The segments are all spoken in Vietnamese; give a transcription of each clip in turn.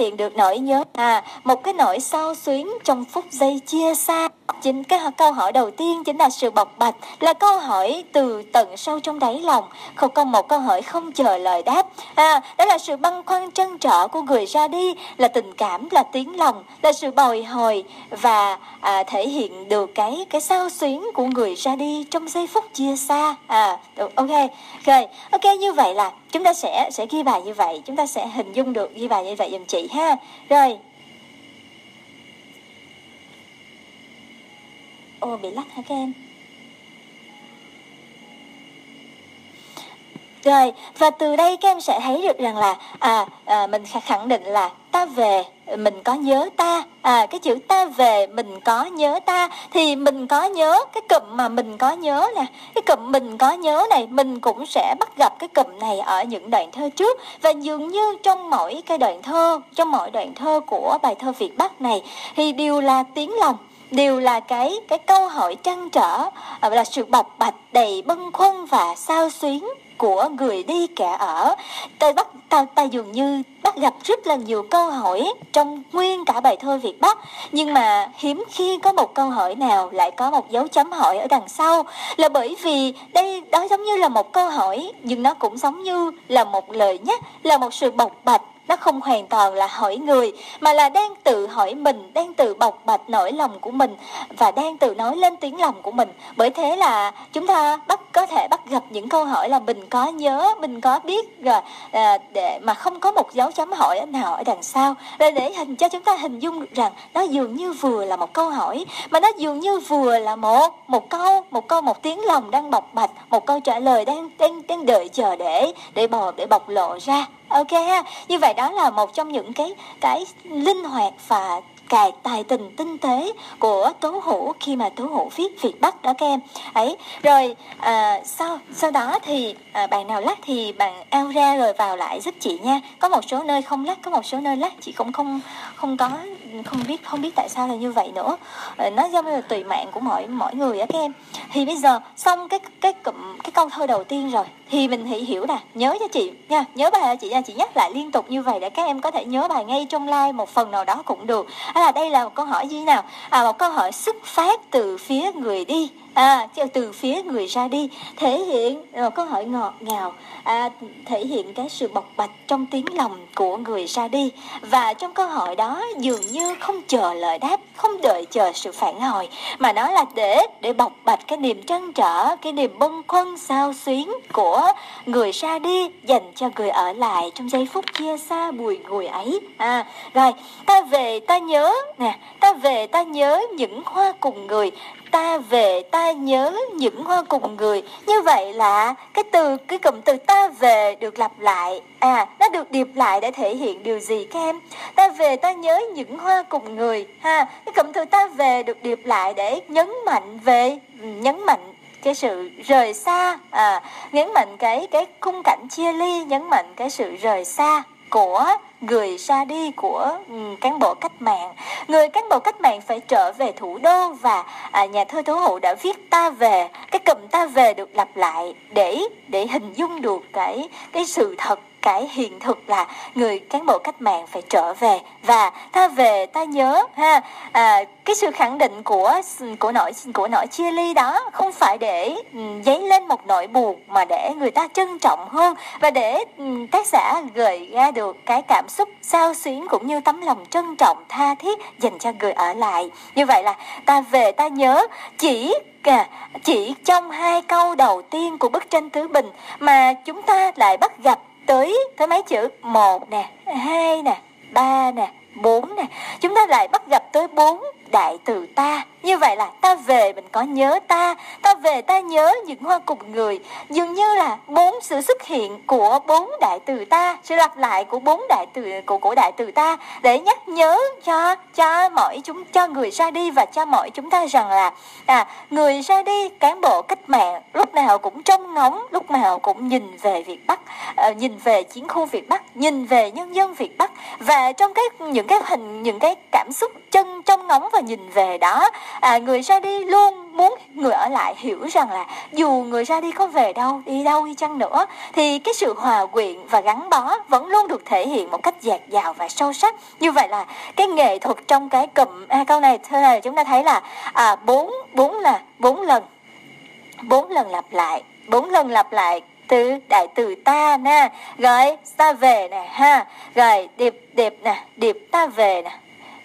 hiện được nỗi nhớ à một cái nỗi sao xuyến trong phút giây chia xa. Chính cái câu hỏi đầu tiên chính là sự bộc bạch là câu hỏi từ tận sâu trong đáy lòng. Không có một câu hỏi không chờ lời đáp. À đó là sự băn khoăn trăn trở của người ra đi là tình cảm là tiếng lòng là sự bồi hồi và à, thể hiện được cái cái sao xuyến của người ra đi trong giây phút chia xa. À ok ok ok như vậy là chúng ta sẽ sẽ ghi bài như vậy chúng ta sẽ hình dung được ghi bài như vậy dùm chị ha. Rồi. Ô bị lắc hả các em? Rồi, và từ đây các em sẽ thấy được rằng là à, à mình khẳng định là ta về, mình có nhớ ta. À cái chữ ta về, mình có nhớ ta, thì mình có nhớ cái cụm mà mình có nhớ nè. Cái cụm mình có nhớ này, mình cũng sẽ bắt gặp cái cụm này ở những đoạn thơ trước. Và dường như trong mỗi cái đoạn thơ, trong mỗi đoạn thơ của bài thơ Việt Bắc này, thì đều là tiếng lòng, đều là cái cái câu hỏi trăn trở à, là sự bộc bạch, đầy bâng khuâng và sao xuyến của người đi kẻ ở. Tôi bắt ta, ta dường như bắt gặp rất là nhiều câu hỏi trong nguyên cả bài thơ Việt Bắc. Nhưng mà hiếm khi có một câu hỏi nào lại có một dấu chấm hỏi ở đằng sau. Là bởi vì đây đó giống như là một câu hỏi nhưng nó cũng giống như là một lời nhắc là một sự bộc bạch nó không hoàn toàn là hỏi người mà là đang tự hỏi mình đang tự bộc bạch nỗi lòng của mình và đang tự nói lên tiếng lòng của mình. Bởi thế là chúng ta bắt có thể bắt gặp những câu hỏi là mình có nhớ mình có biết rồi à, để mà không có một dấu chấm hỏi nào ở đằng sau. Rồi để hình cho chúng ta hình dung rằng nó dường như vừa là một câu hỏi mà nó dường như vừa là một một câu một câu một tiếng lòng đang bộc bạch một câu trả lời đang đang đang đợi chờ để để bò để bộc lộ ra ok ha. Như vậy đó là một trong những cái cái linh hoạt và cài tài tình tinh tế của tố hữu khi mà tố hữu viết việt bắc đó các em. Ấy rồi à, sau sau đó thì à, bạn nào lắc thì bạn ao ra rồi vào lại giúp chị nha. Có một số nơi không lắc có một số nơi lắc chị cũng không không có không biết không biết tại sao là như vậy nữa. Ờ, nó giống như là tùy mạng của mỗi mỗi người á các em. Thì bây giờ xong cái cái cụm cái câu thơ đầu tiên rồi. Thì mình thì hiểu nè nhớ cho chị nha nhớ bài cho chị nha chị nhắc lại liên tục như vậy để các em có thể nhớ bài ngay trong like một phần nào đó cũng được. À, là đây là một câu hỏi như nào? À một câu hỏi xuất phát từ phía người đi à từ phía người ra đi thể hiện ờ, một câu hỏi ngọt ngào à, thể hiện cái sự bộc bạch trong tiếng lòng của người ra đi. Và trong câu hỏi đó dường như không chờ lời đáp không đợi chờ sự phản hồi mà nó là để để bộc bạch cái niềm trăn trở cái niềm bâng khuâng sao xuyến của người ra đi dành cho người ở lại trong giây phút chia xa bùi ngùi ấy. À rồi ta về ta nhớ nè ta về ta nhớ những hoa cùng người ta về, ta nhớ những hoa cùng người. Như vậy là cái từ, cái cụm từ ta về được lặp lại. À nó được điệp lại để thể hiện điều gì các em ta về, ta nhớ những hoa cùng người. Ha, cái cụm từ ta về được điệp lại để nhấn mạnh về ừ, nhấn mạnh cái sự rời xa. À nhấn mạnh cái cái khung cảnh chia ly, nhấn mạnh cái sự rời xa của người ra đi của ừ, cán bộ cách mạng. Người cán bộ cách mạng phải trở về thủ đô và à, nhà thơ tố hữu đã viết ta về cái cụm ta về được lặp lại để để hình dung được cái cái sự thật cái hiện thực là người cán bộ cách mạng phải trở về và ta về ta nhớ ha à, cái sự khẳng định của của nỗi của nỗi chia ly đó không phải để ừ, dấy lên một nỗi buồn mà để người ta trân trọng hơn và để ừ, tác giả gợi ra được cái cảm xúc sao xuyến cũng như tấm lòng trân trọng tha thiết dành cho người ở lại. Như vậy là ta về ta nhớ chỉ à, chỉ trong hai câu đầu tiên của bức tranh tứ bình mà chúng ta lại bắt gặp tới tới mấy chữ một nè, hai nè, ba nè, bốn nè. Chúng ta lại bắt gặp tới bốn đại từ ta. Như vậy là ta về mình có nhớ ta. Ta về ta nhớ những hoa cùng người. Dường như là bốn sự xuất hiện của bốn đại từ ta sự lặp lại của bốn đại từ của của đại từ ta để nhắc nhớ cho cho mọi chúng cho người ra đi và cho mọi chúng ta rằng là à người ra đi cán bộ cách mạng lúc nào cũng trông ngóng lúc nào cũng nhìn về việt bắc à, nhìn về chiến khu việt bắc nhìn về nhân dân việt bắc. Và trong cái những cái hình những cái cảm xúc chân trong ngóng và nhìn về đó à, người ra đi luôn muốn người ở lại hiểu rằng là dù người ra đi có về đâu đi đâu đi chăng nữa thì cái sự hòa quyện và gắn bó vẫn luôn được thể hiện một cách dạt dào và sâu sắc. Như vậy là cái nghệ thuật trong cái cụm à, câu này thưa này chúng ta thấy là à, bốn bốn là bốn lần bốn lần lặp lại bốn lần lặp lại từ đại từ ta nè rồi ta về nè ha rồi điệp điệp nè điệp ta về nè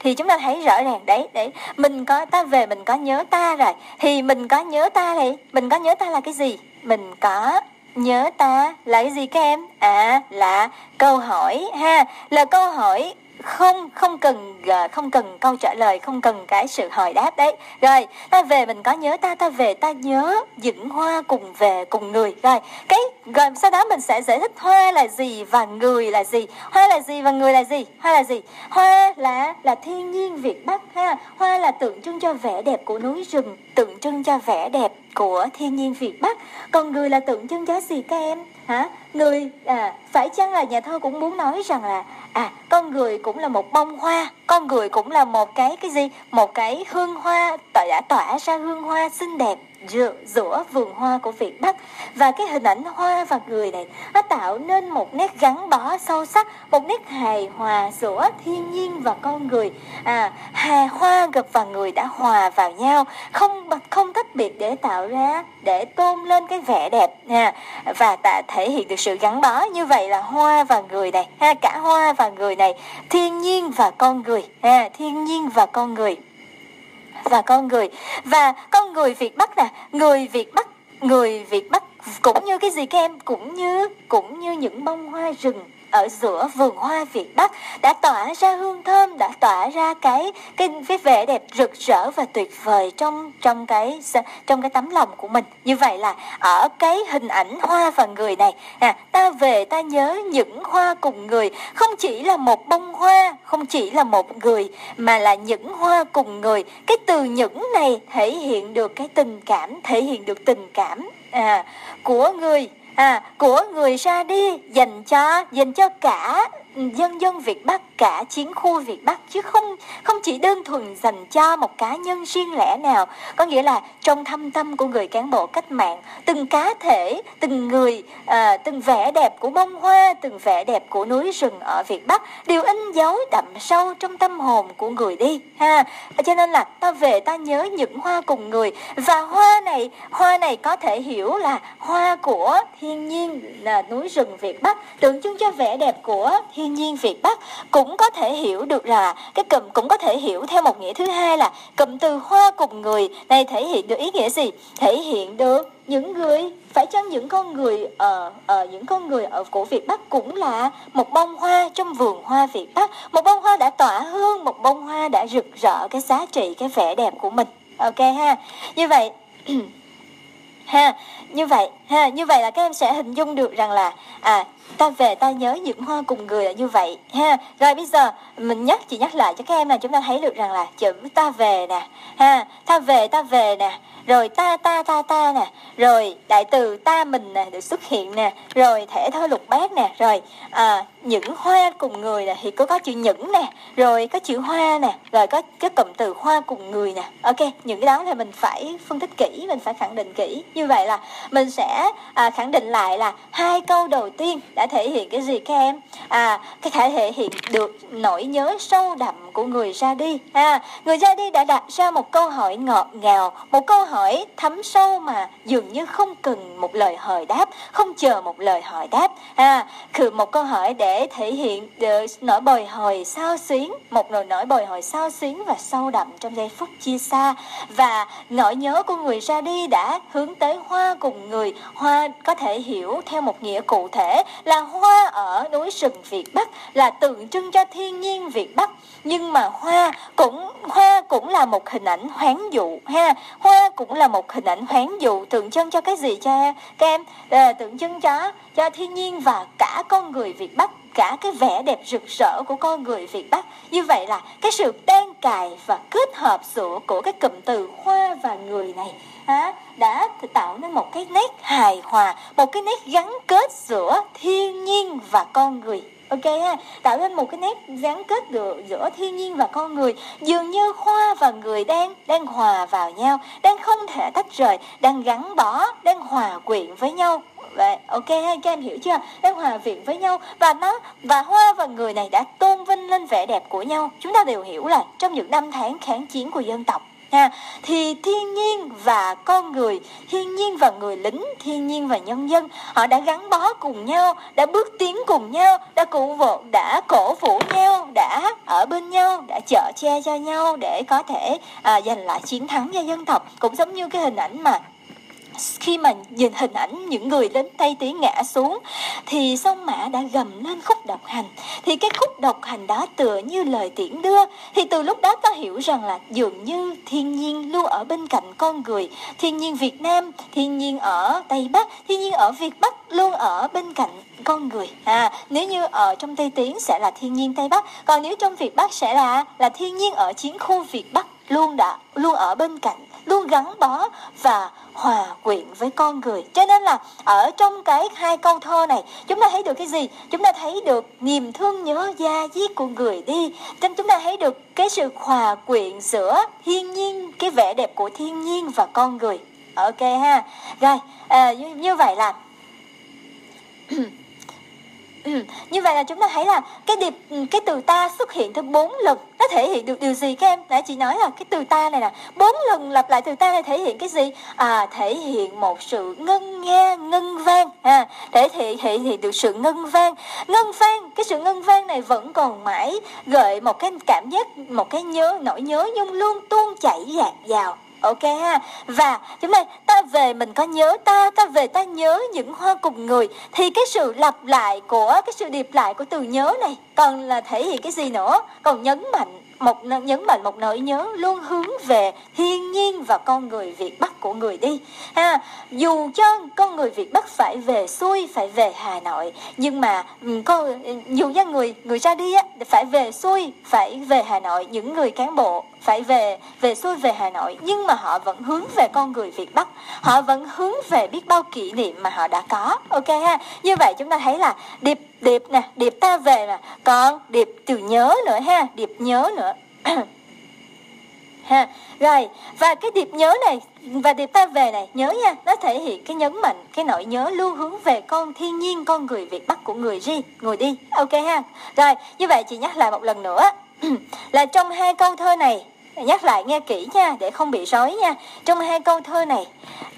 thì chúng ta thấy rõ ràng đấy đấy, mình có ta về mình có nhớ ta rồi. Thì mình có nhớ ta thì mình có nhớ ta là cái gì? Mình có nhớ ta là cái gì các em? À là câu hỏi ha. Là câu hỏi không không cần ờ, không cần câu trả lời, không cần cái sự hồi đáp đấy. Rồi, ta về, mình có nhớ ta ta về, ta nhớ những hoa cùng về cùng người. Rồi, cái, rồi sau đó mình sẽ giải thích hoa là gì và người là gì. Hoa là gì và người là gì? Hoa là gì? Hoa là là thiên nhiên việt bắc ha. Hoa là tượng trưng cho vẻ đẹp của núi rừng, tượng trưng cho vẻ đẹp của thiên nhiên việt bắc. Còn người là tượng trưng cho gì các em? Hả? Người à phải chăng là nhà thơ cũng muốn nói rằng là à con người cũng là một bông hoa con người cũng là một cái cái gì? Một cái hương hoa đã tỏa ra hương hoa xinh đẹp giữa, giữa vườn hoa của Việt Bắc. Và cái hình ảnh hoa và người này nó tạo nên một nét gắn bó sâu sắc một nét hài hòa giữa thiên nhiên và con người. À hà hoa gặp và người đã hòa vào nhau không không tách biệt để tạo ra để tôn lên cái vẻ đẹp ha. Và ta thể hiện được sự gắn bó như vậy là hoa và người này ha cả hoa và người này thiên nhiên và con người. À, thiên nhiên và con người. Và con người. Và con người Việt Bắc nè người Việt Bắc người Việt Bắc cũng như cái gì các em cũng như cũng như những bông hoa rừng ở giữa vườn hoa Việt Bắc đã tỏa ra hương thơm đã tỏa ra cái cái cái vẻ đẹp rực rỡ và tuyệt vời trong trong cái trong cái tấm lòng của mình. Như vậy là ở cái hình ảnh hoa và người này à, ta về ta nhớ những hoa cùng người. Không chỉ là một bông hoa không chỉ là một người mà là những hoa cùng người. Cái từ những này thể hiện được cái tình cảm thể hiện được tình cảm à, của người à, của người ra đi dành cho dành cho cả dân dân Việt Bắc cả chiến khu Việt Bắc chứ không không chỉ đơn thuần dành cho một cá nhân riêng lẻ nào. Có nghĩa là trong thâm tâm của người cán bộ cách mạng từng cá thể từng người à, từng vẻ đẹp của bông hoa từng vẻ đẹp của núi rừng ở Việt Bắc đều in dấu đậm sâu trong tâm hồn của người đi ha. Cho nên là ta về ta nhớ những hoa cùng người. Và hoa này hoa này có thể hiểu là hoa của thiên nhiên là núi rừng Việt Bắc tượng trưng cho vẻ đẹp của thiên nhiên Việt Bắc cũng có thể hiểu được là cái cụm cũng có thể hiểu theo một nghĩa thứ hai là cụm từ hoa cùng người. Này, thể hiện được ý nghĩa gì? Thể hiện được những người, phải chăng những con người ở ở, những con người ở của Việt Bắc cũng là một bông hoa trong vườn hoa Việt Bắc? Một bông hoa đã tỏa hương, một bông hoa đã rực rỡ cái giá trị, cái vẻ đẹp của mình. Ok ha. Như vậy ha, như vậy, ha, như vậy là các em sẽ hình dung được rằng là à ta về ta nhớ những hoa cùng người là như vậy. Ha, rồi bây giờ mình nhắc, chỉ nhắc lại cho các em là chúng ta thấy được rằng là chữ ta về nè. Ha, ta về ta về nè rồi ta ta ta ta nè. Rồi đại từ ta mình nè được xuất hiện nè. Rồi thể thơ lục bát nè. Rồi à, những hoa cùng người nè thì có có chữ những nè. Rồi có chữ hoa nè. Rồi có cái cụm từ hoa cùng người nè. Ok những cái đó là mình phải phân tích kỹ mình phải khẳng định kỹ. Như vậy là mình sẽ à, khẳng định lại là hai câu đầu tiên đã thể hiện cái gì các em? À cái thể thể hiện được nỗi nhớ sâu đậm của người ra đi. À người ra đi đã đặt ra một câu hỏi ngọt ngào, một câu hỏi thấm sâu mà dường như không cần một lời hồi đáp, không chờ một lời hỏi đáp. À คือ một câu hỏi để thể hiện được nỗi bồi hồi sao xuyến, một nỗi nỗi bồi hồi sao xuyến và sâu đậm trong giây phút chia xa. Và nỗi nhớ của người ra đi đã hướng tới hoa cùng người. Hoa có thể hiểu theo một nghĩa cụ thể là hoa ở núi rừng Việt Bắc, là tượng trưng cho thiên nhiên Việt Bắc. Nhưng mà hoa cũng hoa cũng là một hình ảnh hoán dụ ha. Hoa cũng là một hình ảnh hoán dụ tượng trưng cho cái gì cho các em à, tượng trưng cho cho thiên nhiên và cả con người Việt Bắc cả cái vẻ đẹp rực rỡ của con người Việt Bắc. Như vậy là cái sự đan cài và kết hợp giữa của cái cụm từ hoa và người này à, đã tạo nên một cái nét hài hòa một cái nét gắn kết giữa thiên nhiên và con người ok ha tạo nên một cái nét gắn kết giữa giữa thiên nhiên và con người dường như hoa và người đang đang hòa vào nhau đang không thể tách rời đang gắn bó đang hòa quyện với nhau Vậy, ok ha, các em hiểu chưa? Đang hòa quyện với nhau và nó và hoa và người này đã tôn vinh lên vẻ đẹp của nhau. Chúng ta đều hiểu là trong những năm tháng kháng chiến của dân tộc ha. Thì thiên nhiên và con người thiên nhiên và người lính thiên nhiên và nhân dân họ đã gắn bó cùng nhau đã bước tiến cùng nhau đã cụ vũ đã cổ vũ nhau đã ở bên nhau đã chở che cho nhau để có thể à, giành lại chiến thắng cho dân tộc. Cũng giống như cái hình ảnh mà khi mà nhìn hình ảnh những người đến Tây Tý ngã xuống, thì sông Mã đã gầm lên khúc độc hành. Thì cái khúc độc hành đó tựa như lời tiễn đưa. Thì từ lúc đó ta hiểu rằng là dường như thiên nhiên luôn ở bên cạnh con người, thiên nhiên Việt Nam, thiên nhiên ở Tây Bắc, thiên nhiên ở Việt Bắc luôn ở bên cạnh con người. À nếu như ở trong Tây Tiến sẽ là thiên nhiên Tây Bắc, còn nếu trong Việt Bắc sẽ là là thiên nhiên ở chiến khu Việt Bắc luôn đã, luôn ở bên cạnh, luôn gắn bó và hòa quyện với con người. Cho nên là ở trong cái hai câu thơ này chúng ta thấy được cái gì? Chúng ta thấy được niềm thương nhớ da diết của người đi. Nên chúng ta thấy được cái sự hòa quyện giữa thiên nhiên cái vẻ đẹp của thiên nhiên và con người. Ok ha. Rồi à, như, như vậy là Ừ. Như vậy là chúng ta thấy là cái điệp ừ, cái từ ta xuất hiện tới bốn lần nó thể hiện được điều gì các em? Nãy chị nói là cái từ ta này nè bốn lần lặp lại từ ta này thể hiện cái gì? À thể hiện một sự ngân nghe ngân vang à để thể, thể hiện được sự ngân vang. Ngân vang cái sự ngân vang này vẫn còn mãi gợi một cái cảm giác một cái nhớ nỗi nhớ nhung luôn tuôn chảy dạt dào ok ha. Và, chúng ta ta về mình có nhớ ta ta về ta nhớ những hoa cùng người. Thì cái sự lặp lại của, cái sự điệp lại của từ nhớ này còn là thể hiện cái gì nữa? Còn nhấn mạnh một, nhấn mạnh một nỗi nhớ luôn hướng về thiên nhiên và con người Việt Bắc của người đi. Ha, dù cho con người Việt Bắc phải về xuôi, phải về Hà Nội, nhưng mà ừ, con, dù cho người người ra đi á, phải về xuôi, phải về Hà Nội, những người cán bộ phải về về xuôi về Hà Nội, nhưng mà họ vẫn hướng về con người Việt Bắc. Họ vẫn hướng về biết bao kỷ niệm mà họ đã có, ok ha? Như vậy chúng ta thấy là điệp điệp nè, điệp ta về nè, còn điệp từ nhớ nữa ha, điệp nhớ nữa. Ha, rồi, và cái điệp nhớ này, và điệp ta về này, nhớ nha, nó thể hiện cái nhấn mạnh, cái nỗi nhớ lưu hướng về con thiên nhiên, con người việt bắc của người đi người đi, ok ha? Rồi, như vậy chị nhắc lại một lần nữa. Là trong hai câu thơ này nhắc lại nghe kỹ nha để không bị rối nha. Trong hai câu thơ này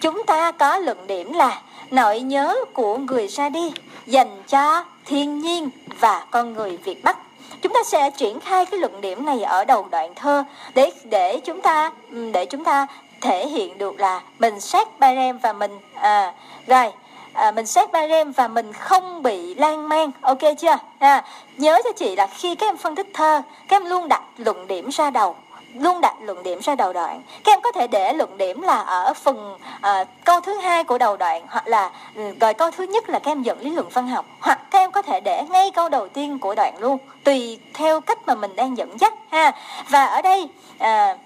chúng ta có luận điểm là nỗi nhớ của người ra đi dành cho thiên nhiên và con người Việt Bắc. Chúng ta sẽ triển khai cái luận điểm này ở đầu đoạn thơ để để chúng ta ừ, để chúng ta thể hiện được là mình sát ba rem và mình à, rồi à, mình xét ba rem và mình không bị lan man. Ok chưa? À, nhớ cho chị là khi các em phân tích thơ các em luôn đặt luận điểm ra đầu luôn đặt luận điểm ra đầu đoạn. Các em có thể để luận điểm là ở phần à, câu thứ hai của đầu đoạn hoặc là ừ, rồi câu thứ nhất là các em dẫn lý luận văn học. Hoặc các em có thể để ngay câu đầu tiên của đoạn luôn tùy theo cách mà mình đang dẫn dắt ha. Và ở đây à,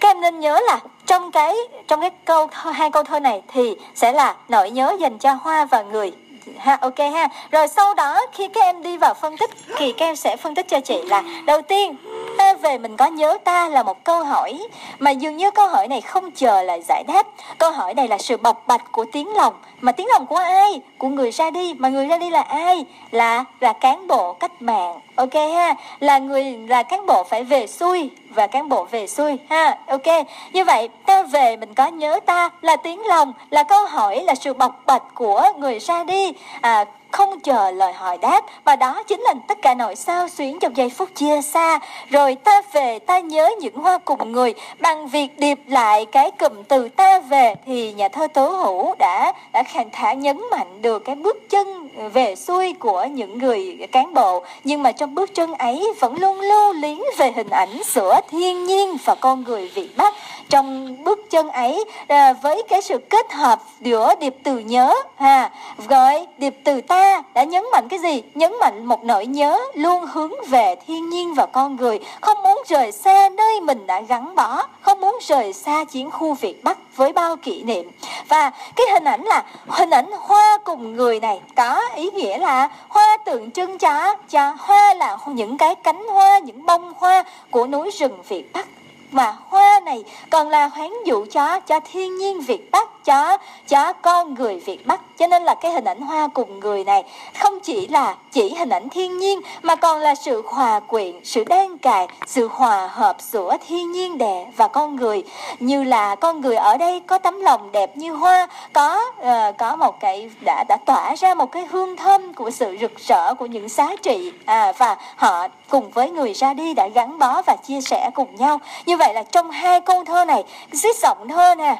các em nên nhớ là trong cái trong cái câu thơ, hai câu thơ này thì sẽ là nỗi nhớ dành cho hoa và người ha, ok ha. Rồi sau đó, khi các em đi vào phân tích, thì các em sẽ phân tích cho chị là, đầu tiên ta về mình có nhớ ta là một câu hỏi mà dường như câu hỏi này không chờ lại giải đáp. Câu hỏi này là sự bộc bạch của tiếng lòng. Mà tiếng lòng của ai? Của người ra đi. Mà người ra đi là ai? Là là cán bộ cách mạng ok ha. Là người là cán bộ phải về xuôi và cán bộ về xuôi ha. Ok. Như vậy ta về mình có nhớ ta là tiếng lòng là câu hỏi là sự bộc bạch của người ra đi. À, không chờ lời hỏi đáp và đó chính là tất cả nỗi sao xuyến trong giây phút chia xa. Rồi ta về ta nhớ những hoa cùng người. Bằng việc điệp lại cái cụm từ ta về thì nhà thơ tố hữu đã đã khàn thả nhấn mạnh được cái bước chân về xuôi của những người cán bộ, nhưng mà trong bước chân ấy vẫn luôn lưu luyến về hình ảnh giữa thiên nhiên và con người Việt Bắc trong bước chân ấy à, với cái sự kết hợp giữa điệp từ nhớ ha gọi điệp từ ta đã nhấn mạnh cái gì? Nhấn mạnh một nỗi nhớ luôn hướng về thiên nhiên và con người không muốn rời xa nơi mình đã gắn bó không muốn rời xa chiến khu Việt Bắc với bao kỷ niệm. Và cái hình ảnh là hình ảnh hoa cùng người này có ý nghĩa là hoa tượng trưng cho cho hoa là những cái cánh hoa những bông hoa của núi rừng Việt Bắc mà hoa này còn là hoán dụ cho cho thiên nhiên Việt Bắc cho cho con người Việt Bắc. Cho nên là cái hình ảnh hoa cùng người này không chỉ là chỉ hình ảnh thiên nhiên mà còn là sự hòa quyện sự đan cài sự hòa hợp giữa thiên nhiên đẹp và con người. Như là con người ở đây có tấm lòng đẹp như hoa có uh, có một cái đã đã tỏa ra một cái hương thơm của sự rực rỡ của những giá trị. À, và họ cùng với người ra đi đã gắn bó và chia sẻ cùng nhau. Như vậy vậy là trong hai câu thơ này cái giọng thơ nè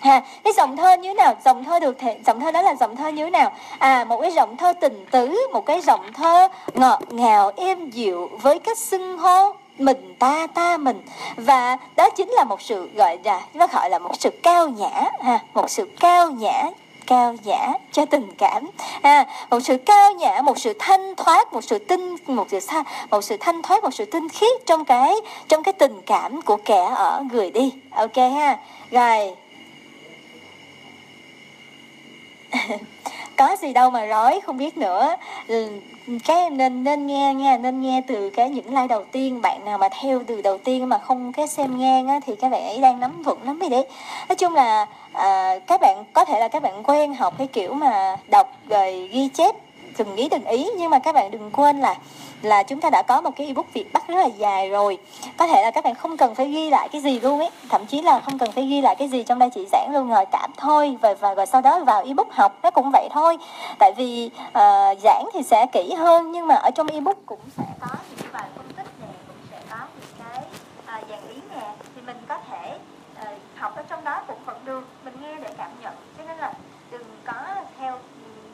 Ha, cái giọng thơ như thế nào? Giọng thơ được thể, giọng thơ đó là giọng thơ như thế nào? À, một cái giọng thơ tình tứ, một cái giọng thơ ngọt ngào êm dịu với cách xưng hô mình ta ta mình và đó chính là một sự gọi là nó gọi là một sự cao nhã ha một sự cao nhã cao nhã cho tình cảm. À, một sự cao nhã một sự thanh thoát một sự tinh một sự một sự thanh thoát một sự tinh khiết trong cái trong cái tình cảm của kẻ ở người đi. Ok ha. Rồi. có gì đâu mà rối không biết nữa. Ừ, cái em nên nên nghe nghe nên nghe từ cái những like đầu tiên. Bạn nào mà theo từ đầu tiên mà không cái xem ngang á thì các bạn ấy đang nắm vững lắm đi đấy. Nói chung là à, các bạn có thể là các bạn quen học cái kiểu mà đọc rồi ghi chép từng ý từng ý nhưng mà các bạn đừng quên là là chúng ta đã có một cái ebook Việt Bắc rất là dài rồi. Có thể là các bạn không cần phải ghi lại cái gì luôn ấy. Thậm chí là không cần phải ghi lại cái gì trong đây chị giảng luôn rồi cảm thôi và và rồi sau đó vào ebook học. Nó cũng vậy thôi. Tại vì uh, giảng thì sẽ kỹ hơn nhưng mà ở trong ebook cũng sẽ có những bài phân tích nè cũng sẽ có những cái uh, dàn ý nè thì mình có thể uh, học ở trong đó cũng vẫn được mình nghe để cảm nhận cho nên là đừng có theo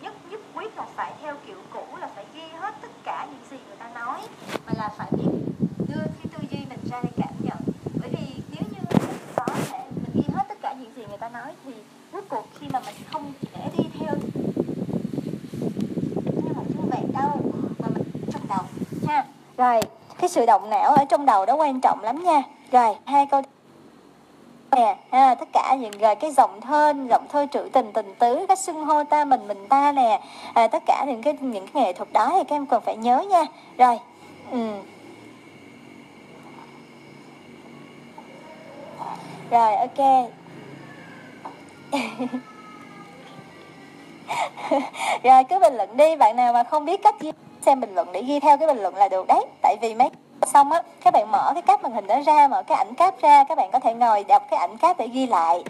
nhất nhất quyết là phải theo kiểu cũ là phải ghi hết tất cả những gì người ta nói mà là phải biết đưa cái tư duy mình ra để cảm nhận. Bởi vì nếu như mình có thể mình đi hết tất cả những gì người ta nói thì rốt cuộc khi mà mình không để đi theo như một như vẹn đâu mà mình trong đầu ha. Rồi cái sự động não ở trong đầu đó quan trọng lắm nha. Rồi hai câu nè ha, tất cả những rồi cái giọng thơ giọng thơ trữ tình tình tứ cái xưng hô ta mình mình ta nè. À, tất cả những cái những cái nghệ thuật đó thì các em cần phải nhớ nha. Rồi ừ. rồi, ok. Rồi, cứ bình luận đi. Bạn nào mà không biết cách ghi xem bình luận để ghi theo cái bình luận là được đấy. Tại vì mấy xong á, các bạn mở cái cáp màn hình đó ra, mở cái ảnh cáp ra, các bạn có thể ngồi đọc cái ảnh cáp để ghi lại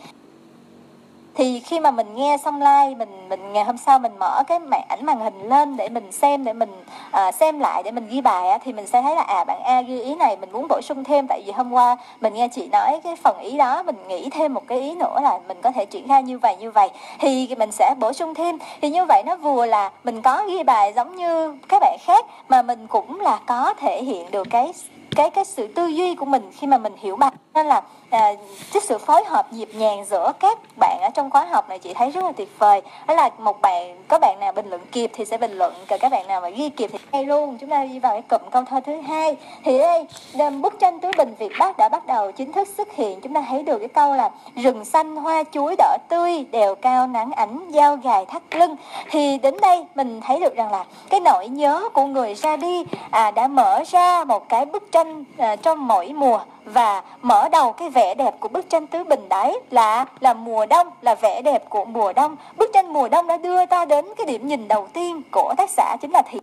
thì khi mà mình nghe xong like mình mình ngày hôm sau mình mở cái màn ảnh màn hình lên để mình xem để mình à, xem lại để mình ghi bài á, thì mình sẽ thấy là à bạn A ghi ý này mình muốn bổ sung thêm tại vì hôm qua mình nghe chị nói cái phần ý đó mình nghĩ thêm một cái ý nữa là mình có thể triển khai như vậy như vậy. Thì mình sẽ bổ sung thêm. Thì như vậy nó vừa là mình có ghi bài giống như các bạn khác mà mình cũng là có thể hiện được cái cái cái sự tư duy của mình khi mà mình hiểu bài. Nên là à, cái sự phối hợp nhịp nhàng giữa các bạn ở trong khóa học này chị thấy rất là tuyệt vời. Đó là một bạn có bạn nào bình luận kịp thì sẽ bình luận còn các bạn nào mà ghi kịp thì hay luôn. Chúng ta đi vào cái cụm câu thơ thứ hai. Thì đây bức tranh tứ bình Việt Bắc đã bắt đầu chính thức xuất hiện. Chúng ta thấy được cái câu là rừng xanh hoa chuối đỏ tươi đèo cao nắng ảnh dao gài thắt lưng. Thì đến đây mình thấy được rằng là cái nỗi nhớ của người ra đi à, đã mở ra một cái bức tranh à, trong ờ, mỗi mùa và mở đầu cái vẻ đẹp của bức tranh tứ bình đấy là là mùa đông là vẻ đẹp của mùa đông. Bức tranh mùa đông đã đưa ta đến cái điểm nhìn đầu tiên của tác giả chính là thị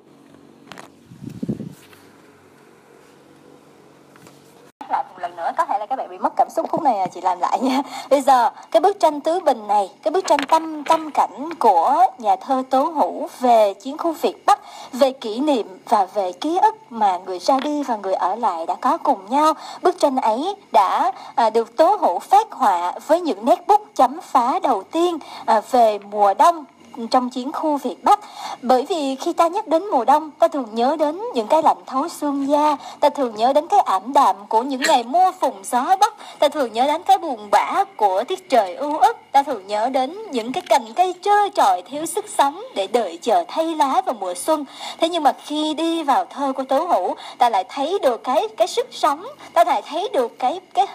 lại một lần nữa có thể là các bạn bị mất cảm xúc. Khúc này chị làm lại nha. Bây giờ cái bức tranh tứ bình này cái bức tranh tâm tâm cảnh của nhà thơ tố hữu về chiến khu việt bắc về kỷ niệm và về ký ức mà người ra đi và người ở lại đã có cùng nhau. Bức tranh ấy đã à, được tố hữu phát họa với những nét bút chấm phá đầu tiên à, về mùa đông trong chiến khu Việt Bắc. Bởi vì khi ta nhắc đến mùa đông, ta thường nhớ đến những cái lạnh thấu xương da, ta thường nhớ đến cái ảm đạm của những ngày mưa phùng gió bắc, ta thường nhớ đến cái buồn bã của tiết trời ưu ức, ta thường nhớ đến những cái cành cây trơ trọi thiếu sức sống để đợi chờ thay lá vào mùa xuân. Thế nhưng mà khi đi vào thơ của tố hữu, ta lại thấy được cái cái sức sống, ta lại thấy được cái cái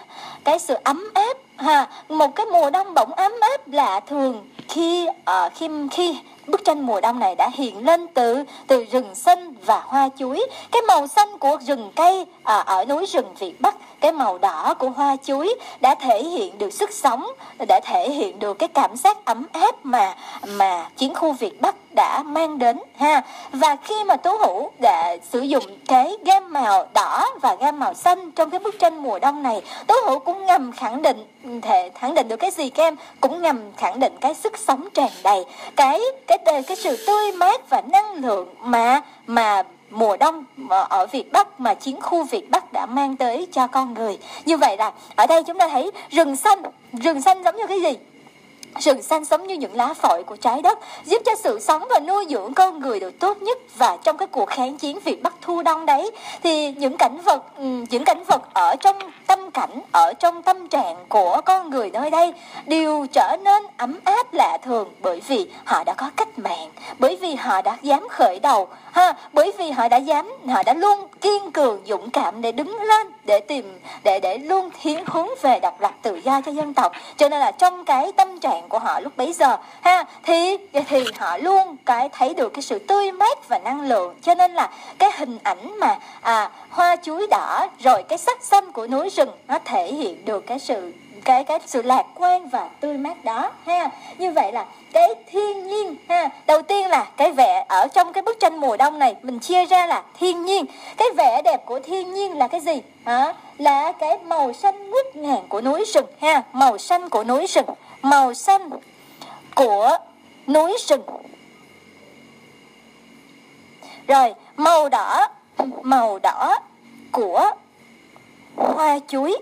cái sự ấm áp ha một cái mùa đông bỗng ấm áp lạ thường khi uh, khi khi bức tranh mùa đông này đã hiện lên từ từ rừng xanh và hoa chuối. Cái màu xanh của rừng cây à, ở núi rừng Việt Bắc cái màu đỏ của hoa chuối đã thể hiện được sức sống đã thể hiện được cái cảm giác ấm áp mà mà chiến khu Việt Bắc đã mang đến ha. Và khi mà Tố Hữu đã sử dụng cái gam màu đỏ và gam màu xanh trong cái bức tranh mùa đông này Tố Hữu cũng ngầm khẳng định thể khẳng định được cái gì các em? Cũng ngầm khẳng định cái sức sống tràn đầy. Cái cái cái sự tươi mát và năng lượng mà mà mùa đông ở Việt Bắc mà chiến khu Việt Bắc đã mang tới cho con người. Như vậy là ở đây chúng ta thấy rừng xanh, rừng xanh giống như cái gì? Sự xanh sống như những lá phổi của trái đất, giúp cho sự sống và nuôi dưỡng con người được tốt nhất. Và trong cái cuộc kháng chiến Việt Bắc thu đông đấy thì những cảnh vật ừ, những cảnh vật ở trong tâm cảnh ở trong tâm trạng của con người nơi đây đều trở nên ấm áp lạ thường bởi vì họ đã có cách mạng, bởi vì họ đã dám khởi đầu ha bởi vì họ đã dám họ đã luôn kiên cường dũng cảm để đứng lên để tìm để để luôn hiến hướng về độc lập tự do cho dân tộc. Cho nên là trong cái tâm trạng của họ lúc bấy giờ, ha? Thì thì họ luôn cái thấy được cái sự tươi mát và năng lượng. Cho nên là cái hình ảnh mà à hoa chuối đỏ rồi cái sắc xanh của núi rừng nó thể hiện được cái sự, cái cái sự lạc quan và tươi mát đó, ha? Như vậy là cái thiên nhiên, ha? Đầu tiên là cái vẻ ở trong cái bức tranh mùa đông này, mình chia ra là thiên nhiên. Cái vẻ đẹp của thiên nhiên là cái gì? Hả? Là cái màu xanh ngút ngàn của núi rừng, ha? Màu xanh của núi rừng màu xanh của núi rừng. Rồi màu đỏ màu đỏ của hoa chuối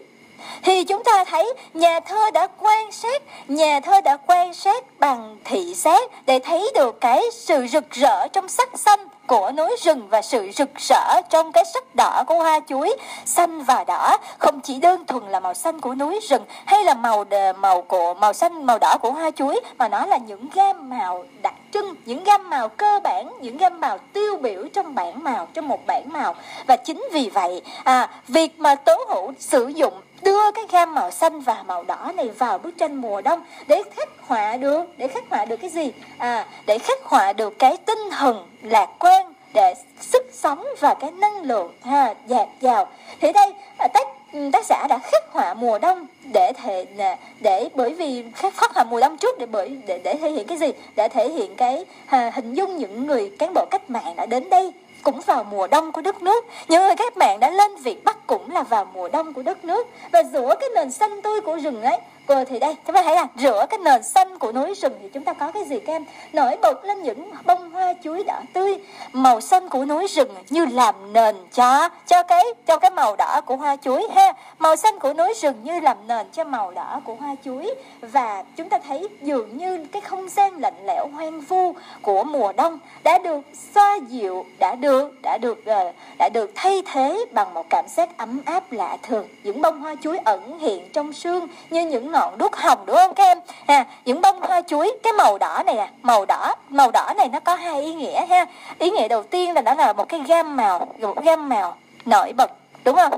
thì chúng ta thấy nhà thơ đã quan sát, nhà thơ đã quan sát bằng thị giác để thấy được cái sự rực rỡ trong sắc xanh của núi rừng và sự rực rỡ trong cái sắc đỏ của hoa chuối, xanh và đỏ. Không chỉ đơn thuần là màu xanh của núi rừng hay là màu màu của, màu xanh, màu đỏ của hoa chuối, mà nó là những gam màu đặc trưng, những gam màu cơ bản, những gam màu tiêu biểu trong bảng màu, trong một bảng màu. Và chính vì vậy à việc mà tố hữu sử dụng đưa cái gam màu xanh và màu đỏ này vào bức tranh mùa đông để khắc họa được để khắc họa được cái gì? À để khắc họa được cái tinh thần lạc quan để sức sống và cái năng lượng ha dạt dào. Thì đây à, tác ừ, tác giả đã khắc họa mùa đông để thể à, để bởi vì khắc khắc họa mùa đông trước để bởi để để thể hiện cái gì? Để thể hiện cái à, hình dung những người cán bộ cách mạng đã đến đây cũng vào mùa đông của đất nước những người các bạn đã lên Việt Bắc cũng là vào mùa đông của đất nước. Và giữa cái nền xanh tươi của rừng ấy rồi thì đây chúng ta thấy là rửa cái nền xanh của núi rừng thì chúng ta có cái gì các em? Nổi bật lên những bông hoa chuối đỏ tươi. Màu xanh của núi rừng như làm nền cho cho cái cho cái màu đỏ của hoa chuối ha. Màu xanh của núi rừng như làm nền cho màu đỏ của hoa chuối. Và chúng ta thấy dường như cái không gian lạnh lẽo hoang vu của mùa đông đã được xoa dịu, đã được đã được ờ, đã được thay thế bằng một cảm giác ấm áp lạ thường. Những bông hoa chuối ẩn hiện trong sương như những ngọn đuốc hồng đúng không các em à, những bông hoa chuối cái màu đỏ này à màu đỏ màu đỏ này nó có hai ý nghĩa ha. Ý nghĩa đầu tiên là nó là một cái gam màu một gam màu nổi bật đúng không?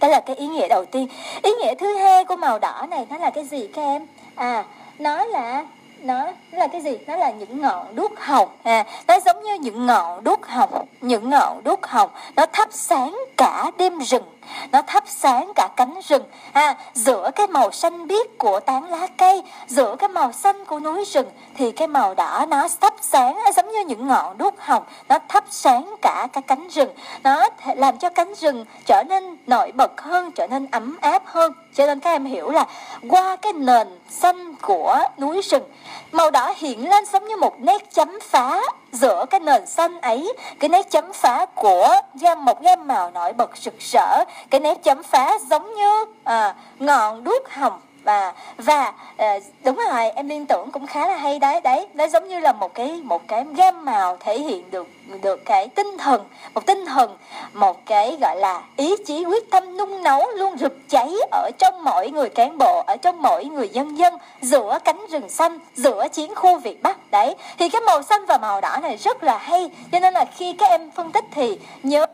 Đó là cái ý nghĩa đầu tiên. Ý nghĩa thứ hai của màu đỏ này nó là cái gì các em à nó là nó là cái gì? Nó là những ngọn đuốc hồng à nó giống như những ngọn đuốc hồng những ngọn đuốc hồng nó thắp sáng cả đêm rừng nó thắp sáng cả cánh rừng à giữa cái màu xanh biếc của tán lá cây, giữa cái màu xanh của núi rừng, thì cái màu đỏ nó thắp sáng giống như những ngọn đuốc hồng, nó thắp sáng cả cái cánh rừng. Nó làm cho cánh rừng trở nên nổi bật hơn, trở nên ấm áp hơn. Cho nên các em hiểu là qua cái nền xanh của núi rừng, màu đỏ hiện lên giống như một nét chấm phá giữa cái nền xanh ấy cái nét chấm phá của gam một gam màu nổi bật rực rỡ cái nét chấm phá giống như à, ngọn đuốc hồng và và ờ, đúng rồi, em liên tưởng cũng khá là hay đấy đấy, nó giống như là một cái một cái gam màu thể hiện được được cái tinh thần, một tinh thần, một cái, gọi là, ý chí quyết tâm nung nấu luôn rực cháy ở trong mỗi người cán bộ, ở trong mỗi người dân dân, giữa cánh rừng xanh, giữa chiến khu việt bắc, đấy. Thì cái màu xanh và màu đỏ này rất là hay, cho nên là khi các em phân tích thì nhớ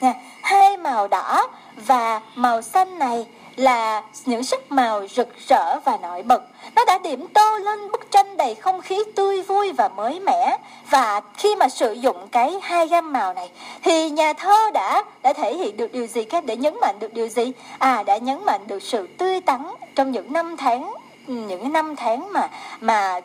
nè hai màu đỏ và màu xanh này là những sắc màu rực rỡ và nổi bật. Nó đã điểm tô lên bức tranh đầy không khí tươi vui và mới mẻ. Và khi mà sử dụng cái hai gam màu này thì nhà thơ đã đã thể hiện được điều gì các để nhấn mạnh được điều gì? À đã nhấn mạnh được sự tươi tắn trong những năm tháng những năm tháng mà mà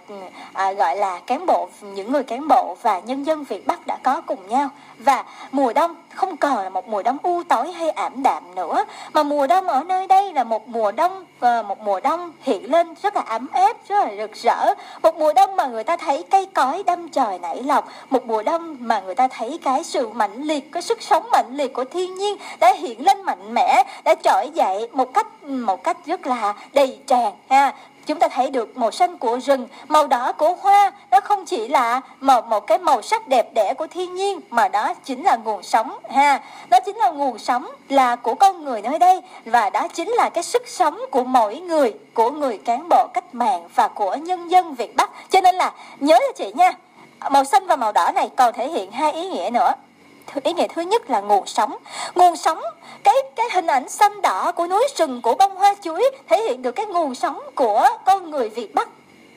à, gọi là cán bộ những người cán bộ và nhân dân Việt Bắc đã có cùng nhau và mùa đông không còn là một mùa đông u tối hay ảm đạm nữa, mà mùa đông ở nơi đây là một mùa đông ờ, một mùa đông hiện lên rất là ấm áp, rất là rực rỡ. Một mùa đông mà người ta thấy cây cối đâm trời nảy lọc một mùa đông mà người ta thấy cái sự mạnh liệt, cái sức sống mạnh liệt của thiên nhiên đã hiện lên mạnh mẽ, đã trỗi dậy một cách một cách rất là đầy tràn ha chúng ta thấy được màu xanh của rừng, màu đỏ của hoa, nó không chỉ là một một cái màu sắc đẹp đẽ của thiên nhiên mà đó chính là nguồn sống ha. Đó chính là nguồn sống là của con người nơi đây và đó chính là cái sức sống của mỗi người, của người cán bộ cách mạng và của nhân dân Việt Bắc. Cho nên là nhớ cho chị nha. Màu xanh và màu đỏ này còn thể hiện hai ý nghĩa nữa ý nghĩa thứ nhất là nguồn sống. Nguồn sống, cái cái hình ảnh xanh đỏ của núi rừng, của bông hoa chuối thể hiện được cái nguồn sống của con người Việt Bắc.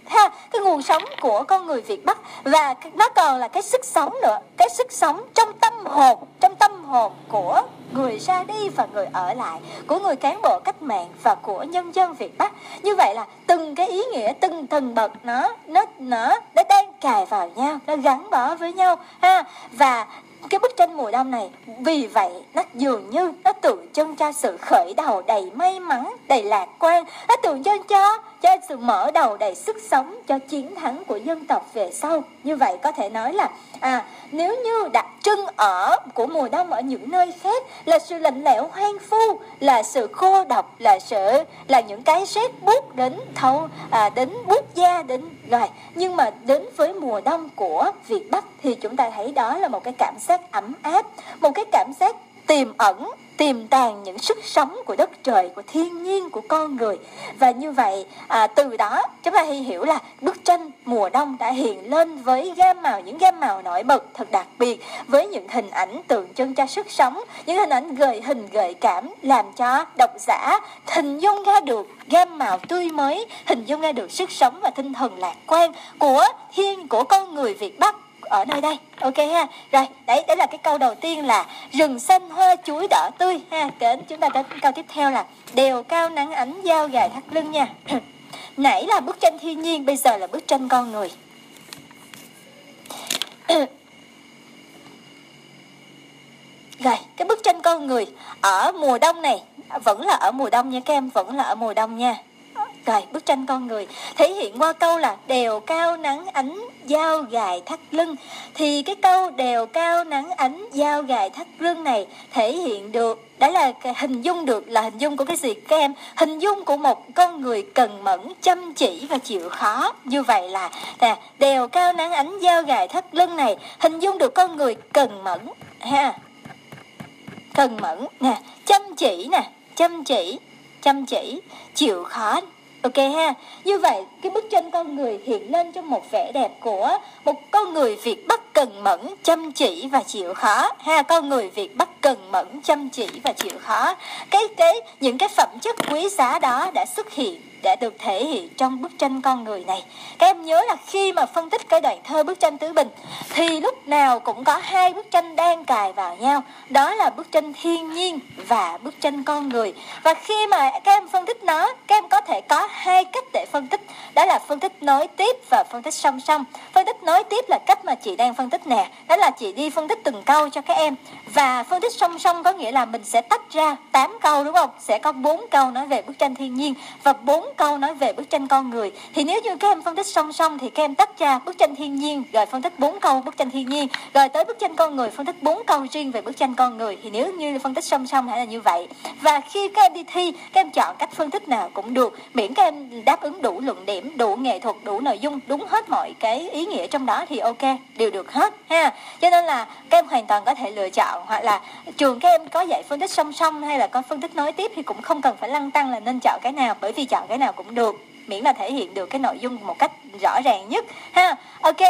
Ha, cái nguồn sống của con người Việt Bắc. Và nó còn là cái sức sống nữa, cái sức sống trong tâm hồn, trong tâm hồn của người ra đi và người ở lại, của người cán bộ cách mạng và của nhân dân Việt Bắc. Như vậy là từng cái ý nghĩa, từng từng bậc nó nó nó nó đang cài vào nhau, nó gắn bó với nhau. Ha, và cái bức tranh mùa đông này. Vì vậy nó dường như nó tượng trưng cho sự khởi đầu đầy may mắn đầy lạc quan. Nó tượng trưng cho cho sự mở đầu đầy sức sống cho chiến thắng của dân tộc về sau. Như vậy có thể nói là à nếu như đặc trưng ở của mùa đông ở những nơi khác là sự lạnh lẽo hoang phu là sự khô độc là sự là những cái rét buốt đến thâu à, đến buốt da đến rồi, nhưng mà đến với mùa đông của Việt Bắc thì chúng ta thấy đó là một cái cảm giác ấm áp, một cái cảm giác tiềm ẩn tiềm tàng những sức sống của đất trời của thiên nhiên của con người. Và như vậy à, từ đó chúng ta hiểu là bức tranh mùa đông đã hiện lên với gam màu những gam màu nổi bật thật đặc biệt với những hình ảnh tượng trưng cho sức sống những hình ảnh gợi hình gợi cảm làm cho độc giả hình dung ra được gam màu tươi mới hình dung ra được sức sống và tinh thần lạc quan của thiên của con người Việt Bắc ở nơi đây. Ok ha. Rồi, đấy đấy là cái câu đầu tiên là rừng xanh hoa chuối đỏ tươi ha. Đến chúng ta đến câu tiếp theo là đèo cao nắng ánh dao gài thắt lưng nha. Nãy là bức tranh thiên nhiên, bây giờ là bức tranh con người. Rồi, cái bức tranh con người ở mùa đông này, vẫn là ở mùa đông nha các em, vẫn là ở mùa đông nha. Rồi, bức tranh con người. Thể hiện qua câu là đèo cao nắng ánh dao gài thắt lưng, thì cái câu đèo cao nắng ánh dao gài thắt lưng này thể hiện được đó là hình dung được, là hình dung của cái gì? Các em, hình dung của một con người cần mẫn, chăm chỉ và chịu khó. Như vậy là, nè, đèo cao nắng ánh dao gài thắt lưng này hình dung được con người cần mẫn, ha. Cần mẫn, nè, chăm chỉ nè, chăm chỉ chăm chỉ, chịu khó. Ok ha, như vậy cái bức tranh con người hiện lên trong một vẻ đẹp của một con người Việt Bắc cần mẫn, chăm chỉ và chịu khó ha, con người Việt Bắc cần mẫn, chăm chỉ và chịu khó. Cái cái những cái phẩm chất quý giá đó đã xuất hiện đã được thể hiện trong bức tranh con người này. Các em nhớ là khi mà phân tích cái đoạn thơ bức tranh tứ bình thì lúc nào cũng có hai bức tranh đang cài vào nhau. Đó là bức tranh thiên nhiên và bức tranh con người. Và khi mà các em phân tích nó, các em có thể có hai cách để phân tích. Đó là phân tích nối tiếp và phân tích song song. Phân tích nối tiếp là cách mà chị đang phân tích nè. Đó là chị đi phân tích từng câu cho các em. Và phân tích song song có nghĩa là mình sẽ tách ra 8 câu đúng không? Sẽ có 4 câu nói về bức tranh thiên nhiên và câu nói về bức tranh con người. Thì nếu như các em phân tích song song thì các em tách ra bức tranh thiên nhiên, rồi phân tích bốn câu bức tranh thiên nhiên, rồi tới bức tranh con người, phân tích bốn câu riêng về bức tranh con người. Thì nếu như phân tích song song hãy là như vậy. Và khi các em đi thi, các em chọn cách phân tích nào cũng được. Miễn các em đáp ứng đủ luận điểm, đủ nghệ thuật, đủ nội dung, đúng hết mọi cái ý nghĩa trong đó thì ok, đều được hết, ha. Cho nên là các em hoàn toàn có thể lựa chọn, hoặc là trường các em có dạy phân tích song song hay là có phân tích nối tiếp thì cũng không cần phải lăn tăng là nên chọn cái nào. Bởi vì chọn cái nào cũng được, miễn là thể hiện được cái nội dung một cách rõ ràng nhất, ha. Ok,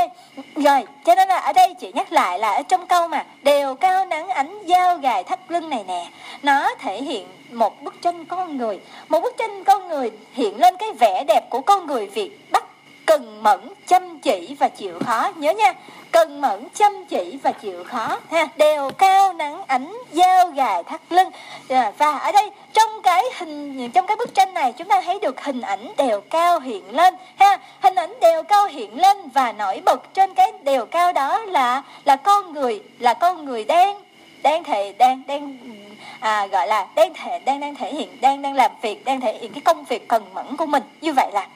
rồi, cho nên là ở đây chị nhắc lại là ở trong câu mà, đều cao nắng ánh dao gài thắt lưng này nè, nó thể hiện một bức tranh con người. Một bức tranh con người hiện lên cái vẻ đẹp của con người việt bắc cần mẫn chăm chỉ và chịu khó. Nhớ nha cần mẫn chăm chỉ và chịu khó ha. Đều cao nắng ánh dao gài thắt lưng. À, và ở đây trong cái hình trong cái bức tranh này chúng ta thấy được hình ảnh đều cao hiện lên ha. Hình ảnh đều cao hiện lên và nổi bật trên cái đều cao đó là là con người là con người đen. Đang thể đang đang à, gọi là đang thể đang đang thể hiện đang đang làm việc đang thể hiện cái công việc cần mẫn của mình. Như vậy là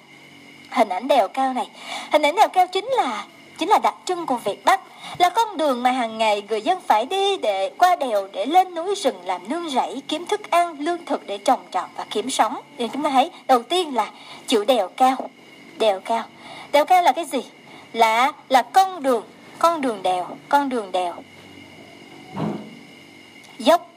hình ảnh đèo cao này. Hình ảnh đèo cao chính là chính là đặc trưng của Việt Bắc. Là con đường mà hàng ngày người dân phải đi để qua đèo để lên núi rừng làm nương rẫy, kiếm thức ăn, lương thực để trồng trọt và kiếm sống. Thì chúng ta thấy, đầu tiên là chữ đèo cao. Đèo cao. Đèo cao là cái gì? Là là con đường con đường đèo, con đường đèo. Dốc.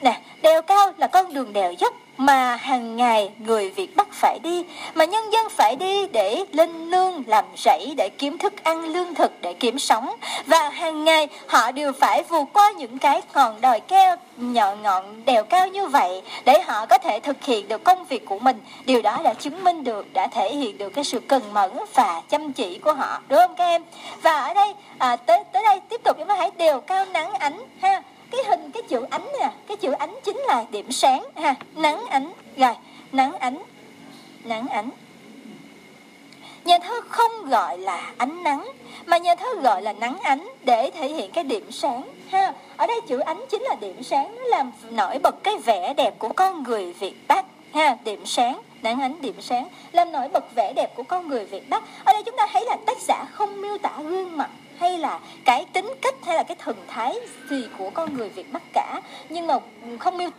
Nè, đèo cao là con đường đèo dốc mà hàng ngày người Việt Bắc phải đi, mà nhân dân phải đi để lên nương làm rẫy, để kiếm thức ăn lương thực, để kiếm sống. Và hàng ngày họ đều phải vượt qua những cái ngọn đồi keo nhọn ngọn đèo cao như vậy để họ có thể thực hiện được công việc của mình. Điều đó đã chứng minh được, đã thể hiện được cái sự cần mẫn và chăm chỉ của họ, đúng không các em? Và ở đây, à, tới tới đây tiếp tục chúng ta hãy đều cao nắng ánh ha chữ ánh nè, cái chữ ánh chính là điểm sáng, ha. Nắng ánh, rồi, nắng ánh nắng ánh. Nhà thơ không gọi là ánh nắng, mà nhà thơ gọi là nắng ánh để thể hiện cái điểm sáng, ha. Ở đây chữ ánh chính là điểm sáng, nó làm nổi bật cái vẻ đẹp của con người việt bắc, ha. Điểm sáng, nắng ánh, điểm sáng, làm nổi bật vẻ đẹp của con người việt bắc. Ở đây chúng ta thấy là tác giả không miêu tả gương mặt hay là cái tính cách hay là cái thần thái gì của con người Việt Bắc cả. Nhưng mà không miêu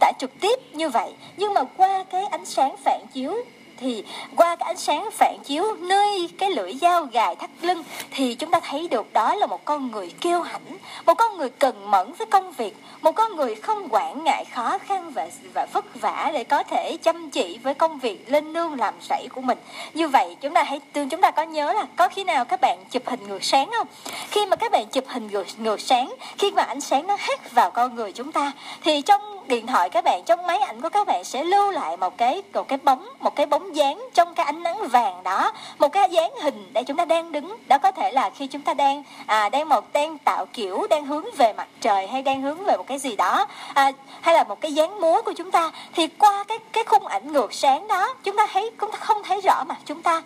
tả trực tiếp như vậy. Nhưng mà qua cái ánh sáng phản chiếu thì qua cái ánh sáng phản chiếu nơi cái lưỡi dao gài thắt lưng thì chúng ta thấy được đó là một con người kiêu hãnh một con người cần mẫn với công việc một con người không quản ngại khó khăn và và vất vả để có thể chăm chỉ với công việc lên nương làm rẫy của mình. Như vậy chúng ta hãy tương chúng ta có nhớ là có khi nào các bạn chụp hình ngược sáng không? Khi mà các bạn chụp hình ngược, ngược sáng khi mà ánh sáng nó hắt vào con người chúng ta thì trong điện thoại các bạn trong máy ảnh của các bạn sẽ lưu lại một cái một cái bóng một cái bóng dáng trong cái ánh nắng vàng đó. Một cái dáng hình để chúng ta đang đứng đó có thể là khi chúng ta đang à, đang một đang tạo kiểu đang hướng về mặt trời hay đang hướng về một cái gì đó à, hay là một cái dáng múa của chúng ta thì qua cái cái khung ảnh ngược sáng đó chúng ta thấy chúng ta không thấy rõ mặt chúng ta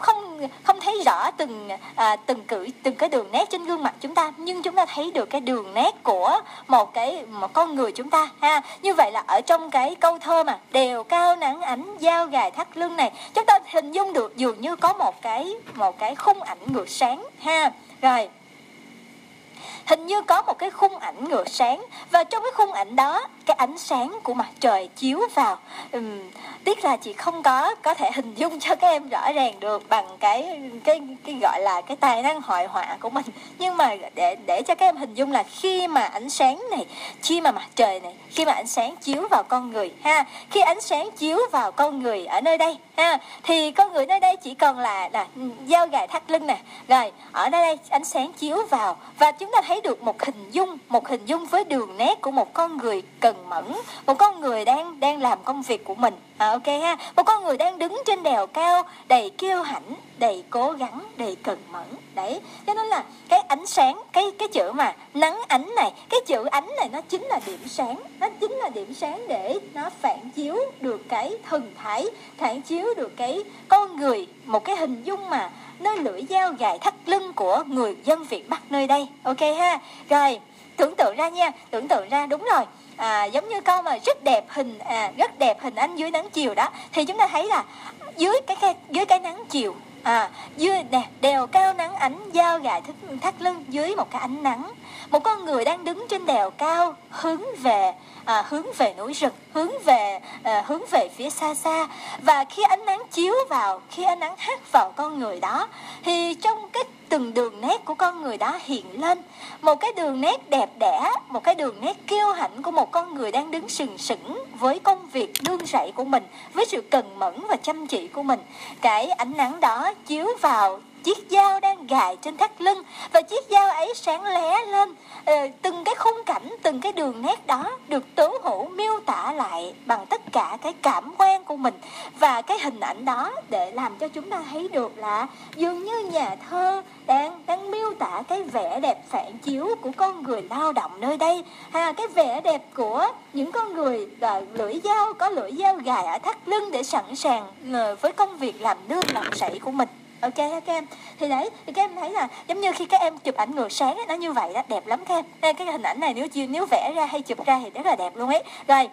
không không thấy rõ từng à, từng cử từng cái đường nét trên gương mặt chúng ta nhưng chúng ta thấy được cái đường nét của một cái một con người chúng ta ha. Như vậy là ở trong cái câu thơ mà đều cao nắng ánh dao gài thắt lưng này. Chúng ta hình dung được dường như có một cái một cái khung ảnh ngược sáng ha. Rồi. Hình như có một cái khung ảnh ngược sáng và trong cái khung ảnh đó cái ánh sáng của mặt trời chiếu vào um, tiếc là chị không có có thể hình dung cho các em rõ ràng được bằng cái cái cái gọi là cái tài năng hội họa của mình. Nhưng mà để để cho các em hình dung là khi mà ánh sáng này, khi mà mặt trời này, khi mà ánh sáng chiếu vào con người, ha, khi ánh sáng chiếu vào con người ở nơi đây, ha, thì con người nơi đây chỉ còn là là dao gài thắt lưng nè. Rồi, ở nơi đây ánh sáng chiếu vào và chúng ta thấy được một hình dung, một hình dung với đường nét của một con người cần mẫn, một con người đang đang làm công việc của mình à, ok ha. Một con người đang đứng trên đèo cao đầy kiêu hãnh đầy cố gắng đầy cần mẫn. Đấy cho nên là cái ánh sáng cái cái chữ mà nắng ánh này cái chữ ánh này nó chính là điểm sáng. Nó chính là điểm sáng để nó phản chiếu được cái thần thái phản chiếu được cái con người. Một cái hình dung mà nơi lưỡi dao dài thắt lưng của người dân Việt Bắc nơi đây. Ok ha. Rồi tưởng tượng ra nha tưởng tượng ra đúng rồi à, giống như câu mà rất đẹp hình à, rất đẹp hình anh dưới nắng chiều đó thì chúng ta thấy là dưới cái, cái dưới cái nắng chiều à dưới nè đèo cao nắng ảnh giao gài thắt, thắt lưng dưới một cái ánh nắng. Một con người đang đứng trên đèo cao hướng về à, hướng về núi rừng hướng về à, hướng về phía xa xa. Và khi ánh nắng chiếu vào khi ánh nắng hắt vào con người đó thì trong cái từng đường nét của con người đó hiện lên. Một cái đường nét đẹp đẽ, một cái đường nét kiêu hãnh của một con người đang đứng sừng sững với công việc nương rẫy của mình, với sự cần mẫn và chăm chỉ của mình. Cái ánh nắng đó chiếu vào chiếc dao đang gài trên thắt lưng và chiếc dao ấy sáng lé lên ờ, từng cái khung cảnh từng cái đường nét đó được tố hữu miêu tả lại bằng tất cả cái cảm quan của mình. Và cái hình ảnh đó để làm cho chúng ta thấy được là dường như nhà thơ đang đang miêu tả cái vẻ đẹp phản chiếu của con người lao động nơi đây. Ha cái vẻ đẹp của những con người là lưỡi dao có lưỡi dao gài ở thắt lưng để sẵn sàng ờ, với công việc làm nương làm sậy của mình ok các em thì đấy thì các em thấy là giống như khi các em chụp ảnh ngược sáng ấy, nó như vậy đó đẹp lắm các em. Cái hình ảnh này nếu chiều nếu vẽ ra hay chụp ra thì rất là đẹp luôn ấy. Rồi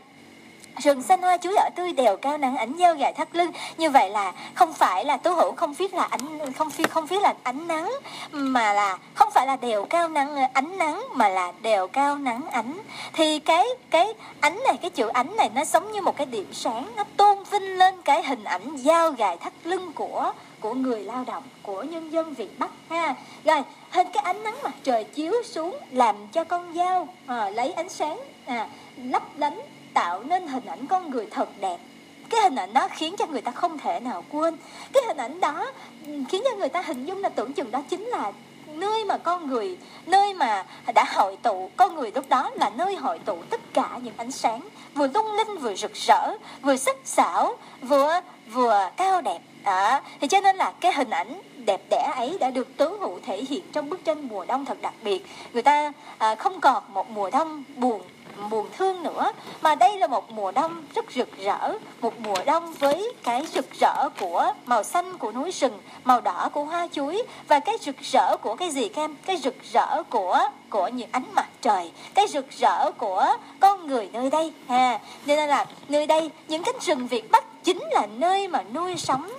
rừng xanh hoa chuối ở tươi đều cao nắng ánh dao gài thắt lưng. Như vậy là không phải là tố hữu không viết là ánh không phi không viết là ánh nắng mà là không phải là đều cao nắng ánh nắng mà là đều cao nắng ánh. Thì cái cái ánh này cái chữ ánh này nó giống như một cái điểm sáng nó tôn vinh lên cái hình ảnh dao gài thắt lưng của của người lao động của nhân dân Việt Bắc ha. Rồi hình cái ánh nắng mặt trời chiếu xuống làm cho con dao à, lấy ánh sáng à, lấp lánh tạo nên hình ảnh con người thật đẹp. Cái hình ảnh đó khiến cho người ta không thể nào quên. Cái hình ảnh đó ừ, khiến cho người ta hình dung là tưởng chừng đó chính là nơi mà con người nơi mà đã hội tụ. Con người lúc đó là nơi hội tụ tất cả những ánh sáng vừa lung linh vừa rực rỡ vừa sắc sảo vừa vừa cao đẹp đó thì cho nên là cái hình ảnh đẹp đẽ ấy đã được tứ hữu thể hiện trong bức tranh mùa đông thật đặc biệt. Người ta à, không còn một mùa đông buồn buồn thương nữa mà đây là một mùa đông rất rực rỡ một mùa đông với cái rực rỡ của màu xanh của núi rừng màu đỏ của hoa chuối và cái rực rỡ của cái gì kem? Cái rực rỡ của của những ánh mặt trời cái rực rỡ của con người nơi đây ha. Nên là nơi đây những cánh rừng việt bắc chính là nơi mà nuôi sống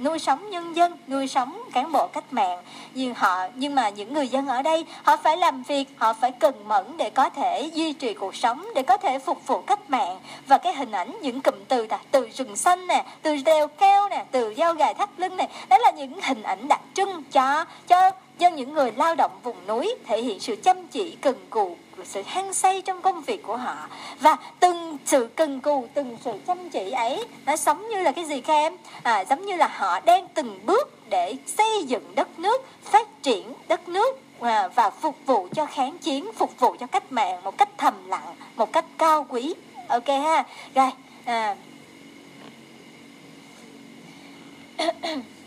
nuôi sống nhân dân, nuôi sống cán bộ cách mạng. Nhưng họ, nhưng mà những người dân ở đây, họ phải làm việc, họ phải cần mẫn để có thể duy trì cuộc sống, để có thể phục vụ cách mạng. Và cái hình ảnh những cụm từ là từ rừng xanh nè, từ đèo keo nè, từ dao gài thắt lưng nè, đó là những hình ảnh đặc trưng cho cho cho những người lao động vùng núi thể hiện sự chăm chỉ, cần cù sự hăng say trong công việc của họ. Và từng sự cần cù từng sự chăm chỉ ấy nó giống như là cái gì các em? À, giống như là họ đang từng bước để xây dựng đất nước phát triển đất nước à, và phục vụ cho kháng chiến phục vụ cho cách mạng một cách thầm lặng một cách cao quý. Ok ha? Rồi à.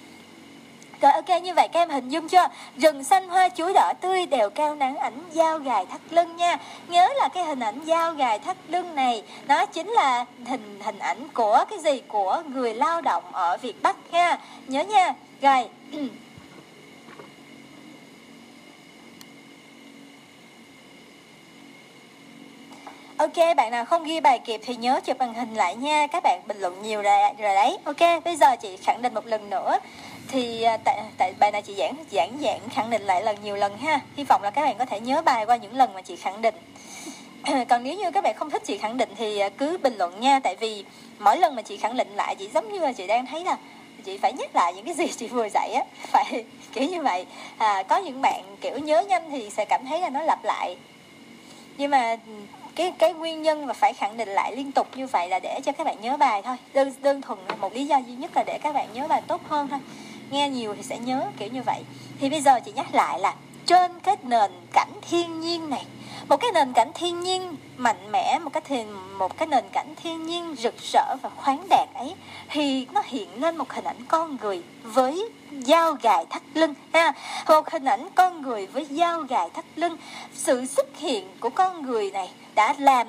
Rồi ok như vậy các em hình dung chưa? Rừng xanh hoa chuối đỏ tươi đều cao nắng ảnh dao gài thắt lưng nha. Nhớ là cái hình ảnh dao gài thắt lưng này Nó chính là hình hình ảnh của cái gì? Của người lao động ở Việt Bắc ha Nhớ nha. Rồi. Ok, bạn nào không ghi bài kịp thì nhớ chụp màn hình lại nha. Các bạn bình luận nhiều rồi, rồi đấy. Ok, bây giờ chị khẳng định một lần nữa thì à, tại tại bài này chị giảng giảng giảng khẳng định lại lần nhiều lần ha. Hy vọng là các bạn có thể nhớ bài qua những lần mà chị khẳng định. Còn nếu như các bạn không thích chị khẳng định thì à, cứ bình luận nha. Tại vì mỗi lần mà chị khẳng định lại chị giống như là chị đang thấy là chị phải nhắc lại những cái gì chị vừa dạy á. Phải kiểu như vậy. À, có những bạn kiểu nhớ nhanh thì sẽ cảm thấy là nó lặp lại. Nhưng mà ừ, cái cái nguyên nhân và phải khẳng định lại liên tục như vậy là để cho các bạn nhớ bài thôi. Đơn đơn thuần một lý do duy nhất là để các bạn nhớ bài tốt hơn thôi nghe nhiều thì sẽ nhớ kiểu như vậy. Thì bây giờ chị nhắc lại là trên cái nền cảnh thiên nhiên này, một cái nền cảnh thiên nhiên mạnh mẽ, một cái thiền, một cái nền cảnh thiên nhiên rực rỡ và khoáng đạt ấy, thì nó hiện lên một hình ảnh con người với dao gài thắt lưng, ha? Một hình ảnh con người với dao gài thắt lưng. Sự xuất hiện của con người này đã làm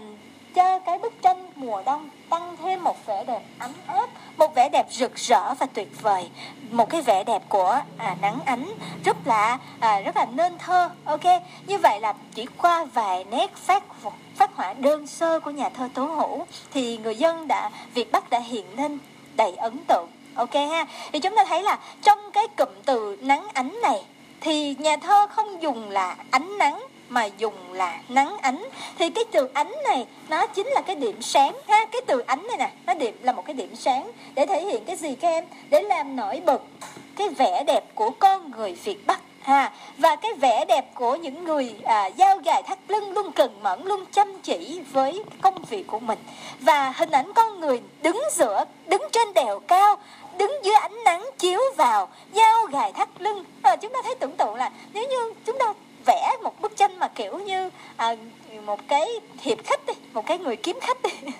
cho cái bức tranh mùa đông tăng thêm một vẻ đẹp ấm áp một vẻ đẹp rực rỡ và tuyệt vời. Một cái vẻ đẹp của à, nắng ánh rất là à, rất là nên thơ ok? Như vậy là chỉ qua vài nét phát phát họa đơn sơ của nhà thơ tố hữu thì người dân đã việt bắc đã hiện lên đầy ấn tượng ok ha? Thì chúng ta thấy là trong cái cụm từ nắng ánh này thì nhà thơ không dùng là ánh nắng mà dùng là nắng ánh. Thì cái từ ánh này nó chính là cái điểm sáng ha cái từ ánh này nè nó điểm là một cái điểm sáng để thể hiện cái gì các em? Để làm nổi bật cái vẻ đẹp của con người Việt Bắc ha. Và cái vẻ đẹp của những người à, giao gài thắt lưng luôn cần mẫn luôn chăm chỉ với công việc của mình. Và hình ảnh con người đứng giữa đứng trên đèo cao đứng dưới ánh nắng chiếu vào dao gài thắt lưng. À, chúng ta thấy tưởng tượng là nếu như chúng ta vẽ một bức tranh mà kiểu như à, một cái hiệp khách đi một cái người kiếm khách đi.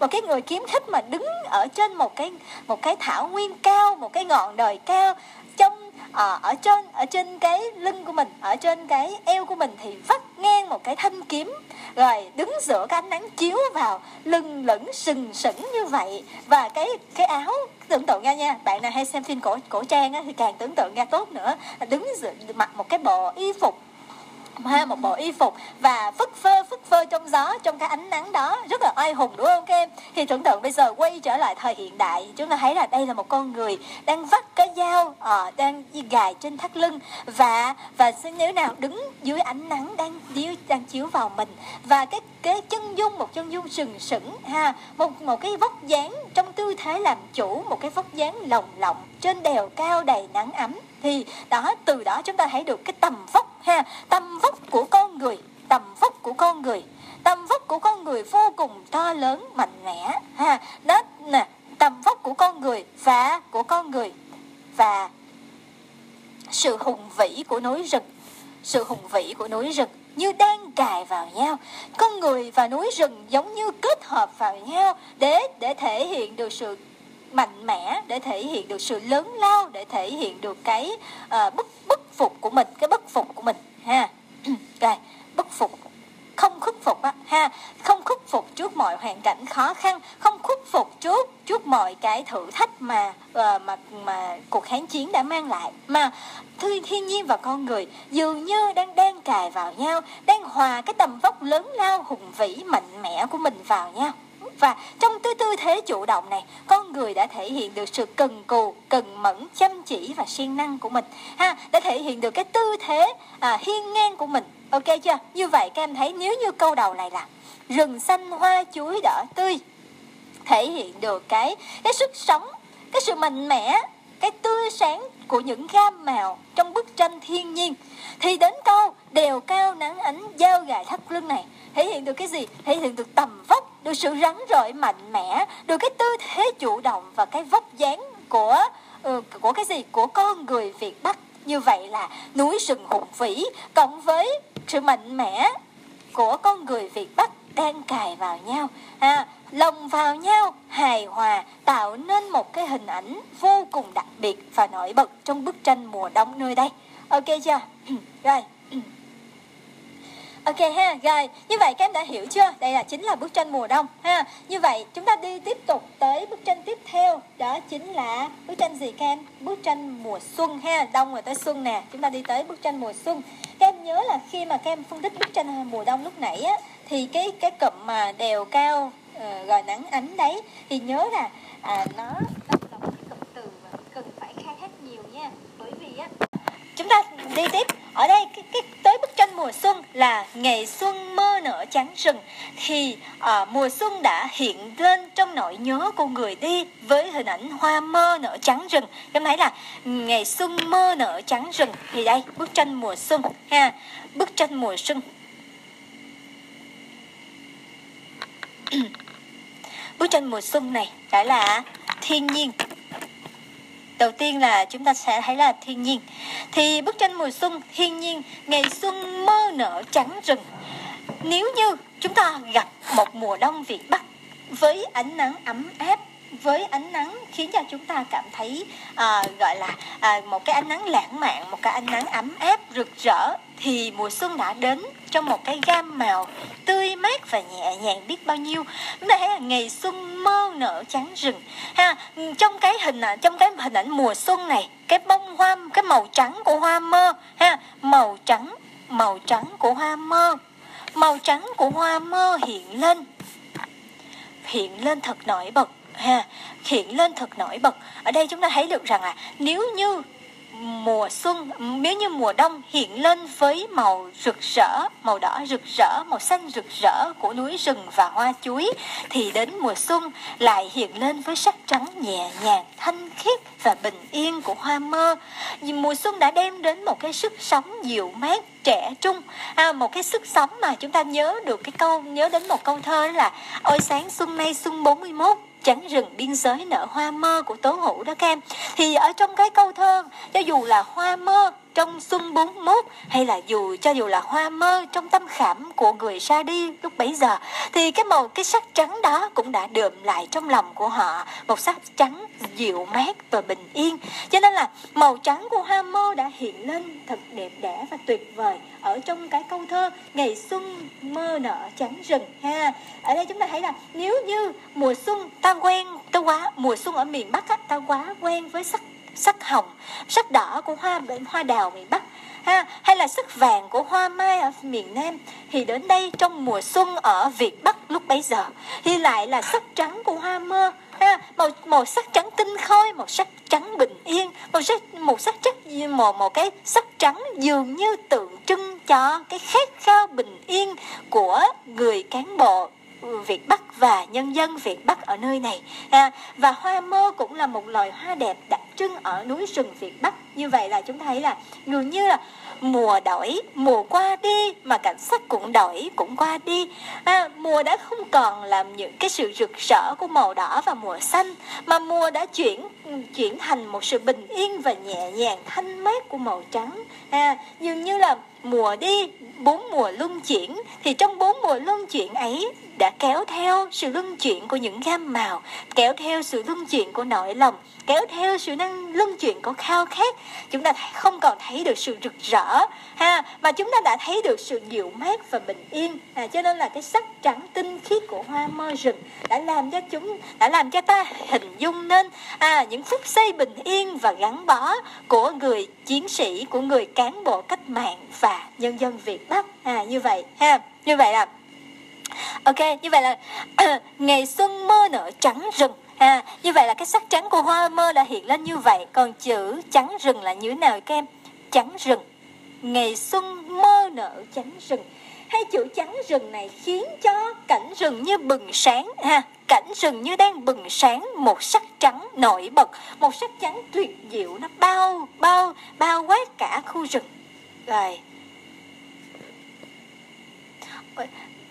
Một cái người kiếm khách mà đứng ở trên một cái một cái thảo nguyên cao một cái ngọn đồi cao. Trong à, ở trên ở trên cái lưng của mình ở trên cái eo của mình thì vắt ngang một cái thanh kiếm. Rồi đứng giữa cái ánh nắng chiếu vào lưng lửng sừng sững như vậy. Và cái cái áo tưởng tượng ra nha bạn nào hay xem phim cổ cổ trang á, thì càng tưởng tượng ra tốt nữa. Đứng giữa, mặc một cái bộ y phục ha một bộ y phục và phất phơ phất phơ trong gió trong cái ánh nắng đó. Rất là oai hùng đúng không các em thì tưởng tượng bây giờ quay trở lại thời hiện đại chúng ta thấy là đây là một con người đang vắt cái dao uh, đang gài trên thắt lưng và và nếu nào đứng dưới ánh nắng đang chiếu đang chiếu vào mình. Và cái cái chân dung một chân dung sừng sững ha một một cái vóc dáng trong tư thế làm chủ một cái vóc dáng lồng lộng trên đèo cao đầy nắng ấm thì đó, từ đó chúng ta thấy được cái tầm vóc ha. Tầm vóc của con người, tầm vóc của con người. Tầm vóc của con người vô cùng to lớn, mạnh mẽ ha. Đó nè, tầm vóc của con người và của con người và sự hùng vĩ của núi rừng, sự hùng vĩ của núi rừng như đang cài vào nhau. Con người và núi rừng giống như kết hợp vào nhau để để thể hiện được sự mạnh mẽ để thể hiện được sự lớn lao để thể hiện được cái uh, bất bất phục của mình cái bất phục của mình ha. Rồi bất phục không khuất phục á ha. Không khuất phục trước mọi hoàn cảnh khó khăn không khuất phục trước trước mọi cái thử thách mà uh, mà mà cuộc kháng chiến đã mang lại. Mà thiên thiên nhiên và con người dường như đang đang cài vào nhau đang hòa cái tầm vóc lớn lao hùng vĩ mạnh mẽ của mình vào nhau và trong tư tư thế chủ động này con người đã thể hiện được sự cần cù cần mẫn chăm chỉ và siêng năng của mình. Ha đã thể hiện được cái tư thế à, hiên ngang của mình. Ok chưa? Như vậy các em thấy nếu như câu đầu này là rừng xanh hoa chuối đỏ tươi thể hiện được cái cái sức sống cái sự mạnh mẽ cái tươi sáng của những gam màu trong bức tranh thiên nhiên thì đến câu đèo cao nắng ánh dao gài thắt lưng này. Thể hiện được cái gì? Thể hiện được tầm vóc được sự rắn rỏi mạnh mẽ được cái tư thế chủ động và cái vóc dáng của uh, của cái gì? Của con người Việt Bắc. Như vậy là núi rừng hùng vĩ cộng với sự mạnh mẽ của con người Việt Bắc đang cài vào nhau. À, lồng vào nhau hài hòa tạo nên một cái hình ảnh vô cùng đặc biệt và nổi bật trong bức tranh mùa đông nơi đây. Ok chưa? Rồi. Ok ha, rồi như vậy các em đã hiểu chưa? Đây là chính là bức tranh mùa đông ha. Như vậy chúng ta đi tiếp tục tới bức tranh tiếp theo, đó chính là bức tranh gì các em? Bức tranh mùa xuân ha, đông rồi tới xuân nè. Chúng ta đi tới bức tranh mùa xuân. Các em nhớ là khi mà các em phân tích bức tranh mùa đông lúc nãy á thì cái cái cụm mà đèo cao ờ, uh, rồi nắng ánh đấy thì nhớ là à, nó đó là một cái cụm từ mà cần phải khai thác nhiều nha. Bởi vì á chúng ta đi tiếp ở đây cái, cái tới bức tranh mùa xuân là ngày xuân mơ nở trắng rừng. Thì à, mùa xuân đã hiện lên trong nỗi nhớ của người đi với hình ảnh hoa mơ nở trắng rừng. Em thấy là ngày xuân mơ nở trắng rừng. Thì đây bức tranh mùa xuân ha. Bức tranh mùa xuân. Bức tranh mùa xuân này đã là thiên nhiên đầu tiên là chúng ta sẽ thấy là thiên nhiên. Thì bức tranh mùa xuân, thiên nhiên, ngày xuân mơ nở trắng rừng nếu như chúng ta gặp một mùa đông việt bắc với ánh nắng ấm áp với ánh nắng khiến cho chúng ta cảm thấy à, gọi là à, một cái ánh nắng lãng mạn một cái ánh nắng ấm áp rực rỡ thì mùa xuân đã đến trong một cái gam màu tươi mát và nhẹ nhàng biết bao nhiêu. Chúng ta thấy là ngày xuân mơ nở trắng rừng. Ha trong cái hình à, trong cái hình ảnh mùa xuân này cái bông hoa cái màu trắng của hoa mơ ha màu trắng màu trắng của hoa mơ màu trắng của hoa mơ hiện lên. Hiện lên thật nổi bật ha hiện lên thật nổi bật. Ở đây chúng ta thấy được rằng là nếu như mùa xuân nếu như mùa đông hiện lên với màu rực rỡ màu đỏ rực rỡ màu xanh rực rỡ của núi rừng và hoa chuối thì đến mùa xuân lại hiện lên với sắc trắng nhẹ nhàng thanh khiết và bình yên của hoa mơ. Mùa xuân đã đem đến một cái sức sống dịu mát trẻ trung. À, một cái sức sống mà chúng ta nhớ được cái câu nhớ đến một câu thơ đó là ôi sáng xuân nay xuân 41 trắng rừng biên giới nở hoa mơ của tố hữu đó các em thì ở trong cái câu thơ, cho dù là hoa mơ trong xuân 41 hay là dù cho dù là hoa mơ trong tâm khảm của người ra đi lúc bấy giờ thì cái màu cái sắc trắng đó cũng đã đượm lại trong lòng của họ một sắc trắng dịu mát và bình yên. Cho nên là màu trắng của hoa mơ đã hiện lên thật đẹp đẽ và tuyệt vời ở trong cái câu thơ ngày xuân mơ nở trắng rừng ha ở đây chúng ta thấy là nếu như mùa xuân ta quen ta quá mùa xuân ở miền bắc á, ta quá quen với sắc sắc hồng, sắc đỏ của hoa hoa đào miền bắc, ha, hay là sắc vàng của hoa mai ở miền nam, thì đến đây trong mùa xuân ở việt bắc lúc bấy giờ thì lại là sắc trắng của hoa mơ, ha, màu màu sắc trắng tinh khôi, màu sắc trắng bình yên, màu sắc một sắc chất một một cái sắc trắng dường như tượng trưng cho cái khát khao bình yên của người cán bộ Việt Bắc và nhân dân Việt Bắc ở nơi này. À, và hoa mơ cũng là một loài hoa đẹp đặc trưng ở núi rừng Việt Bắc. Như vậy là chúng thấy là dường như là mùa đổi mùa qua đi mà cảnh sắc cũng đổi cũng qua đi. À, mùa đã không còn làm những cái sự rực rỡ của màu đỏ và mùa xanh mà mùa đã chuyển chuyển thành một sự bình yên và nhẹ nhàng thanh mát của màu trắng. À, dường như là mùa đi bốn mùa luân chuyển thì trong bốn mùa luân chuyển ấy đã kéo theo sự luân chuyển của những gam màu kéo theo sự luân chuyển của nỗi lòng kéo theo sự năng luân chuyển của khao khát. Chúng ta không còn thấy được sự rực rỡ ha mà chúng ta đã thấy được sự dịu mát và bình yên. À, cho nên là cái sắc trắng tinh khiết của hoa mơ rừng đã làm cho chúng đã làm cho ta hình dung nên à những phút giây bình yên và gắn bó của người chiến sĩ của người cán bộ cách mạng và nhân dân Việt Bắc à như vậy, ha, như vậy là, ok, như vậy là, ngày xuân mơ nở trắng rừng à như vậy là cái sắc trắng của hoa mơ đã hiện lên như vậy. Còn chữ trắng rừng là như thế nào, các em? Trắng rừng. Ngày xuân mơ nở trắng rừng. Hai chữ trắng rừng này khiến cho cảnh rừng như bừng sáng, ha, cảnh rừng như đang bừng sáng. Một sắc trắng nổi bật, một sắc trắng tuyệt diệu, nó bao bao bao quát cả khu rừng. Rồi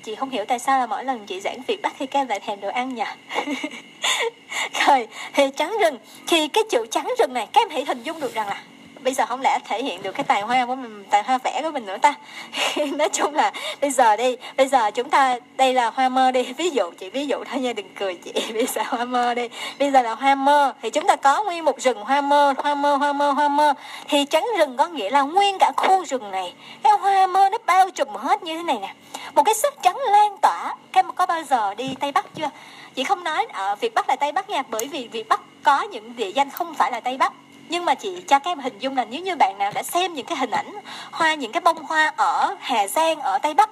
chị không hiểu tại sao là mỗi lần chị giảng việc bắt thì các lại thèm đồ ăn nhỉ? Rồi, thì trắng rừng. Thì cái chữ trắng rừng này, các em hãy hình dung được rằng là bây giờ không lẽ thể hiện được cái tài hoa của mình, tài hoa vẽ của mình nữa ta? Nói chung là bây giờ đi bây giờ chúng ta, đây là hoa mơ đi. Ví dụ, chị ví dụ thôi nha, đừng cười chị, bây giờ hoa mơ đi. Bây giờ là hoa mơ, thì chúng ta có nguyên một rừng hoa mơ hoa mơ hoa mơ hoa mơ. Thì trắng rừng có nghĩa là nguyên cả khu rừng này. Cái hoa mơ nó bao trùm hết như thế này nè. Một cái sắc trắng lan tỏa. Các em có bao giờ đi tây bắc chưa? Chị không nói ở việt bắc là tây bắc nha, bởi vì việt bắc có những địa danh không phải là tây bắc nhưng mà chị cho các em hình dung là nếu như bạn nào đã xem những cái hình ảnh hoa, những cái bông hoa ở Hà Giang, ở Tây Bắc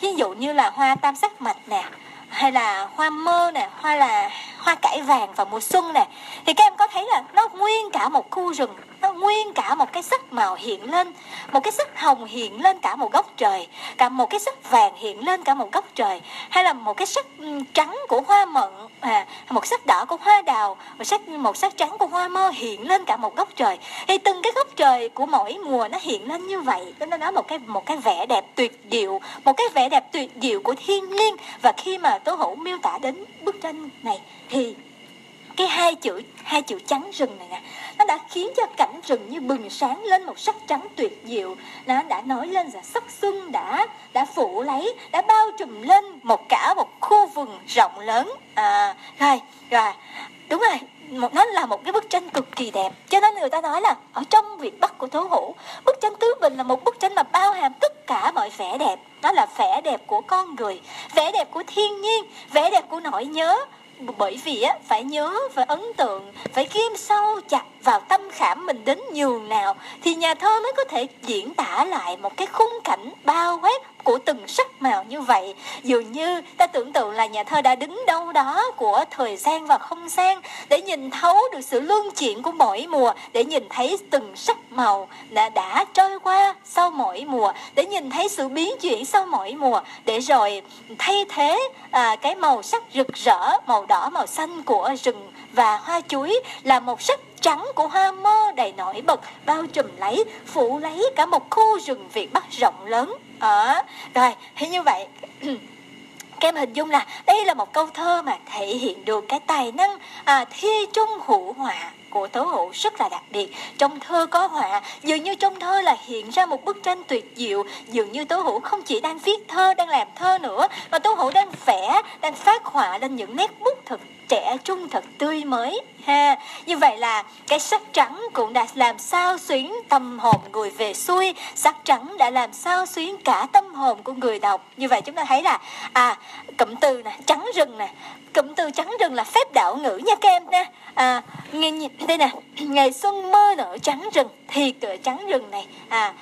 ví dụ như là hoa tam sắc mạch nè, hay là hoa mơ nè, hoa là hoa cải vàng vào mùa xuân nè, thì các em có thấy là nó nguyên cả một khu rừng nguyên cả một cái sắc màu hiện lên một cái sắc hồng hiện lên cả một góc trời cả một cái sắc vàng hiện lên cả một góc trời hay là một cái sắc trắng của hoa mận à, một sắc đỏ của hoa đào một sắc một sắc trắng của hoa mơ hiện lên cả một góc trời. Thì từng cái góc trời của mỗi mùa nó hiện lên như vậy nên nó nói một cái một cái vẻ đẹp tuyệt diệu một cái vẻ đẹp tuyệt diệu của thiên nhiên và khi mà tố hữu miêu tả đến bức tranh này thì cái hai chữ hai chữ trắng rừng này nè nó đã khiến cho cảnh rừng như bừng sáng lên một sắc trắng tuyệt diệu. Nó đã nói lên là sắc xuân đã đã phủ lấy đã bao trùm lên một cả một khu vườn rộng lớn. À, rồi rồi đúng rồi một nó là một cái bức tranh cực kỳ đẹp. Cho nên người ta nói là ở trong việt bắc của tố hữu bức tranh tứ bình là một bức tranh mà bao hàm tất cả mọi vẻ đẹp. Nó là vẻ đẹp của con người vẻ đẹp của thiên nhiên vẻ đẹp của nỗi nhớ bởi vì á, phải nhớ, phải ấn tượng, phải ghim sâu chặt vào tâm khảm mình đến nhường nào, thì nhà thơ mới có thể diễn tả lại một cái khung cảnh bao quát của từng sắc màu như vậy. Dường như ta tưởng tượng là nhà thơ đã đứng đâu đó của thời gian và không gian để nhìn thấu được sự luân chuyển của mỗi mùa để nhìn thấy từng sắc màu đã, đã trôi qua sau mỗi mùa để nhìn thấy sự biến chuyển sau mỗi mùa để rồi thay thế à, cái màu sắc rực rỡ màu đỏ màu xanh của rừng và hoa chuối là một sắc trắng của hoa mơ đầy nổi bật bao trùm lấy phủ lấy cả một khu rừng việt bắc rộng lớn ở rồi thế như vậy các em hình dung là đây là một câu thơ mà thể hiện được cái tài năng à, thi trung hữu họa của tố hữu rất là đặc biệt. Trong thơ có họa, dường như trong thơ là hiện ra một bức tranh tuyệt diệu. Dường như tố hữu không chỉ đang viết thơ, đang làm thơ nữa, mà tố hữu đang vẽ, đang phát họa lên những nét bút thật trẻ trung, thật tươi mới. Ha, như vậy là cái sắc trắng cũng đã làm sao xuyến tâm hồn người về xuôi. Sắc trắng đã làm sao xuyến cả tâm hồn của người đọc. Như vậy chúng ta thấy là à cụm từ nè, trắng rừng nè. Cụm từ trắng rừng là phép đạo ngữ nha các em nha. À nghe đây nè, ngày xuân mơ nở trắng rừng, thì cửa trắng rừng này à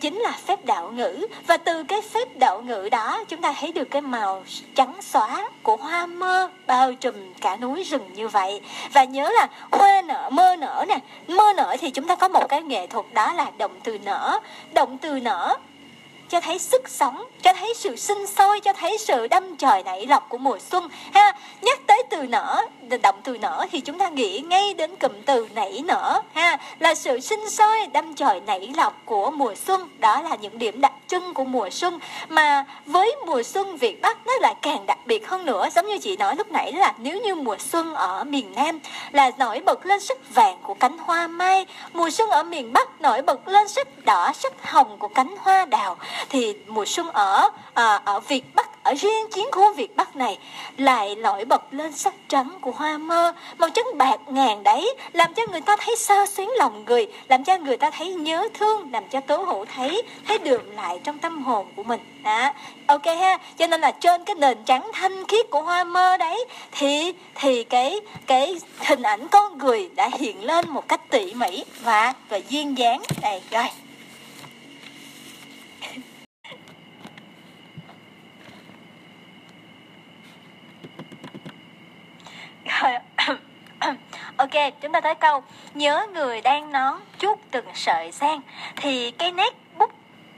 chính là phép đạo ngữ. Và từ cái phép đạo ngữ đó, chúng ta thấy được cái màu trắng xóa của hoa mơ bao trùm cả núi rừng như vậy. Và nhớ là hoa nở, mơ nở nè. Mơ nở thì chúng ta có một cái nghệ thuật đó là động từ nở. Động từ nở cho thấy sức sống, cho thấy sự sinh sôi, cho thấy sự đâm chồi nảy lọc của mùa xuân, ha. Nhắc tới từ nở động từ nở thì chúng ta nghĩ ngay đến cụm từ nảy nở, ha. Là sự sinh sôi, đâm chồi nảy lọc của mùa xuân. Đó là những điểm đặc trưng của mùa xuân. Mà với mùa xuân, Việt Bắc nó lại càng đặc biệt hơn nữa. Giống như chị nói lúc nãy là nếu như mùa xuân ở miền Nam là nổi bật lên sắc vàng của cánh hoa mai, mùa xuân ở miền Bắc nổi bật lên sắc đỏ, sắc hồng của cánh hoa đào thì mùa xuân ở à, ở Việt Bắc ở riêng chiến khu Việt Bắc này lại nổi bật lên sắc trắng của hoa mơ. Màu trắng bạc ngàn đấy làm cho người ta thấy sao xuyến lòng người làm cho người ta thấy nhớ thương làm cho tố hữu thấy thấy đường lại trong tâm hồn của mình. À, ok ha. Cho nên là trên cái nền trắng thanh khiết của hoa mơ đấy thì thì cái cái hình ảnh con người đã hiện lên một cách tỉ mỉ và và duyên dáng. Này rồi. ok, chúng ta tới câu Nhớ người đang nón chút từng sợi sang Thì cái nét bút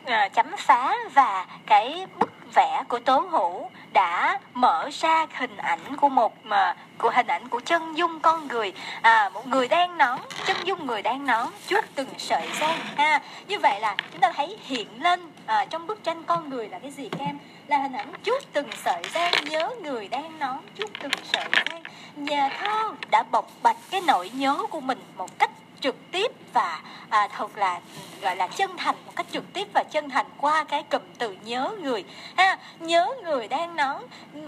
à, chấm phá và cái bức vẽ của Tố Hữu đã mở ra hình ảnh của một mà của hình ảnh của chân dung con người. À một người đang nón chân dung người đang nón chút từng sợi sang ha như vậy là chúng ta thấy hiện lên à, trong bức tranh con người là cái gì các em là hình ảnh chút từng sợi dây nhớ người đang nón chút từng sợi dây. Nhà thơ đã bộc bạch cái nỗi nhớ của mình một cách trực tiếp và à, thật là gọi là chân thành một cách trực tiếp và chân thành qua cái cụm từ nhớ người. Ha nhớ người đang nón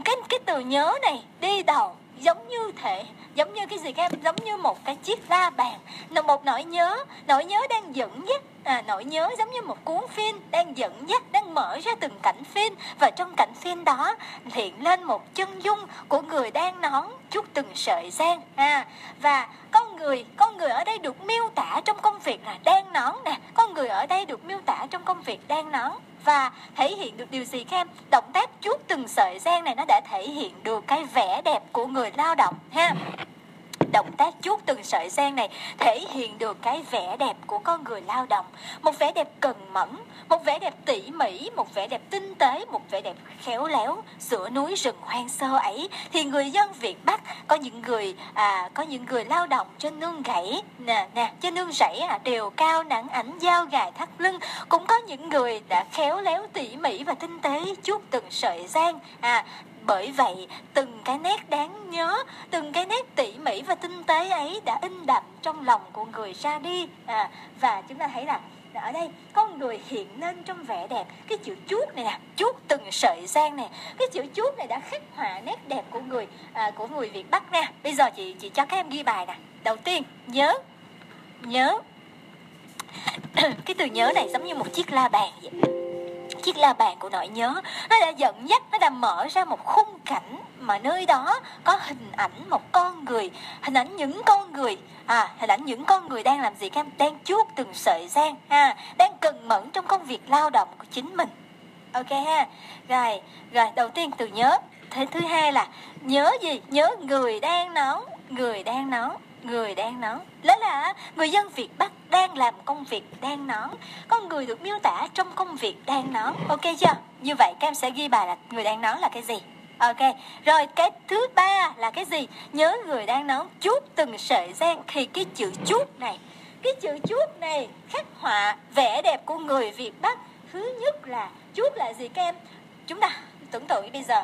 cái cái từ nhớ này đi đầu giống như thể giống như cái gì các em giống như một cái chiếc la bàn. Một nỗi nhớ nỗi nhớ đang dẫn dắt à, nỗi nhớ giống như một cuốn phim đang dẫn dắt đang mở ra từng cảnh phim. Và trong cảnh phim đó hiện lên một chân dung của người đang nón chút từng sợi gian à, và con người con người ở đây được miêu tả trong công việc là đang nón nè. Con người ở đây được miêu tả trong công việc đang nón và thể hiện được điều gì các em động tác chuốt từng sợi gian này nó đã thể hiện được cái vẻ đẹp của người lao động, ha? Động tác chuốt từng sợi sen này thể hiện được cái vẻ đẹp của con người lao động. Một vẻ đẹp cần mẫn một vẻ đẹp tỉ mỉ một vẻ đẹp tinh tế một vẻ đẹp khéo léo giữa núi rừng hoang sơ ấy. Thì người dân việt bắc có những người à, có những người lao động trên nương gãy nè nè trên nương rẫy à, đều cao nặng ảnh dao gài thắt lưng. Cũng có những người đã khéo léo tỉ mỉ và tinh tế chuốt từng sợi gian à bởi vậy, từng cái nét đáng nhớ, từng cái nét tỉ mỉ và tinh tế ấy đã in đậm trong lòng của người ra đi. À, và chúng ta thấy là ở đây con người hiện lên trong vẻ đẹp. Cái chữ chuốt này nè chuốt từng sợi gian này cái chữ chuốt này đã khắc họa nét đẹp của người à, của người việt bắc nè bây giờ chị chị cho các em ghi bài nè. Đầu tiên nhớ nhớ. Cái từ nhớ này giống như một chiếc la bàn vậy chiếc la bàn của nỗi nhớ, nó đã dẫn dắt, nó đã mở ra một khung cảnh mà nơi đó có hình ảnh một con người, hình ảnh những con người. À hình ảnh những con người đang làm gì các em? Đang chuốt từng sợi gian, ha, đang cần mẫn trong công việc lao động của chính mình. Ok ha. Rồi rồi, đầu tiên từ nhớ. Thế thứ hai là nhớ gì? Nhớ người đang nấu, người đang nấu người đang nón. Đó là người dân Việt Bắc đang làm công việc đang nón. Con người được miêu tả trong công việc đang nón. Ok chưa? Như vậy các em sẽ ghi bài là người đang nón là cái gì? Ok, rồi cái thứ ba là cái gì? Nhớ người đang nón chút từng sợi gian thì cái chữ chút này. Cái chữ chút này khắc họa vẻ đẹp của người Việt Bắc. Thứ nhất là chút là gì các em? Chúng ta tưởng tượng bây giờ.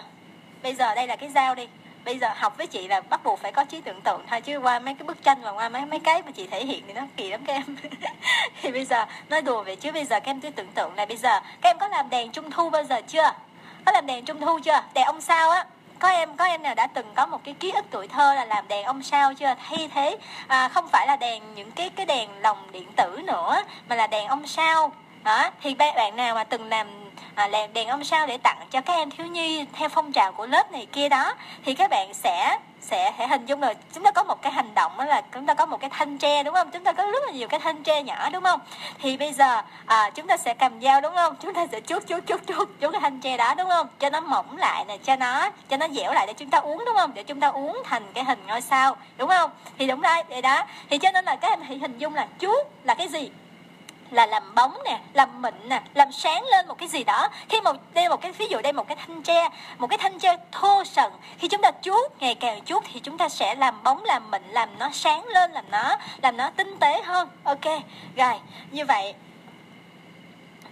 Bây giờ đây là cái dao đi bây giờ học với chị là bắt buộc phải có trí tưởng tượng thôi chứ qua mấy cái bức tranh và qua mấy mấy cái mà chị thể hiện thì nó kỳ lắm các em. Thì bây giờ nói đùa vậy chứ bây giờ các em cứ tưởng tượng là bây giờ các em có làm đèn trung thu bao giờ chưa? Có làm đèn trung thu chưa? Đèn ông sao á? Có em có em nào đã từng có một cái ký ức tuổi thơ là làm đèn ông sao chưa? Thay thế à, không phải là đèn những cái cái đèn lồng điện tử nữa mà là đèn ông sao. Đó thì bạn nào mà từng làm à, làm đèn ông sao để tặng cho các em thiếu nhi theo phong trào của lớp này kia đó thì các bạn sẽ sẽ thể hình dung rồi chúng ta có một cái hành động đó là chúng ta có một cái thanh tre đúng không? Chúng ta có rất là nhiều cái thanh tre nhỏ đúng không? Thì bây giờ à, chúng ta sẽ cầm dao đúng không? Chúng ta sẽ chút chút chút chút chút cái thanh tre đó đúng không? Cho nó mỏng lại nè cho nó cho nó dẻo lại để chúng ta uống đúng không? Để chúng ta uống thành cái hình ngôi sao đúng không? Thì đúng đấy vậy đó. Thì cho nên là các em hãy hình dung là chút là cái gì? Là làm bóng nè, làm mịn nè, làm sáng lên một cái gì đó. Khi một đây một cái, ví dụ đây một cái thanh tre, một cái thanh tre thô sần, khi chúng ta chuốt, ngày càng chuốt thì chúng ta sẽ làm bóng, làm mịn, làm nó sáng lên, làm nó làm nó tinh tế hơn. Ok, rồi, như vậy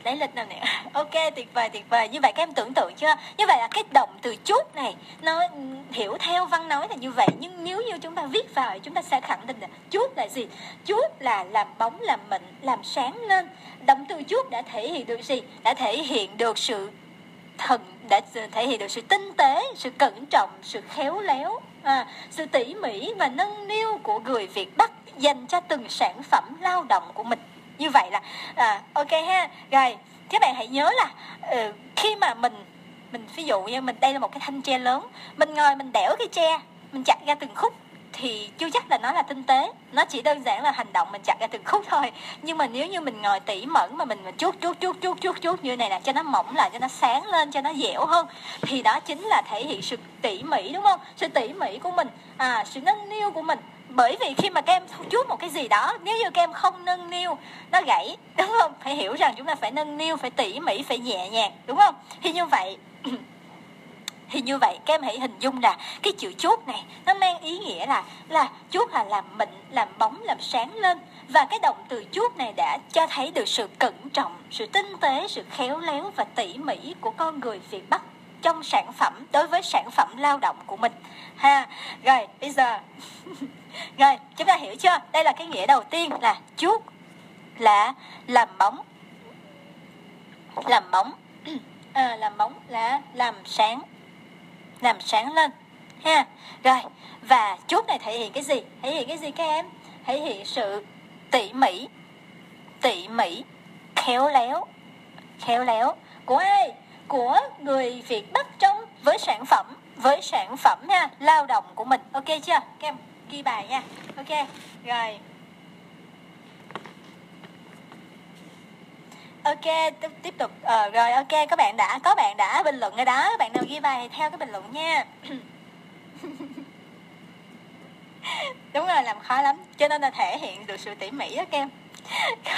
lấy lịch nào nè? Ok tuyệt vời tuyệt vời. Như vậy các em tưởng tượng chưa? Như vậy là cái động từ chút này nó ừ, hiểu theo văn nói là như vậy. Nhưng nếu như chúng ta viết vào chúng ta sẽ khẳng định là chút là gì? Chút là làm bóng làm mịn làm sáng lên. Động từ chút đã thể hiện được gì? Đã thể hiện được sự thần đã thể hiện được sự tinh tế sự cẩn trọng sự khéo léo à, sự tỉ mỉ và nâng niu của người việt bắc dành cho từng sản phẩm lao động của mình như vậy là à, ok ha. Rồi các bạn hãy nhớ là uh, khi mà mình mình ví dụ như mình đây là một cái thanh tre lớn mình ngồi mình đẽo cái tre mình chặt ra từng khúc thì chưa chắc là nó là tinh tế. Nó chỉ đơn giản là hành động mình chặt ra từng khúc thôi. Nhưng mà nếu như mình ngồi tỉ mẩn mà mình mình chuốt chuốt chuốt chuốt chuốt chuốt như này là cho nó mỏng lại cho nó sáng lên cho nó dẻo hơn thì đó chính là thể hiện sự tỉ mỉ đúng không? Sự tỉ mỉ của mình à sự nâng niu của mình bởi vì khi mà các em chút một cái gì đó, nếu như các em không nâng niu, nó gãy, đúng không? Phải hiểu rằng chúng ta phải nâng niu, phải tỉ mỉ, phải nhẹ nhàng, đúng không? Thì như vậy, thì như vậy các em hãy hình dung là cái chữ chốt này, nó mang ý nghĩa là là chốt là làm mịn, làm bóng, làm sáng lên. Và cái động từ chốt này đã cho thấy được sự cẩn trọng, sự tinh tế, sự khéo léo và tỉ mỉ của con người việt bắc trong sản phẩm đối với sản phẩm lao động của mình. Ha rồi bây giờ rồi chúng ta hiểu chưa? Đây là cái nghĩa đầu tiên là chuốt là làm bóng. Làm bóng à, làm bóng là làm sáng làm sáng lên. Ha rồi và chuốt này thể hiện cái gì? Thể hiện cái gì các em? Thể hiện sự tỉ mỉ tỉ mỉ khéo léo khéo léo của ai? Của người Việt Bắc trong với sản phẩm với sản phẩm nha lao động của mình. Ok chưa? Các em ghi bài nha. Ok rồi. Ok tiếp, tiếp tục. Ờ, rồi ok các bạn đã có bạn đã bình luận rồi đó. Bạn nào ghi bài theo cái bình luận nha. Đúng rồi làm khó lắm. Cho nên là thể hiện được sự tỉ mỉ đó các em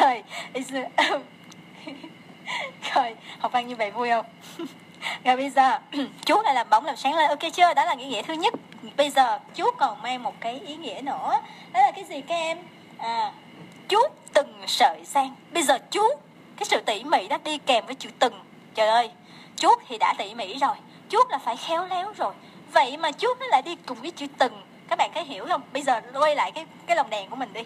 rồi rồi, học văn như vậy vui không? Rồi bây giờ, chú lại làm bóng làm sáng lên. Ok chưa? Đó là ý nghĩa thứ nhất. Bây giờ, chú còn mang một cái ý nghĩa nữa. Đó là cái gì các em? À chú từng sợi sang. Bây giờ chú, cái sự tỉ mỉ đó đi kèm với chữ từng. Trời ơi chuốt thì đã tỉ mỉ rồi. Chuốt là phải khéo léo rồi. Vậy mà chuốt nó lại đi cùng với chữ từng. Các bạn có hiểu không? Bây giờ quay lại cái cái lồng đèn của mình đi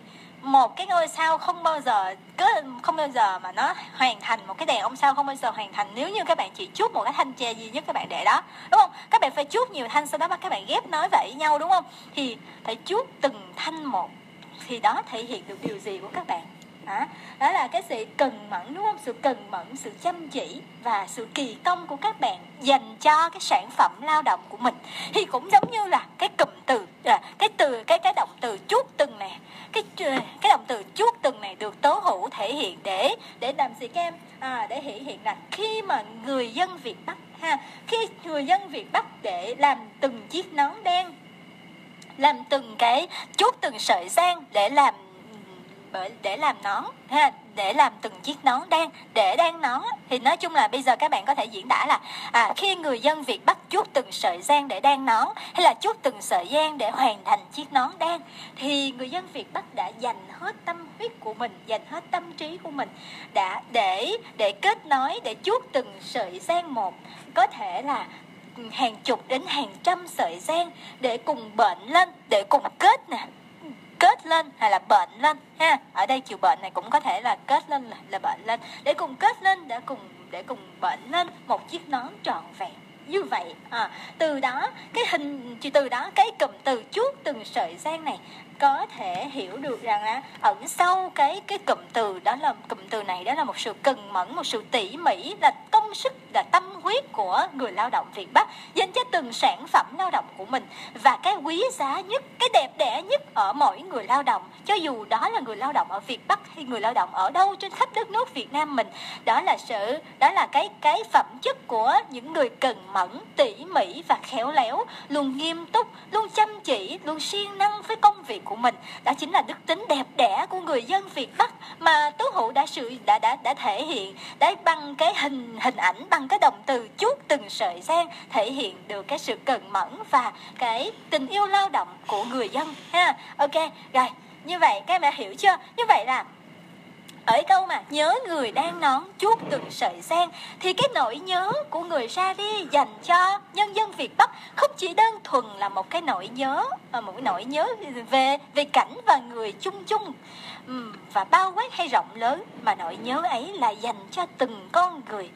một cái ngôi sao không bao giờ cứ, không bao giờ mà nó hoàn thành một cái đèn ông sao không bao giờ hoàn thành. Nếu như các bạn chỉ chút một cái thanh tre duy nhất các bạn để đó, đúng không? Các bạn phải chút nhiều thanh sau đó các bạn ghép nói với nhau, đúng không? Thì phải chút từng thanh một thì đó thể hiện được điều gì của các bạn đó, đó là cái sự cần mẫn đúng không? Sự cần mẫn sự chăm chỉ và sự kỳ công của các bạn dành cho cái sản phẩm lao động của mình. Thì cũng giống như là cái cụm từ à, cái từ cái cái động từ chút từng này. Cái à, cái động từ chuốt từng này được tố hữu thể hiện để để làm gì các em? À, để thể hiện là khi mà người dân Việt Bắc ha khi người dân Việt Bắc để làm từng chiếc nón đen làm từng cái chuốt từng sợi giang để làm bởi để làm nón ha để làm từng chiếc nón đen để đan nón thì nói chung là bây giờ các bạn có thể diễn tả là à, khi người dân Việt bắt chuốt từng sợi gian để đan nón hay là chuốt từng sợi gian để hoàn thành chiếc nón đen thì người dân Việt Bắc đã dành hết tâm huyết của mình dành hết tâm trí của mình đã để để kết nối để chuốt từng sợi gian một. Có thể là ừ, hàng chục đến hàng trăm sợi gian để cùng bệnh lên để cùng kết nè kết lên hay là bệnh lên ha? Ở đây chiều bệnh này cũng có thể là kết lên là, là bệnh lên. Để cùng kết lên để cùng để cùng bệnh lên một chiếc nón trọn vẹn. Như vậy à, từ đó cái hình từ đó cái cụm từ chuốt từng sợi giang này có thể hiểu được rằng là ẩn sau cái cái cụm từ đó là, cụm từ này đó là một sự cần mẫn, một sự tỉ mỉ, là công sức, là tâm huyết của người lao động Việt Bắc, dành cho từng sản phẩm lao động của mình. Và cái quý giá nhất, cái đẹp đẽ nhất ở mỗi người lao động, cho dù đó là người lao động ở Việt Bắc hay người lao động ở đâu trên khắp đất nước Việt Nam mình, đó là sự, đó là cái cái phẩm chất của những người cần mẫn, tỉ mỉ và khéo léo, luôn nghiêm túc, luôn chăm chỉ, luôn siêng năng với công việc của mình. Đó chính là đức tính đẹp đẽ của người dân Việt Bắc mà Tố Hữu đã sự, đã đã đã thể hiện. Đấy, bằng cái hình hình ảnh, bằng cái động từ chuốt từng sợi giang thể hiện được cái sự cần mẫn và cái tình yêu lao động của người dân, ha. Ok, rồi, như vậy, các em đã hiểu chưa? Như vậy là ở câu mà, nhớ người đang nón chuốt từng sợi sen. Thì cái nỗi nhớ của người ra đi dành cho nhân dân Việt Bắc không chỉ đơn thuần là một cái nỗi nhớ mà một cái nỗi nhớ về về cảnh và người chung chung. Và bao quát hay rộng lớn mà nỗi nhớ ấy là dành cho từng con người,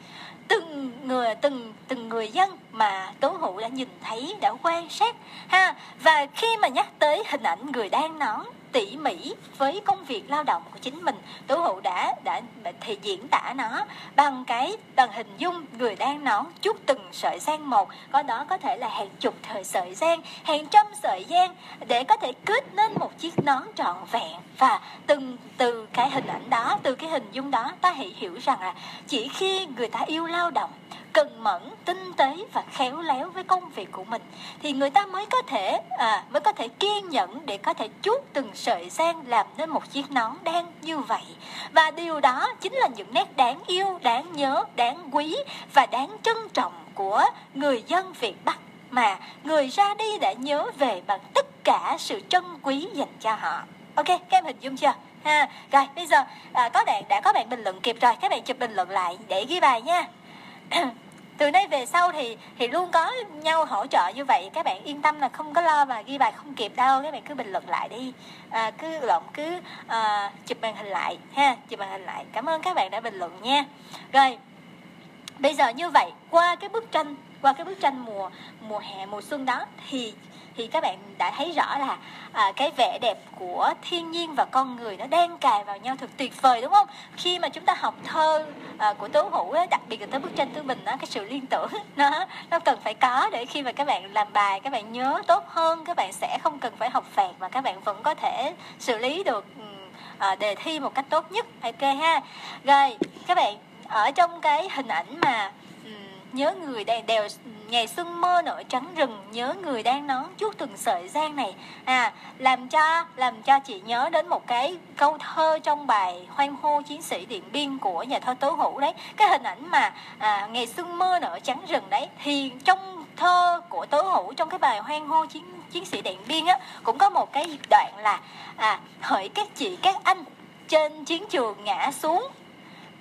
từng người, từng từng người dân mà tố hữu đã nhìn thấy, đã quan sát. Ha, và khi mà nhắc tới hình ảnh người đang nón tỉ mỉ với công việc lao động của chính mình. Tố hữu đã đã thì diễn tả nó bằng cái bằng hình dung người đang nón chút từng sợi gian một. Có đó có thể là hàng chục thời sợi gian, hàng trăm sợi gian để có thể kết nên một chiếc nón trọn vẹn. Và từng từ cái hình ảnh đó từ cái hình dung đó ta hãy hiểu rằng là chỉ khi người ta yêu lao động cần mẫn tinh tế và khéo léo với công việc của mình thì người ta mới có thể à, mới có thể kiên nhẫn để có thể chuốt từng sợi sen làm nên một chiếc nón đen như vậy. Và điều đó chính là những nét đáng yêu đáng nhớ đáng quý và đáng trân trọng của người dân Việt Bắc mà người ra đi đã nhớ về bằng tất cả sự trân quý dành cho họ. Ok các em hình dung chưa? Ha rồi bây giờ à, có bạn đã có bạn bình luận kịp rồi các bạn chụp bình luận lại để ghi bài nha. từ nay về sau thì thì luôn có nhau hỗ trợ như vậy. Các bạn yên tâm là không có lo mà ghi bài không kịp đâu. Các bạn cứ bình luận lại đi. À, cứ lộn cứ à, chụp màn hình lại ha chụp màn hình lại. Cảm ơn các bạn đã bình luận nha. Rồi bây giờ như vậy qua cái bức tranh qua cái bức tranh mùa mùa hè mùa xuân đó thì thì các bạn đã thấy rõ là à, cái vẻ đẹp của thiên nhiên và con người nó đang cài vào nhau thật tuyệt vời đúng không? Khi mà chúng ta học thơ à, của tố hữu ấy, đặc biệt là tới bức tranh tư bình đó cái sự liên tưởng nó nó cần phải có để khi mà các bạn làm bài các bạn nhớ tốt hơn các bạn sẽ không cần phải học phạt mà các bạn vẫn có thể xử lý được à, đề thi một cách tốt nhất. Ok ha. Rồi các bạn ở trong cái hình ảnh mà nhớ người đang đèo ngày xuân mơ nổi trắng rừng nhớ người đang nón chút từng sợi giang này. À làm cho làm cho chị nhớ đến một cái câu thơ trong bài hoan hô chiến sĩ điện biên của nhà thơ tố hữu đấy. Cái hình ảnh mà à, ngày xuân mơ nở trắng rừng đấy thì trong thơ của tố hữu trong cái bài hoan hô chiến chiến sĩ điện biên á cũng có một cái đoạn là à hỡi các chị các anh trên chiến trường ngã xuống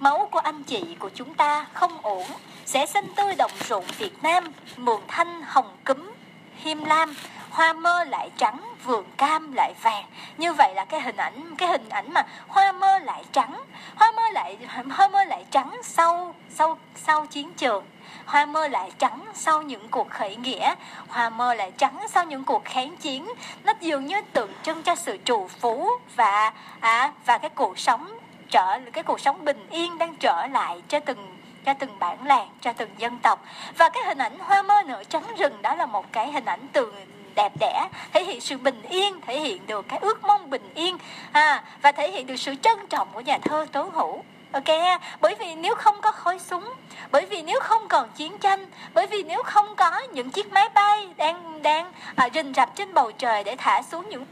máu của anh chị của chúng ta không ổn sẽ xanh tươi đồng ruộng Việt Nam, mường thanh hồng cúm, hiêm lam, hoa mơ lại trắng, vườn cam lại vàng. Như vậy là cái hình ảnh cái hình ảnh mà hoa mơ lại trắng, hoa mơ lại hoa mơ lại trắng sau sau sau chiến trường. Hoa mơ lại trắng sau những cuộc khởi nghĩa, hoa mơ lại trắng sau những cuộc kháng chiến. Nó dường như tượng trưng cho sự trù phú và à, và cái cuộc sống trở cái cuộc sống bình yên đang trở lại cho từng cho từng bản làng cho từng dân tộc. Và cái hình ảnh hoa mơ nở trắng rừng đó là một cái hình ảnh từ đẹp đẽ thể hiện sự bình yên thể hiện được cái ước mong bình yên à, và thể hiện được sự trân trọng của nhà thơ tố hữu. Ok bởi vì nếu không có khói súng bởi vì nếu không còn chiến tranh bởi vì nếu không có những chiếc máy bay đang đang à, rình rập trên bầu trời để thả xuống những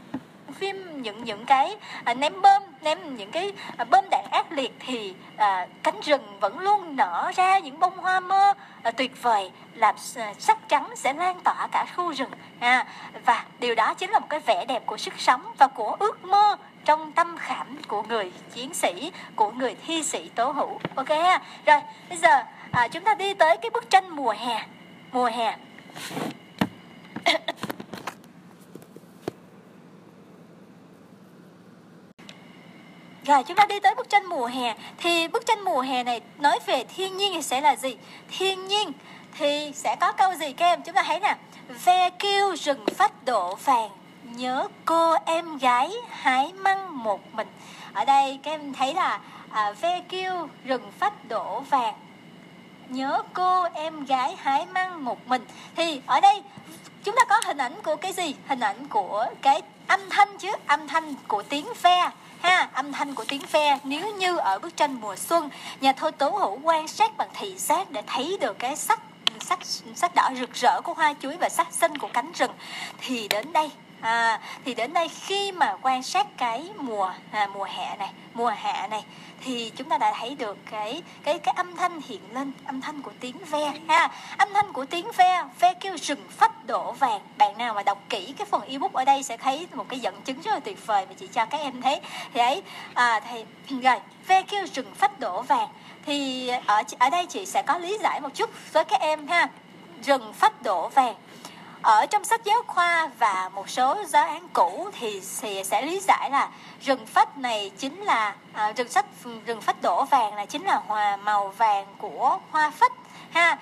phim những những cái à, ném bơm ném những cái à, bơm đạn ác liệt thì à, cánh rừng vẫn luôn nở ra những bông hoa mơ à, tuyệt vời làm à, sắc trắng sẽ lan tỏa cả khu rừng à, và điều đó chính là một cái vẻ đẹp của sức sống và của ước mơ trong tâm khảm của người chiến sĩ của người thi sĩ tố hữu ok ha. Rồi bây giờ à, chúng ta đi tới cái bức tranh mùa hè mùa hè. Rồi chúng ta đi tới bức tranh mùa hè Thì bức tranh mùa hè này nói về thiên nhiên thì sẽ là gì? Thiên nhiên thì sẽ có câu gì các em? Chúng ta thấy nè Ve kêu rừng phách độ vàng Nhớ cô em gái hái măng một mình Ở đây các em thấy là à, Ve kêu rừng phách đổ vàng Nhớ cô em gái hái măng một mình Thì ở đây chúng ta có hình ảnh của cái gì? Hình ảnh của cái âm thanh chứ Âm thanh của tiếng ve ha, âm thanh của tiếng ve nếu như ở bức tranh mùa xuân, nhà thơ tố hữu quan sát bằng thị giác để thấy được cái sắc sắc sắc đỏ rực rỡ của hoa chuối và sắc xanh của cánh rừng. Thì đến đây à, thì đến đây khi mà quan sát cái mùa à, mùa hè này mùa hạ này thì chúng ta đã thấy được cái cái cái âm thanh hiện lên âm thanh của tiếng ve ha. Âm thanh của tiếng ve ve kêu rừng phách đổ vàng. Bạn nào mà đọc kỹ cái phần ebook ở đây sẽ thấy một cái dẫn chứng rất là tuyệt vời mà chị cho các em thấy. Thì ấy à, thì rồi ve kêu rừng phách đổ vàng. Thì ở ở đây chị sẽ có lý giải một chút với các em ha. Rừng phách đổ vàng ở trong sách giáo khoa và một số giáo án cũ thì, thì sẽ lý giải là rừng phách này chính là à, rừng sách rừng phách đổ vàng là chính là hòa màu vàng của hoa phách ha.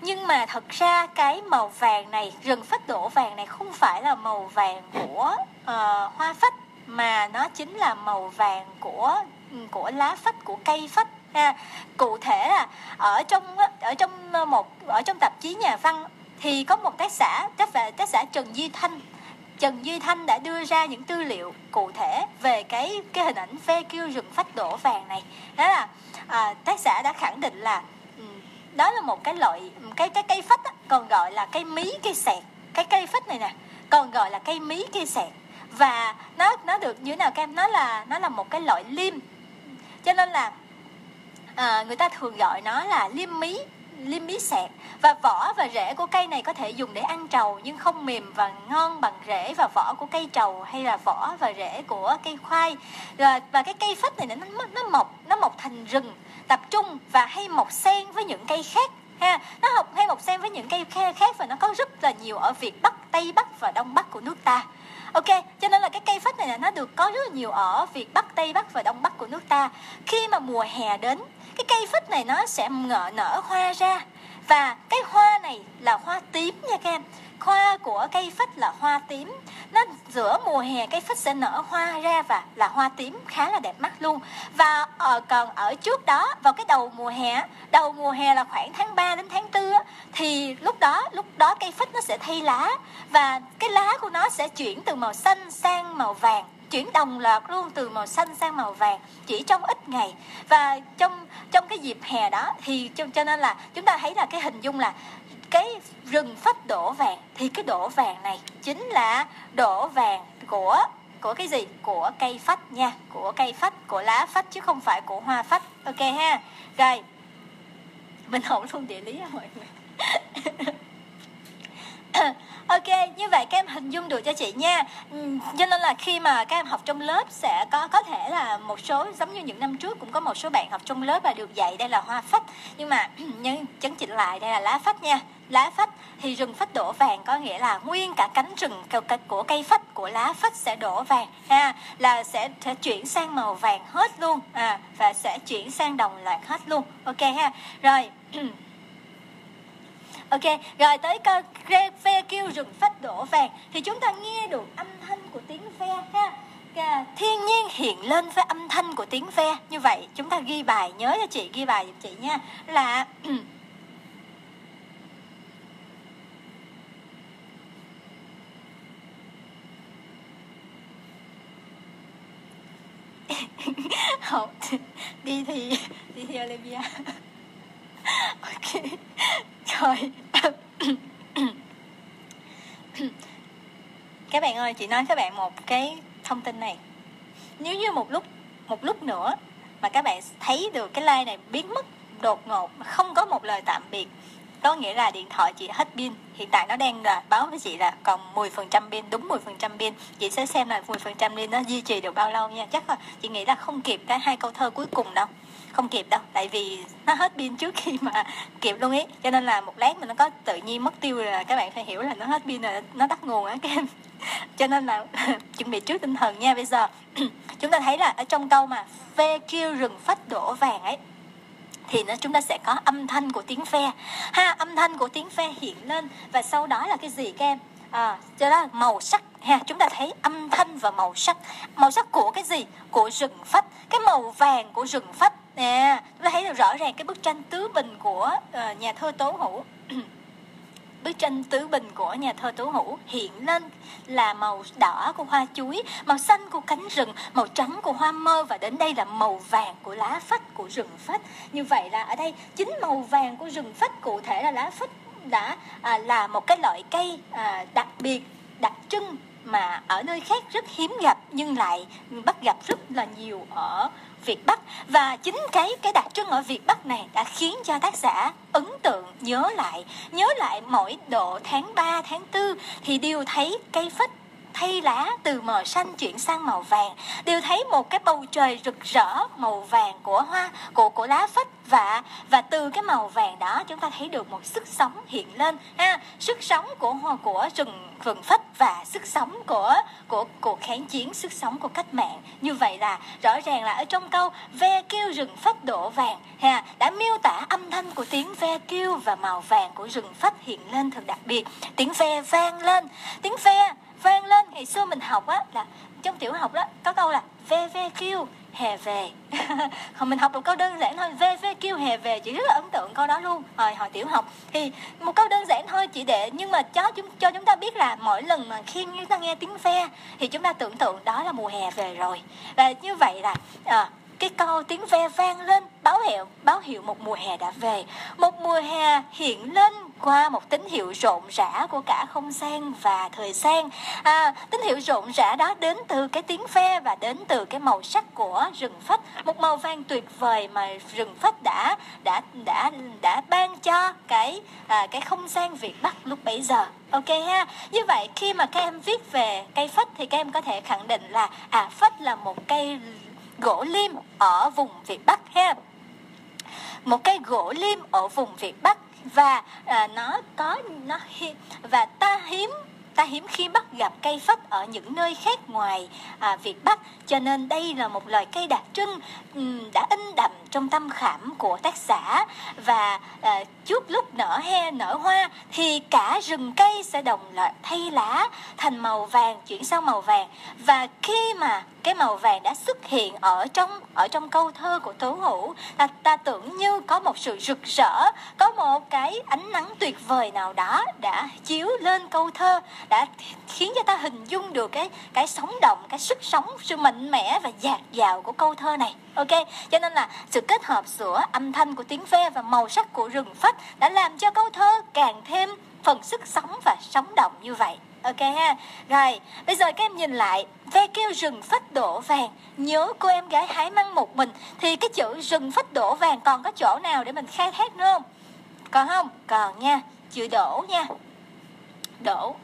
Nhưng mà thật ra cái màu vàng này rừng phách đổ vàng này không phải là màu vàng của uh, hoa phách mà nó chính là màu vàng của của lá phách của cây phách ha. Cụ thể là ở trong ở trong ờ, một ở trong tạp chí nhà văn thì có một tác giả tác giả tác giả Trần Duy Thanh. Trần Duy Thanh đã đưa ra những tư liệu cụ thể về cái cái hình ảnh ve kêu rừng phách đổ vàng này. Đó là à, tác giả đã khẳng định là ừ, đó là một cái loại cái cái cây phách á, còn gọi là cây mí cây sẹt. Cái cây phách này nè còn gọi là cây mí cây sẹt. Và nó nó được như thế nào các em? Nó là nó là một cái loại liêm cho nên là à, người ta thường gọi nó là liêm mí limit sẹt và vỏ và rễ của cây này có thể dùng để ăn trầu, nhưng không mềm và ngon bằng rễ và vỏ của cây trầu hay là vỏ và rễ của cây khoai. Rồi, và cái cây phách này nó nó mọc nó mọc thành rừng, tập trung và hay mọc xen với những cây khác, ha. Nó học, hay mọc xen với những cây khác và nó có rất là nhiều ở việt bắc, tây bắc và đông bắc của nước ta. Ok, cho nên là cái cây phách này là nó được có rất là nhiều ở việt bắc, tây bắc và đông bắc của nước ta. Khi mà mùa hè đến cái cây phích này nó sẽ ngợ nở hoa ra. Và cái hoa này là hoa tím nha các em. Hoa của cây phích là hoa tím. Nó giữa mùa hè cây phích sẽ nở hoa ra và là hoa tím. Khá là đẹp mắt luôn. Và ở, còn ở trước đó vào cái đầu mùa hè đầu mùa hè là khoảng tháng 3 đến tháng 4 thì lúc đó lúc đó cây phích nó sẽ thay lá. Và cái lá của nó sẽ chuyển từ màu xanh sang màu vàng chuyển đồng loạt luôn từ màu xanh sang màu vàng chỉ trong ít ngày. Và trong trong cái dịp hè đó thì cho, cho nên là chúng ta thấy là cái hình dung là cái rừng phách đổ vàng. Thì cái đổ vàng này chính là đổ vàng của của cái gì? Của cây phách nha. Của cây phách của lá phách chứ không phải của hoa phách. Ok ha. Rồi. Mình học luôn địa lý mọi người. ok như vậy các em hình dung được cho chị nha. Ừ, cho nên là khi mà các em học trong lớp sẽ có có thể là một số giống như những năm trước cũng có một số bạn học trong lớp và được dạy đây là hoa phách. Nhưng mà nhưng chấn chỉnh lại đây là lá phách nha. Lá phách thì rừng phách đổ vàng có nghĩa là nguyên cả cánh rừng của cây phách của lá phách sẽ đổ vàng ha là sẽ, sẽ chuyển sang màu vàng hết luôn à và sẽ chuyển sang đồng loạt hết luôn. Ok ha. Rồi Ok, rồi tới cơ ve, kêu rừng phách đổ vàng. Thì chúng ta nghe được âm thanh của tiếng ve ha. Thiên nhiên hiện lên với âm thanh của tiếng ve. Như vậy chúng ta ghi bài, nhớ cho chị ghi bài giùm chị nha. Là học đi thì đi thì Olivia ok rồi. các bạn ơi, chị nói các bạn một cái thông tin này. Nếu như một lúc một lúc nữa mà các bạn thấy được cái like này biến mất đột ngột không có một lời tạm biệt, có nghĩa là điện thoại chị hết pin. Hiện tại nó đang là báo với chị là còn 10% pin, đúng 10% pin. Chị sẽ xem là 10% pin nó duy trì được bao lâu nha. Chắc là chị nghĩ là không kịp cái hai câu thơ cuối cùng đâu không kịp đâu, tại vì nó hết pin trước khi mà kịp luôn ý. Cho nên là một lát mà nó có tự nhiên mất tiêu là các bạn phải hiểu là nó hết pin rồi, nó tắt nguồn á, các em. Cho nên là chuẩn bị trước tinh thần nha. Bây giờ, chúng ta thấy là ở trong câu mà phê kêu rừng phách đổ vàng ấy, thì nó, chúng ta sẽ có âm thanh của tiếng phe. Ha, âm thanh của tiếng phe hiện lên. Và sau đó là cái gì, các em? À, cho đó màu sắc ha chúng ta thấy âm thanh và màu sắc. Màu sắc của cái gì? Của rừng phách. Cái màu vàng của rừng phách. Nè chúng ta thấy được rõ ràng cái bức tranh tứ bình của uh, nhà thơ tố hữu. Bức tranh tứ bình của nhà thơ Tố Hữu hiện lên là màu đỏ của hoa chuối, màu xanh của cánh rừng, màu trắng của hoa mơ và đến đây là màu vàng của lá phách của rừng phách. Như vậy là ở đây chính màu vàng của rừng phách cụ thể là lá phách đã à, là một cái loại cây à, đặc biệt đặc trưng mà ở nơi khác rất hiếm gặp nhưng lại bắt gặp rất là nhiều ở Việt Bắc. Và chính cái cái đặc trưng ở Việt Bắc này đã khiến cho tác giả ấn tượng nhớ lại nhớ lại mỗi độ tháng 3 tháng 4 thì đều thấy cây phách thay lá từ màu xanh chuyển sang màu vàng. Đều thấy một cái bầu trời rực rỡ màu vàng của hoa, của của lá phách và và từ cái màu vàng đó chúng ta thấy được một sức sống hiện lên, ha. Sức sống của hoa, của rừng rừng phách và sức sống của của cuộc kháng chiến, sức sống của cách mạng. Như vậy là rõ ràng là ở trong câu ve kêu rừng phách đổ vàng, ha, đã miêu tả âm thanh của tiếng ve kêu và màu vàng của rừng phách hiện lên thật đặc biệt. Tiếng ve vang lên. Tiếng ve vang lên. Ngày xưa mình học á là trong tiểu học đó có câu là vvq kêu hè về. Hồi mình học một câu đơn giản thôi vvq kêu hè về chị rất là ấn tượng câu đó luôn. Hồi hồi tiểu học thì một câu đơn giản thôi chị để nhưng mà cho chúng cho chúng ta biết là mỗi lần mà khi chúng ta nghe tiếng ve thì chúng ta tưởng tượng đó là mùa hè về rồi. Và như vậy là à, cái câu tiếng ve vang lên báo hiệu báo hiệu một mùa hè đã về. Một mùa hè hiện lên qua một tín hiệu rộn rã của cả không gian và thời gian. À, tín hiệu rộn rã đó đến từ cái tiếng ve và đến từ cái màu sắc của rừng phách. Một màu vàng tuyệt vời mà rừng phách đã đã đã đã ban cho cái à, cái không gian Việt Bắc lúc bấy giờ. Ok ha? Như vậy khi mà các em viết về cây phách thì các em có thể khẳng định là à phách là một cây gỗ lim ở vùng Việt Bắc ha. Một cây gỗ lim ở vùng Việt Bắc và à, nó có nó và ta hiếm ta hiếm khi bắt gặp cây phất ở những nơi khác ngoài à, Việt Bắc. Cho nên đây là một loài cây đặc trưng um, đã in đậm trong tâm khảm của tác giả và à, chút lúc nở he nở hoa thì cả rừng cây sẽ đồng loạt thay lá thành màu vàng chuyển sang màu vàng. Và khi mà cái màu vàng đã xuất hiện ở trong ở trong câu thơ của tố hữu ta, ta tưởng như có một sự rực rỡ có một cái ánh nắng tuyệt vời nào đó đã chiếu lên câu thơ đã khiến cho ta hình dung được cái cái sống động cái sức sống sự mạnh mẽ và dạt dào của câu thơ này. Ok cho nên là sự kết hợp giữa âm thanh của tiếng ve và màu sắc của rừng phách đã làm cho câu thơ càng thêm phần sức sống và sống động như vậy. Ok ha? Rồi, bây giờ các em nhìn lại, ve kêu rừng phách đổ vàng. Nhớ cô em gái hái măng một mình, thì cái chữ rừng phách đổ vàng còn có chỗ nào để mình khai thác nữa không? Còn không? Còn nha. Chữ đổ nha. Đổ.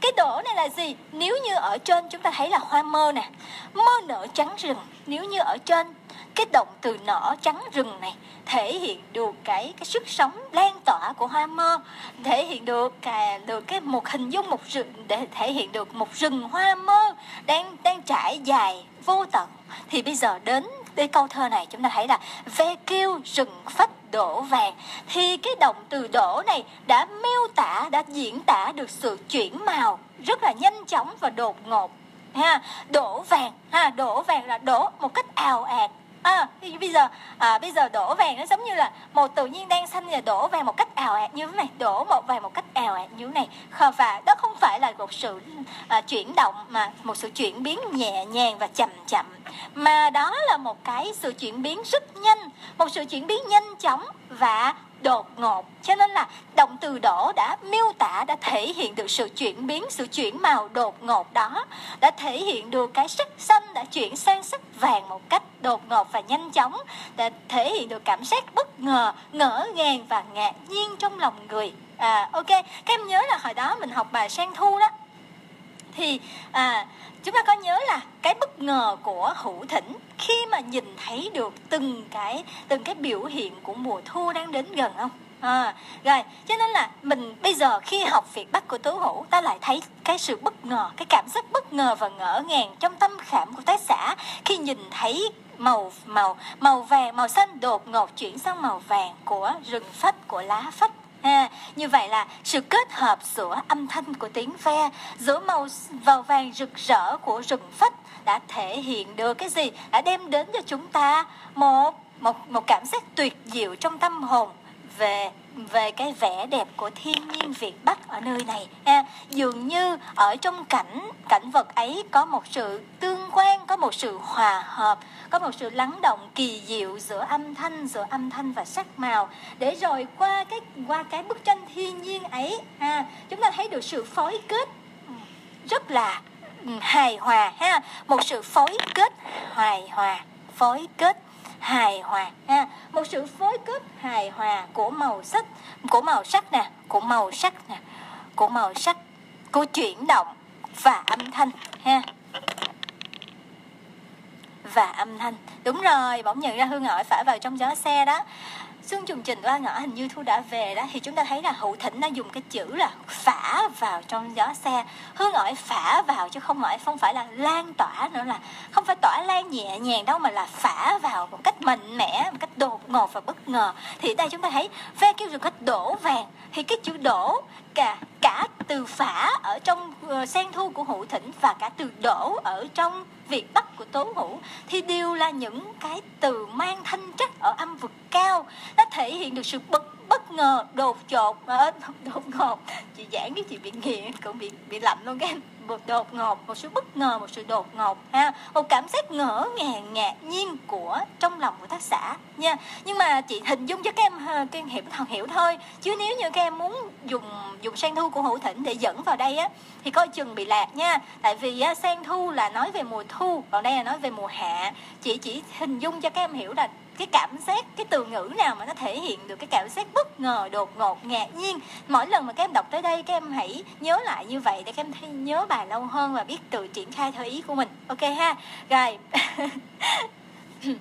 Cái đổ này là gì? Nếu như ở trên chúng ta thấy là hoa mơ nè. Mơ nở trắng rừng. Nếu như ở trên cái động từ nở trắng rừng này thể hiện được cái cái sức sống lan tỏa của hoa mơ, thể hiện được cả, được cái một hình dung một rừng, để thể hiện được một rừng hoa mơ đang đang trải dài vô tận. Thì bây giờ đến cái câu thơ này, chúng ta thấy là ve kêu rừng phách đổ vàng thì cái động từ đổ này đã miêu tả, đã diễn tả được sự chuyển màu rất là nhanh chóng và đột ngột, ha. Đổ vàng, ha, đổ vàng là đổ một cách ào ạt à thì bây giờ à, bây giờ đổ vàng nó giống như là một tự nhiên đang xanh và đổ vàng một cách ảo ạt như thế này đổ một vàng một cách ảo ạt như thế này. Và đó không phải là một sự à, chuyển động mà một sự chuyển biến nhẹ nhàng và chậm chậm mà đó là một cái sự chuyển biến rất nhanh một sự chuyển biến nhanh chóng và đột ngột. Cho nên là động từ đổ đã, miêu tả đã thể hiện được sự chuyển biến, sự chuyển màu đột ngột đó. Đã thể hiện được cái sắc xanh đã chuyển sang sắc vàng một cách đột ngột và nhanh chóng. Đã thể hiện được cảm giác bất ngờ, ngỡ ngàng và ngạc nhiên trong lòng người. À ok. Các em nhớ là hồi đó mình học bài sang thu đó thì à, chúng ta có nhớ là cái bất ngờ của hữu thỉnh khi mà nhìn thấy được từng cái từng cái biểu hiện của mùa thu đang đến gần không? À, rồi cho nên là mình bây giờ khi học việc bắt của tứ hữu ta lại thấy cái sự bất ngờ cái cảm giác bất ngờ và ngỡ ngàng trong tâm khảm của tác giả khi nhìn thấy màu màu màu vàng màu xanh đột ngột chuyển sang màu vàng của rừng phách của lá phách. À, như vậy là sự kết hợp giữa âm thanh của tiếng ve, giữa màu vào vàng rực rỡ của rừng phách đã thể hiện được cái gì? Đã đem đến cho chúng ta một một một cảm giác tuyệt diệu trong tâm hồn về về cái vẻ đẹp của thiên nhiên Việt Bắc ở nơi này ha. Dường như ở trong cảnh cảnh vật ấy có một sự tương quan, có một sự hòa hợp, có một sự lắng động kỳ diệu giữa âm thanh, giữa âm thanh và sắc màu. Để rồi qua cái qua cái bức tranh thiên nhiên ấy ha, chúng ta thấy được sự phối kết ừ, rất là ừ, hài hòa ha, một sự phối kết hài hòa, phối kết hài hòa, ha. Một sự phối kết hài hòa của màu sắc, của màu sắc nè, của màu sắc nè, của màu sắc, của chuyển động và âm thanh, ha. Và âm thanh. Đúng rồi, bỗng nhận ra hương ngợi phải vào trong gió xe đó. Xuân Trùng Trình qua ngõ hình như Thu đã về đó. Thì chúng ta thấy là Hữu Thỉnh đã dùng cái chữ là phả vào trong gió xe. Hương ỏi phả vào chứ không phải không phải là lan tỏa nữa, là không phải tỏa lan nhẹ nhàng đâu, mà là phả vào một cách mạnh mẽ, một cách đột ngột và bất ngờ. Thì đây chúng ta thấy ve kêu dùng cách đổ vàng. Thì cái chữ đổ cả cả từ phả ở trong uh, sen thu của Hữu Thỉnh và cả từ đổ ở trong Việt Bắc của Tố Hữu thì đều là những cái từ mang thanh chất ở âm vực cao. Nó thể hiện được sự bất bất ngờ đột chột à, đột ngột. Chị giảng cái chị bị nghiện cũng bị bị lạnh luôn cái một đột ngột một sự bất ngờ một sự đột ngột ha. Một cảm giác ngỡ ngàng ngạc nhiên của trong lòng của tác giả nha. Nhưng mà chị hình dung cho các em các em hiểu thật hiểu thôi. Chứ nếu như các em muốn dùng dùng sang thu của hữu thỉnh để dẫn vào đây á thì coi chừng bị lạc nha. Tại vì á, sang thu là nói về mùa thu còn đây là nói về mùa hạ. Chị chỉ hình dung cho các em hiểu là cái cảm giác, cái từ ngữ nào mà nó thể hiện được cái cảm giác bất ngờ, đột ngột, ngạc nhiên. Mỗi lần mà các em đọc tới đây, các em hãy nhớ lại như vậy để các em thấy, nhớ bài lâu hơn và biết tự triển khai theo ý của mình. Ok ha? Rồi.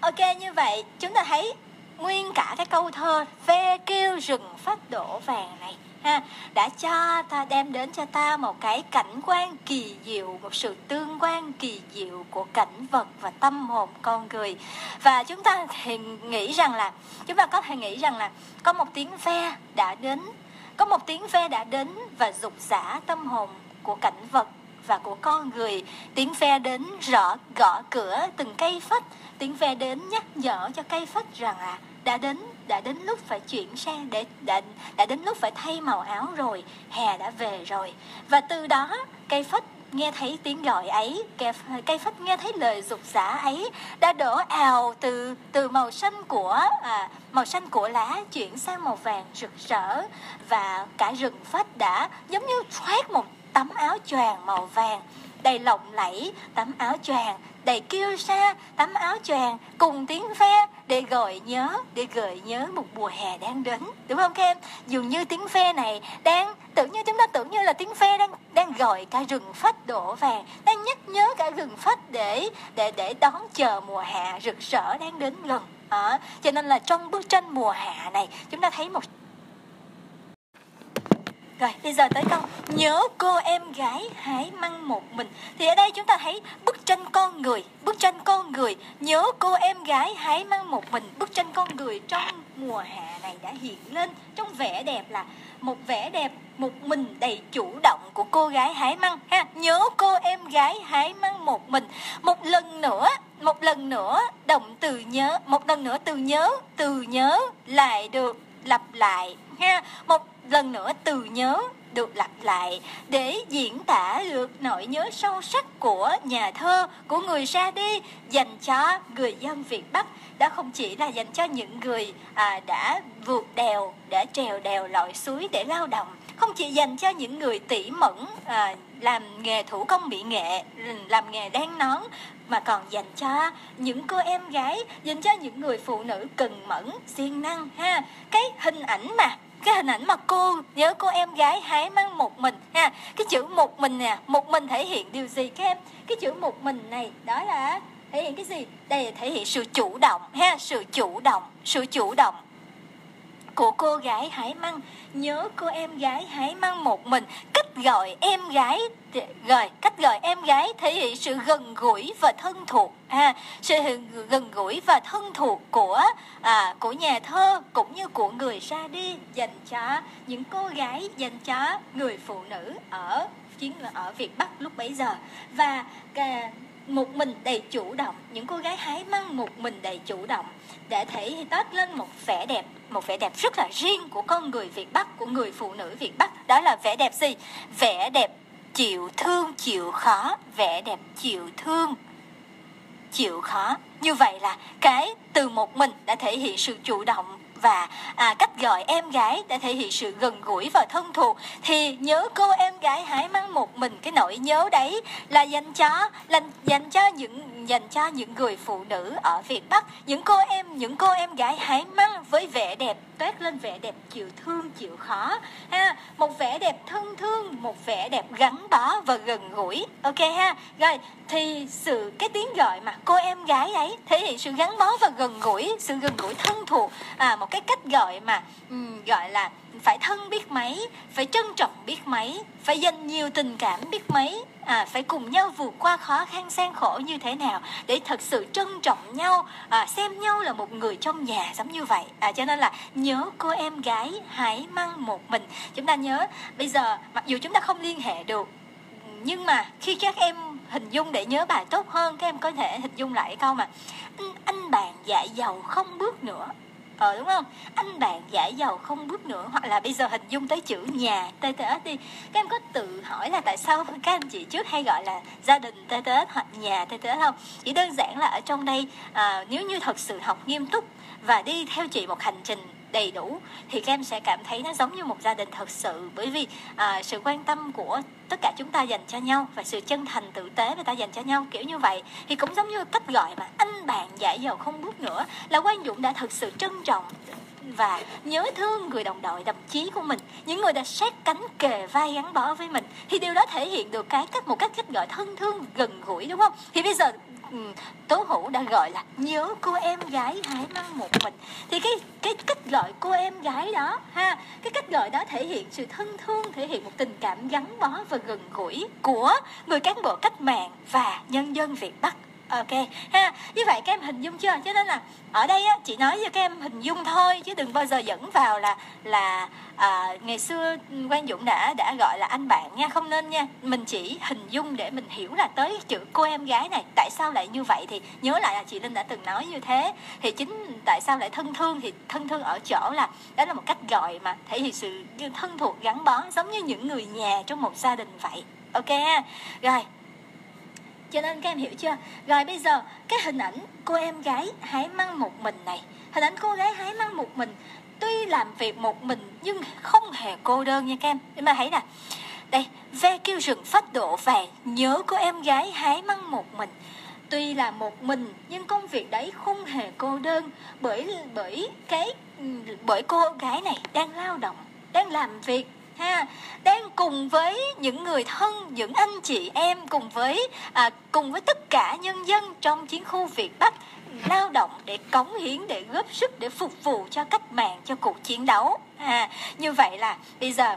Ok, như vậy, chúng ta thấy nguyên cả cái câu thơ, ve kêu rừng phát đổ vàng này ha, đã cho ta đem đến cho ta một cái cảnh quan kỳ diệu, một sự tương quan kỳ diệu của cảnh vật và tâm hồn con người. Và chúng ta thì nghĩ rằng là, chúng ta có thể nghĩ rằng là có một tiếng ve đã đến, có một tiếng ve đã đến và dục giả tâm hồn của cảnh vật và của con người. Tiếng ve đến rõ, gõ cửa từng cây phách, tiếng ve đến nhắc nhở cho cây phách rằng là đã đến đã đến lúc phải chuyển sang để đã đã đến lúc phải thay màu áo rồi hè đã về rồi. Và từ đó cây phất nghe thấy tiếng gọi ấy cây, cây nghe thấy lời dục giả ấy đã đổ ào từ từ màu xanh của à, màu xanh của lá chuyển sang màu vàng rực rỡ. Và cả rừng phất đã giống như thoát một tấm áo choàng màu vàng đầy lộng lẫy tấm áo choàng đầy kêu sa tấm áo choàng cùng tiếng ve để gợi nhớ để gợi nhớ một mùa hè đang đến đúng không các em dường như tiếng phe này đang tưởng như chúng ta tưởng như là tiếng phe đang đang gọi cả rừng phách đổ vàng đang nhắc nhớ cả rừng phách để để để đón chờ mùa hạ rực rỡ đang đến gần. À, cho nên là trong bức tranh mùa hạ này chúng ta thấy một rồi, bây giờ tới câu, Nhớ cô em gái hái măng một mình. Thì ở đây chúng ta thấy bức tranh con người, Bức tranh con người. Nhớ cô em gái hái măng một mình. Bức tranh con người trong mùa hạ này đã hiện lên Trong vẻ đẹp là một vẻ đẹp, một mình đầy chủ động của cô gái hái măng ha. Nhớ cô em gái hái măng một mình. Một lần nữa, một lần nữa, động từ nhớ, một lần nữa từ nhớ từ nhớ lại được lặp lại, ha. Một lần nữa từ nhớ được lặp lại để diễn tả được nỗi nhớ sâu sắc của nhà thơ của người ra đi dành cho người dân Việt Bắc. Đó không chỉ là dành cho những người à, đã vượt đèo đã trèo đèo lội suối để lao động không chỉ dành cho những người tỉ mẩn à, làm nghề thủ công mỹ nghệ làm nghề đan nón mà còn dành cho những cô em gái dành cho những người phụ nữ cần mẫn siêng năng ha. Cái hình ảnh mà cái hình ảnh mà cô, nhớ cô em gái hái măng một mình ha. Cái chữ một mình nè, một mình thể hiện điều gì các em? Cái chữ một mình này, đó là thể hiện cái gì? Đây là thể hiện sự chủ động ha, sự chủ động, sự chủ động của cô gái Hải măng. Nhớ cô em gái Hải măng một mình. Cách gọi em gái rồi cách gọi em gái thể hiện sự gần gũi và thân thuộc. À, sự gần gũi và thân thuộc của à, của nhà thơ cũng như của người ra đi dành cho những cô gái dành cho người phụ nữ ở chiến ở Việt Bắc lúc bấy giờ. Và à, một mình đầy chủ động. Những cô gái hái măng một mình đầy chủ động để thể toát lên một vẻ đẹp một vẻ đẹp rất là riêng của con người Việt Bắc của người phụ nữ Việt Bắc. Đó là vẻ đẹp gì? Vẻ đẹp chịu thương chịu khó. Vẻ đẹp chịu thương chịu khó. Như vậy là cái từ một mình đã thể hiện sự chủ động và à, cách gọi em gái đã thể hiện sự gần gũi và thân thuộc. Thì nhớ cô em gái hãy mang một mình. Cái nỗi nhớ đấy là dành cho là dành cho những dành cho những người phụ nữ ở Việt Bắc những cô em những cô em gái hái măng với vẻ đẹp toát lên vẻ đẹp chịu thương chịu khó ha. Một vẻ đẹp thân thương một vẻ đẹp gắn bó và gần gũi. Ok ha. Rồi thì sự cái tiếng gọi mà cô em gái ấy thể hiện sự gắn bó và gần gũi sự gần gũi thân thuộc à một cái cách gọi mà um, gọi là phải thân biết mấy phải trân trọng biết mấy phải dành nhiều tình cảm biết mấy. À, phải cùng nhau vượt qua khó khăn gian khổ như thế nào để thật sự trân trọng nhau à, xem nhau là một người trong nhà giống như vậy. À, cho nên là nhớ cô em gái hãy mang một mình. Chúng ta nhớ bây giờ mặc dù chúng ta không liên hệ được nhưng mà khi các em hình dung để nhớ bài tốt hơn các em có thể hình dung lại câu mà anh, anh bạn dạ giàu không bước nữa ờ đúng không? Anh bạn giả giàu không bước nữa hoặc là bây giờ hình dung tới chữ nhà TTS đi. Các em có tự hỏi là tại sao các anh chị trước hay gọi là gia đình TTS hoặc nhà TTS không? Chỉ đơn giản là ở trong đây à, nếu như thật sự học nghiêm túc và đi theo chị một hành trình đầy đủ thì các em sẽ cảm thấy nó giống như một gia đình thật sự. Bởi vì à, sự quan tâm của tất cả chúng ta dành cho nhau và sự chân thành tử tế người ta dành cho nhau kiểu như vậy thì cũng giống như cách gọi mà anh bạn giải dầu không bước nữa là quan dũng đã thực sự trân trọng và nhớ thương người đồng đội đồng chí của mình những người đã sát cánh kề vai gắn bó với mình. Thì điều đó thể hiện được cái cách một cách cách gọi thân thương gần gũi đúng không? Thì bây giờ Ừ, tố hữu đã gọi là nhớ cô em gái hãy mang một mình. Thì cái cái cách gọi cô em gái đó, ha, cái cách gọi đó thể hiện sự thân thương, thể hiện một tình cảm gắn bó và gần gũi của người cán bộ cách mạng và nhân dân việt bắc ok. Ha như vậy các em hình dung chưa? Cho nên là ở đây á chị nói cho các em hình dung thôi chứ đừng bao giờ dẫn vào là là à, ngày xưa ừ, quan dũng đã đã gọi là anh bạn nha. Không nên nha. Mình chỉ hình dung để mình hiểu là tới chữ cô em gái này. Tại sao lại như vậy thì nhớ lại là chị linh đã từng nói như thế. Thì chính tại sao lại thân thương thì thân thương ở chỗ là đó là một cách gọi mà thể hiện sự thân thuộc gắn bó giống như những người nhà trong một gia đình vậy. Ok ha. Rồi cho nên các em hiểu chưa? Rồi bây giờ, cái hình ảnh cô em gái hái măng một mình này. Hình ảnh cô gái hái măng một mình. Tuy làm việc một mình nhưng không hề cô đơn nha các em. Nhưng mà thấy nè. Đây ve kêu rừng phát độ vàng nhớ cô em gái hái măng một mình. Tuy là một mình, nhưng công việc đấy không hề cô đơn bởi bởi cái ừ, bởi cô gái này đang lao động, đang làm việc ha. Đang cùng với những người thân những anh chị em cùng với à, cùng với tất cả nhân dân trong chiến khu Việt Bắc lao động để cống hiến để góp sức để phục vụ cho cách mạng cho cuộc chiến đấu. À, như vậy là bây giờ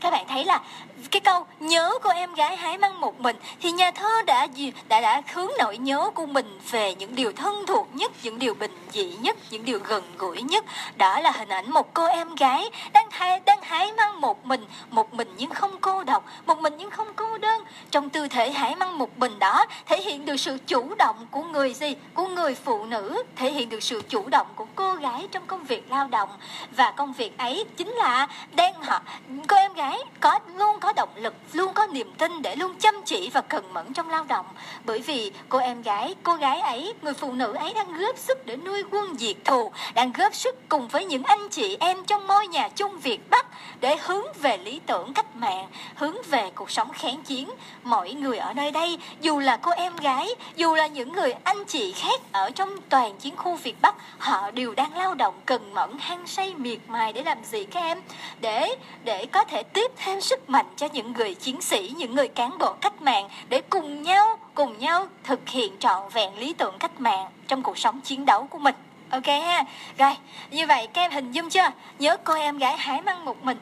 các bạn thấy là cái câu, nhớ cô em gái hái măng một mình, thì nhà thơ đã đã đã hướng nỗi nhớ của mình về những điều thân thuộc nhất, những điều bình dị nhất, những điều gần gũi nhất. Đó là hình ảnh một cô em gái đang hái đang hái măng một mình một mình nhưng không cô độc, một mình nhưng không cô đơn. Trong tư thể hái măng một mình đó, thể hiện được sự chủ động của người gì? Của người phụ nữ, thể hiện được sự chủ động của cô gái trong công việc lao động. Và công việc ấy chính là đang họ, cô em gái có, luôn có động lực, luôn có niềm tin để luôn chăm chỉ và cần mẫn trong lao động. Bởi vì cô em gái, cô gái ấy, người phụ nữ ấy đang góp sức để nuôi quân diệt thù, đang góp sức cùng với những anh chị em trong môi nhà chung Việt Bắc để hướng về lý tưởng cách mạng, hướng về cuộc sống kháng chiến. Mọi người ở nơi đây, dù là cô em gái, dù là những người anh chị khác ở trong toàn chiến khu Việt Bắc, họ đều đang lao động cần mẫn, hăng say, miệt mài để làm gì các em? Để để có thể tiếp thêm sức mạnh cho những người chiến sĩ, những người cán bộ cách mạng để cùng nhau cùng nhau thực hiện trọn vẹn lý tưởng cách mạng trong cuộc sống chiến đấu của mình. Ok ha? Rồi, như vậy các em hình dung chưa? Nhớ cô em gái hái măng một mình.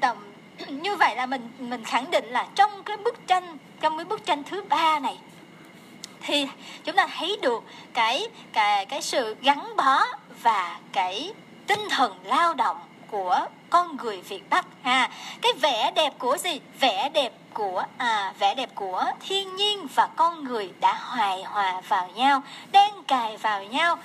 Tầm như vậy là mình mình khẳng định là trong cái bức tranh, trong cái bức tranh thứ ba này thì chúng ta thấy được cái cái cái sự gắn bó và cái tinh thần lao động của con người Việt Bắc ha. Cái vẻ đẹp của gì? Vẻ đẹp của à vẻ đẹp của thiên nhiên và con người đã hoài hòa vào nhau đang cài vào nhau.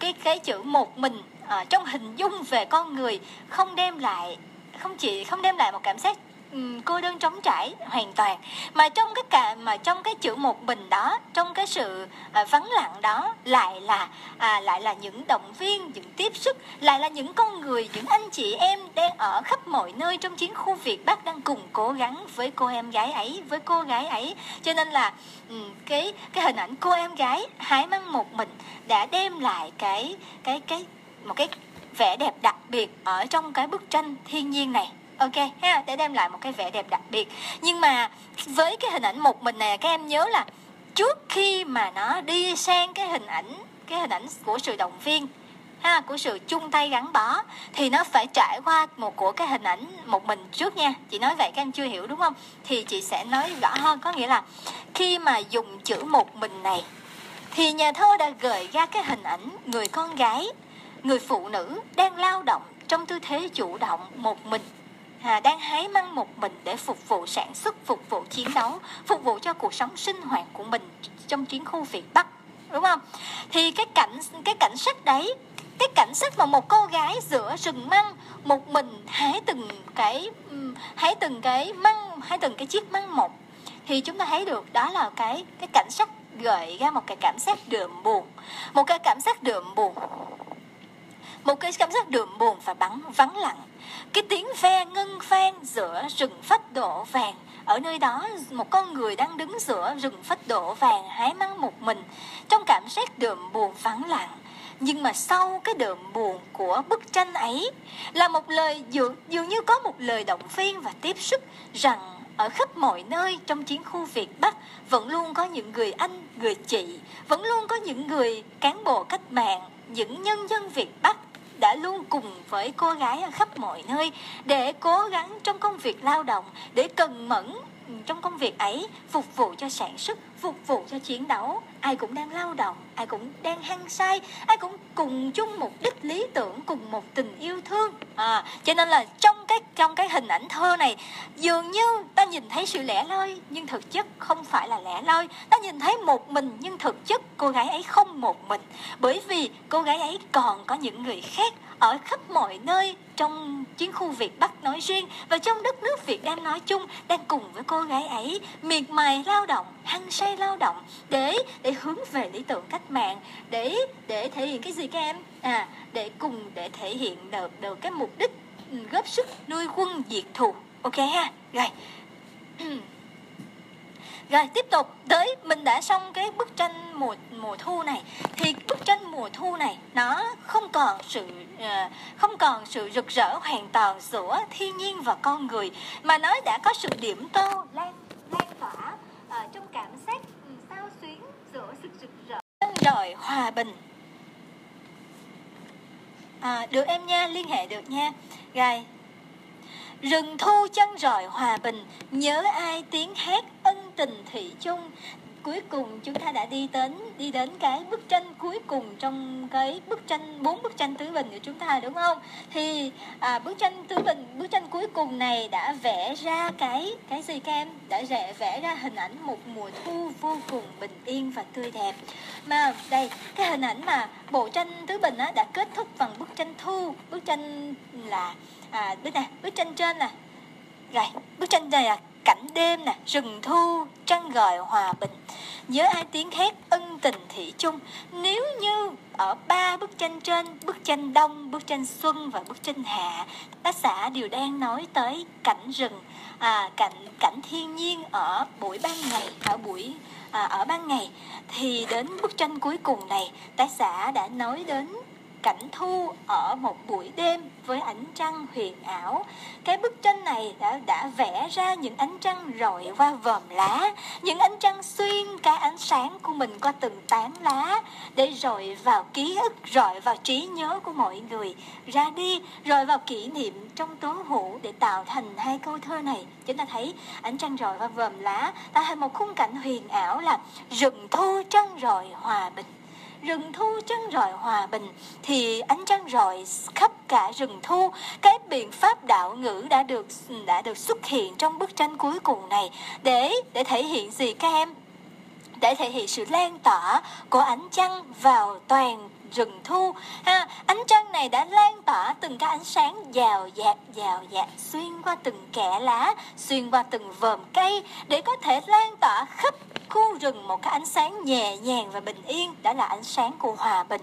Cái cái chữ một mình à, trong hình dung về con người không đem lại không chỉ không đem lại một cảm giác um, cô đơn trống trải hoàn toàn. Mà trong cái cả mà trong cái chữ một mình đó trong cái sự à, vắng lặng đó lại là à, lại là những động viên những tiếp sức lại là những con người những anh chị em đang ở khắp mọi nơi trong chiến khu Việt Bắc đang cùng cố gắng với cô em gái ấy với cô gái ấy. Cho nên là um, cái cái hình ảnh cô em gái hái măng một mình đã đem lại cái cái cái một cái vẻ đẹp đặc biệt ở trong cái bức tranh thiên nhiên này ok, ha, để đem lại một cái vẻ đẹp đặc biệt. Nhưng mà với cái hình ảnh một mình này, các em nhớ là trước khi mà nó đi sang cái hình ảnh, cái hình ảnh của sự động viên, ha, của sự chung tay gắn bó, thì nó phải trải qua một của cái hình ảnh một mình trước nha. Chị nói vậy các em chưa hiểu đúng không? Thì chị sẽ nói rõ hơn, có nghĩa là khi mà dùng chữ một mình này, thì nhà thơ đã gợi ra cái hình ảnh người con gái, người phụ nữ đang lao động trong tư thế chủ động một mình à, đang hái măng một mình để phục vụ sản xuất phục vụ chiến đấu phục vụ cho cuộc sống sinh hoạt của mình trong chiến khu việt bắc đúng không? Thì cái cảnh cái cảnh sắc đấy cái cảnh sắc mà một cô gái giữa rừng măng một mình hái từng cái hái từng cái măng hái từng cái chiếc măng một thì chúng ta thấy được đó là cái cái cảnh sắc gợi ra một cái cảm giác đượm buồn một cái cảm giác đượm buồn một cái cảm giác đượm buồn và bắn vắng lặng cái tiếng ve ngân vang giữa rừng phách độ vàng. Ở nơi đó một con người đang đứng giữa rừng phách độ vàng hái măng một mình. Trong cảm giác đượm buồn vắng lặng. Nhưng mà sau cái đượm buồn của bức tranh ấy là một lời dường, dường như có một lời động viên và tiếp sức rằng ở khắp mọi nơi trong chiến khu Việt Bắc vẫn luôn có những người anh, người chị, vẫn luôn có những người cán bộ cách mạng, những nhân dân Việt Bắc đã luôn cùng với cô gái ở khắp mọi nơi để cố gắng trong công việc lao động, để cần mẫn trong công việc ấy, phục vụ cho sản xuất, phục vụ cho chiến đấu ai cũng đang lao động ai cũng đang hăng say ai cũng cùng chung một đích lý tưởng cùng một tình yêu thương. À, cho nên là trong cái trong cái hình ảnh thơ này dường như ta nhìn thấy sự lẻ loi nhưng thực chất không phải là lẻ loi. Ta nhìn thấy một mình nhưng thực chất cô gái ấy không một mình. Bởi vì cô gái ấy còn có những người khác ở khắp mọi nơi trong chiến khu Việt Bắc nói riêng và trong đất nước Việt Nam nói chung đang cùng với cô gái ấy miệt mài lao động, hăng say lao động để để hướng về lý tưởng cách mạng để để thể hiện cái gì các em? À để cùng để thể hiện được được cái mục đích ừ, góp sức nuôi quân diệt thù ok ha? Rồi. rồi tiếp tục. Tới mình đã xong cái bức tranh mùa mùa thu này. Thì bức tranh mùa thu này nó không còn sự ờ, không còn sự rực rỡ hoàn toàn giữa thiên nhiên và con người mà nó đã có sự điểm tô lan lan tỏa uh, trong cảm giác ừ, sao xuyến giữa sự rực rỡ rồi hòa bình. À, được em nha liên hệ được nha. Rồi Rừng thu chân rọi hòa bình, nhớ ai tiếng hát ân tình thị chung cuối cùng chúng ta đã đi đến đi đến cái bức tranh cuối cùng trong cái bức tranh bốn bức tranh tứ bình của chúng ta đúng không? Thì à, bức tranh tứ bình bức tranh cuối cùng này đã vẽ ra cái cái gì các em? Đã vẽ vẽ ra hình ảnh một mùa thu vô cùng bình yên và tươi đẹp. Mà đây cái hình ảnh mà bộ tranh tứ bình á, đã kết thúc bằng bức tranh thu. Bức tranh là à, bức này bức tranh trên nè. Rồi bức tranh này là cảnh đêm nè rừng thu trăng gọi hòa bình. Nhớ ai tiếng hét ân tình thủy chung. Nếu như ở ba bức tranh trên bức tranh đông bức tranh xuân và bức tranh hạ tác giả đều đang nói tới cảnh rừng à, cảnh cảnh thiên nhiên ở buổi ban ngày ở buổi à, ở ban ngày. Thì đến bức tranh cuối cùng này tác giả đã nói đến cảnh thu ở một buổi đêm với ánh trăng huyền ảo. Cái bức tranh này đã đã vẽ ra những ánh trăng rọi qua vòm lá, những ánh trăng xuyên cái ánh sáng của mình qua từng tán lá để rọi vào ký ức, rọi vào trí nhớ của mọi người ra đi, rọi vào kỷ niệm trong tố hữu để tạo thành hai câu thơ này. Chúng ta thấy ánh trăng rọi qua vòm lá tạo thành một khung cảnh huyền ảo là rừng thu trăng rọi hòa bình rừng thu trăng rọi hòa bình, thì ánh trăng rọi khắp cả rừng thu. Cái biện pháp đạo ngữ đã được đã được xuất hiện trong bức tranh cuối cùng này. Để để thể hiện gì các em? Để thể hiện sự lan tỏa của ánh trăng vào toàn rừng thu. Ha, ánh trăng này đã lan tỏa từng cái ánh sáng giàu dạt giàu dạt, xuyên qua từng kẽ lá, xuyên qua từng vòm cây, để có thể lan tỏa khắp khu rừng một cái ánh sáng nhẹ nhàng và bình yên, đó là ánh sáng của hòa bình.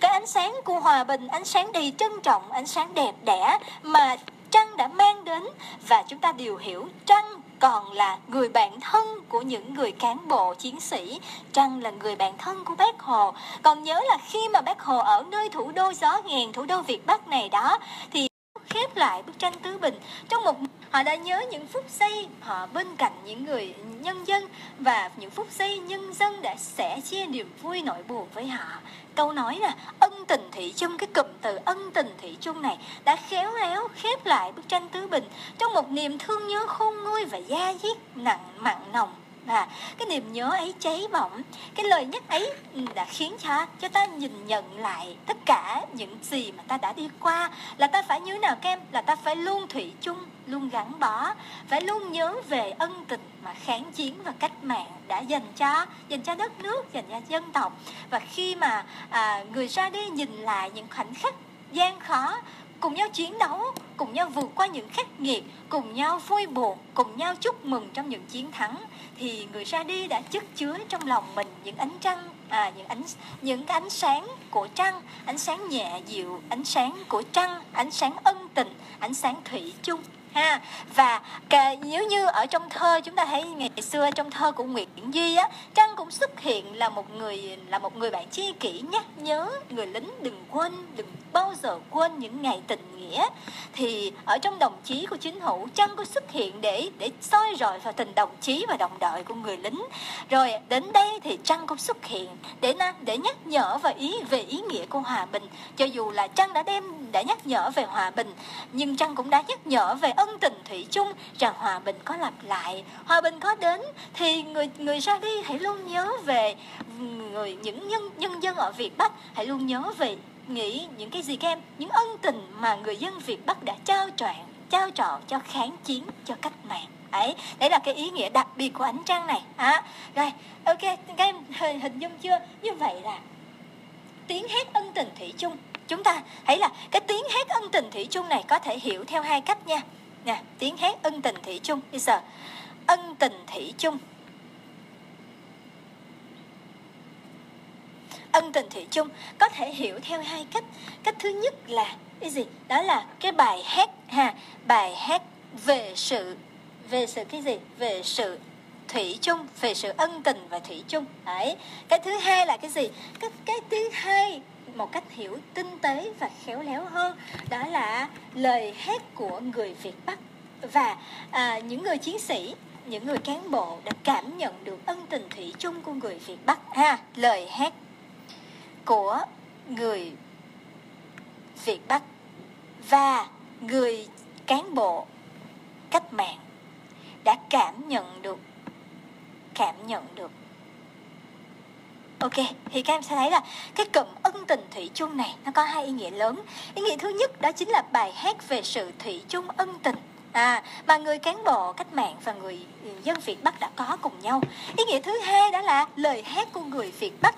Cái ánh sáng của hòa bình, ánh sáng đầy trân trọng, ánh sáng đẹp đẽ mà trăng đã mang đến. Và chúng ta đều hiểu trăng còn là người bạn thân của những người cán bộ chiến sĩ. Trăng là người bạn thân của bác hồ. Còn nhớ là khi mà bác hồ ở nơi thủ đô gió ngàn thủ đô việt bắc này đó, thì khép lại bức tranh tứ bình. Trong một họ đã nhớ những phút giây họ bên cạnh những người nhân dân và những phút giây nhân dân đã sẻ chia niềm vui nỗi buồn với họ. Câu nói là ân tình thị chung, cái cụm từ ân tình thị chung này đã khéo léo khép lại bức tranh tứ bình. Trong một niềm thương nhớ khôn nguôi và da diết nặng mặn nồng và cái niềm nhớ ấy cháy bỏng. Cái lời nhắc ấy ừ, đã khiến cho cho ta nhìn nhận lại tất cả những gì mà ta đã đi qua. Là ta phải như nào kem? Là ta phải luôn thủy chung luôn gắn bó phải luôn nhớ về ân tình mà kháng chiến và cách mạng đã dành cho dành cho đất nước dành cho dân tộc. Và khi mà à, người ra đi nhìn lại những khoảnh khắc gian khó cùng nhau chiến đấu, cùng nhau vượt qua những khắc nghiệt, cùng nhau vui buồn, cùng nhau chúc mừng trong những chiến thắng thì người ra đi đã chất chứa trong lòng mình những ánh trăng à, những ánh những cái ánh sáng của trăng ánh sáng nhẹ dịu ánh sáng của trăng ánh sáng ân tình ánh sáng thủy chung ha. Và cả, nếu như ở trong thơ chúng ta thấy ngày xưa trong thơ của Nguyễn Duy á Trăng cũng xuất hiện là một người là một người bạn tri kỷ nhắc nhớ người lính đừng quên đừng bao giờ quên những ngày tình nghĩa. Thì ở trong đồng chí của chính hữu Trăng có xuất hiện để để soi rọi vào tình đồng chí và đồng đội của người lính. Rồi đến đây thì Trăng cũng xuất hiện để để nhắc nhở và ý về ý nghĩa của hòa bình. Cho dù là Trăng đã đem đã nhắc nhở về hòa bình nhưng Trăng cũng đã nhắc nhở về ân tình thủy chung rằng hòa bình có lặp lại hòa bình có đến thì người người ra đi hãy luôn nhớ về người những nhân nhân dân ở Việt Bắc hãy luôn nhớ về nghĩ những cái gì các em những ân tình mà người dân Việt Bắc đã trao trọn trao trọn cho kháng chiến cho cách mạng. Ấy đấy là cái ý nghĩa đặc biệt của ánh trăng này. À, rồi ok các em hình, hình dung chưa? Như vậy là tiếng hét ân tình thủy chung. Chúng ta thấy là cái tiếng hét ân tình thủy chung này có thể hiểu theo hai cách nha nè, tiếng hát ân tình thủy chung. Bây giờ ân tình thủy chung. Ân tình thủy chung có thể hiểu theo hai cách. Cách thứ nhất là, cái gì? Đó là cái bài hát ha. Bài hát về sự về sự cái gì? Về sự thủy chung, về sự ân tình và thủy chung. Đấy. Cái thứ hai là cái gì? Cái cái thứ hai một cách hiểu tinh tế và khéo léo hơn. Đó là lời hát của người Việt Bắc. Và à, những người chiến sĩ những người cán bộ đã cảm nhận được ân tình thủy chung của người Việt Bắc. Ha lời hát của người Việt Bắc và người cán bộ cách mạng đã cảm nhận được cảm nhận được ok thì các em sẽ thấy là cái cụm ân tình thủy chung này nó có hai ý nghĩa lớn ý nghĩa thứ nhất đó chính là bài hát về sự thủy chung ân tình à mà người cán bộ cách mạng và người dân Việt Bắc đã có cùng nhau. Ý nghĩa thứ hai đó là lời hát của người Việt Bắc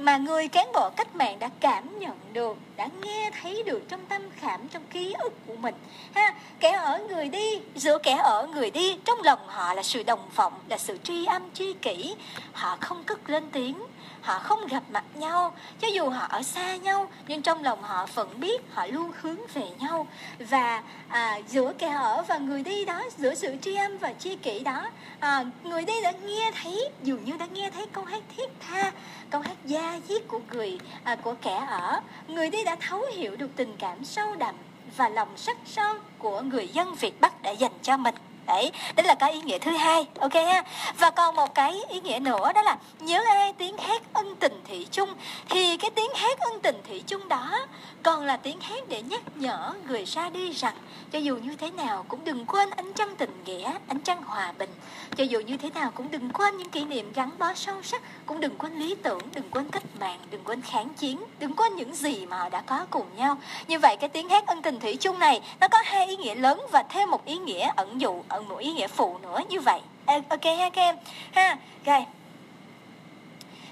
mà người cán bộ cách mạng đã cảm nhận được, đã nghe thấy được trong tâm khảm, trong ký ức của mình. Ha, kẻ ở người đi, giữa kẻ ở người đi, trong lòng họ là sự đồng vọng, là sự tri âm tri kỷ. Họ không cất lên tiếng, họ không gặp mặt nhau. Cho dù họ ở xa nhau nhưng trong lòng họ vẫn biết họ luôn hướng về nhau. Và à, giữa kẻ ở và người đi đó giữa sự tri âm và chi kỷ đó à, người đi đã nghe thấy dường như đã nghe thấy câu hát thiết tha câu hát da diết của người à, của kẻ ở. Người đi đã thấu hiểu được tình cảm sâu đậm và lòng sắc son của người dân Việt Bắc đã dành cho mình đấy đấy là cái ý nghĩa thứ hai, ok ha? Và còn một cái ý nghĩa nữa đó là nhớ ai tiếng hát ân tình thủy chung, thì cái tiếng hát ân tình thủy chung đó còn là tiếng hát để nhắc nhở người ra đi rằng cho dù như thế nào cũng đừng quên ánh trăng tình nghĩa, ánh trăng hòa bình cho dù như thế nào cũng đừng quên những kỷ niệm gắn bó sâu sắc. Cũng đừng quên lý tưởng đừng quên cách mạng đừng quên kháng chiến đừng quên những gì mà họ đã có cùng nhau. Như vậy cái tiếng hát ân tình thủy chung này nó có hai ý nghĩa lớn và thêm một ý nghĩa ẩn dụ ẩn một ý nghĩa phụ nữa như vậy. Ok ha các em. Ha rồi.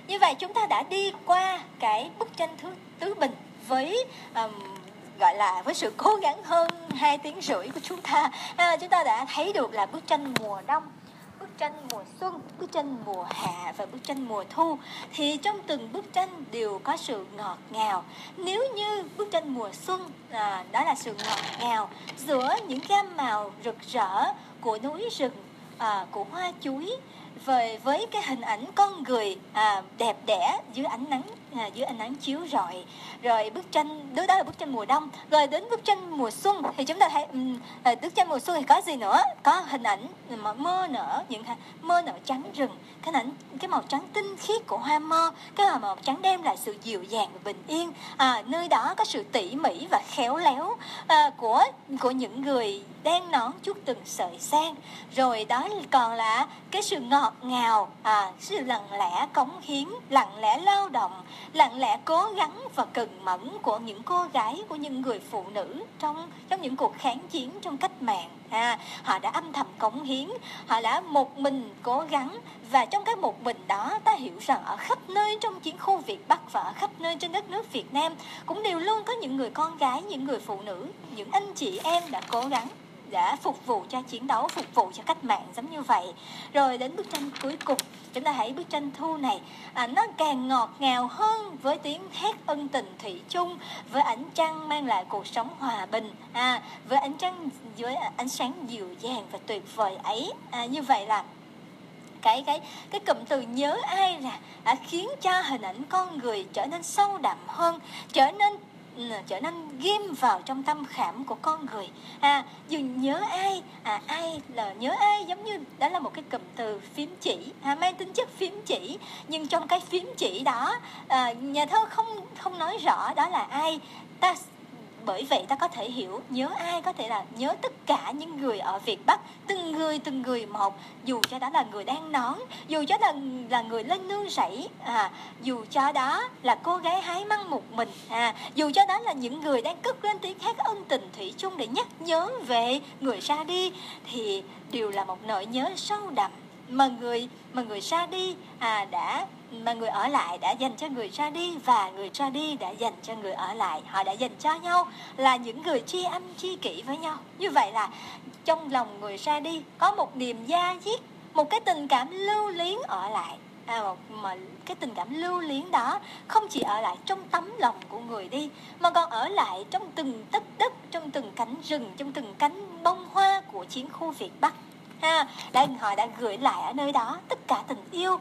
Như vậy chúng ta đã đi qua cái bức tranh thứ tứ bình với um, gọi là với sự cố gắng hơn hai tiếng rưỡi của chúng ta. À, chúng ta đã thấy được là bức tranh mùa đông tranh mùa xuân bức tranh mùa hạ và bức tranh mùa thu thì trong từng bức tranh đều có sự ngọt ngào. Nếu như bức tranh mùa xuân à, đó là sự ngọt ngào giữa những gam màu rực rỡ của núi rừng à, của hoa chuối về với cái hình ảnh con người à, đẹp đẽ dưới ánh nắng à, dưới ánh nắng chiếu rọi. Rồi bức tranh đó, đó là bức tranh mùa đông. Rồi đến bức tranh mùa xuân thì chúng ta thấy um, bức tranh mùa xuân thì có gì nữa? Có hình ảnh à, mà mơ nở những mơ nở trắng rừng cái ảnh cái màu trắng tinh khiết của hoa mơ cái màu trắng đem lại sự dịu dàng và bình yên. À, nơi đó có sự tỉ mỉ và khéo léo à, của của những người đen nón chút từng sợi sen rồi đó còn là cái sự ngọt ngào à, sự lặng lẽ cống hiến lặng lẽ lao động lặng lẽ cố gắng và cần mẫn của những cô gái của những người phụ nữ trong trong những cuộc kháng chiến trong cách mạng. À, họ đã âm thầm cống hiến họ đã một mình cố gắng. Và trong cái một mình đó ta hiểu rằng ở khắp nơi trong chiến khu Việt Bắc và ở khắp nơi trên đất nước Việt Nam cũng đều luôn có những người con gái những người phụ nữ những anh chị em đã cố gắng đã phục vụ cho chiến đấu phục vụ cho cách mạng giống như vậy. Rồi đến bức tranh cuối cùng chúng ta hãy bức tranh thu này. À, nó càng ngọt ngào hơn với tiếng hét ân tình thủy chung với ánh trăng mang lại cuộc sống hòa bình. À, với ánh trăng với ánh sáng dịu dàng và tuyệt vời ấy. À, như vậy là cái cái cái cụm từ nhớ ai là đã khiến cho hình ảnh con người trở nên sâu đậm hơn trở nên trở nên ghim vào trong tâm khảm của con người. À dừng nhớ ai à ai là nhớ ai giống như đó là một cái cụm từ phím chỉ à, mang tính chất phím chỉ. Nhưng trong cái phím chỉ đó à, nhà thơ không không nói rõ đó là ai. Ta bởi vậy ta có thể hiểu, nhớ ai có thể là nhớ tất cả những người ở Việt Bắc, từng người từng người một. Dù cho đó là người đang nón, dù cho là là người lên nương rẫy à dù cho đó là cô gái hái măng một mình à dù cho đó là những người đang cất lên tiếng hát ân tình thủy chung để nhắc nhớ về người ra đi, thì đều là một nỗi nhớ sâu đậm mà người mà người ra đi à đã mà người ở lại đã dành cho người ra đi và người ra đi đã dành cho người ở lại. Họ đã dành cho nhau là những người tri âm tri kỷ với nhau. Như vậy là trong lòng người ra đi có một niềm da diết một cái tình cảm lưu luyến ở lại. À, một mà cái tình cảm lưu luyến đó không chỉ ở lại trong tấm lòng của người đi mà còn ở lại trong từng tấc đất trong từng cánh rừng trong từng cánh bông hoa của chiến khu Việt Bắc. Ha đã họ đã gửi lại ở nơi đó tất cả tình yêu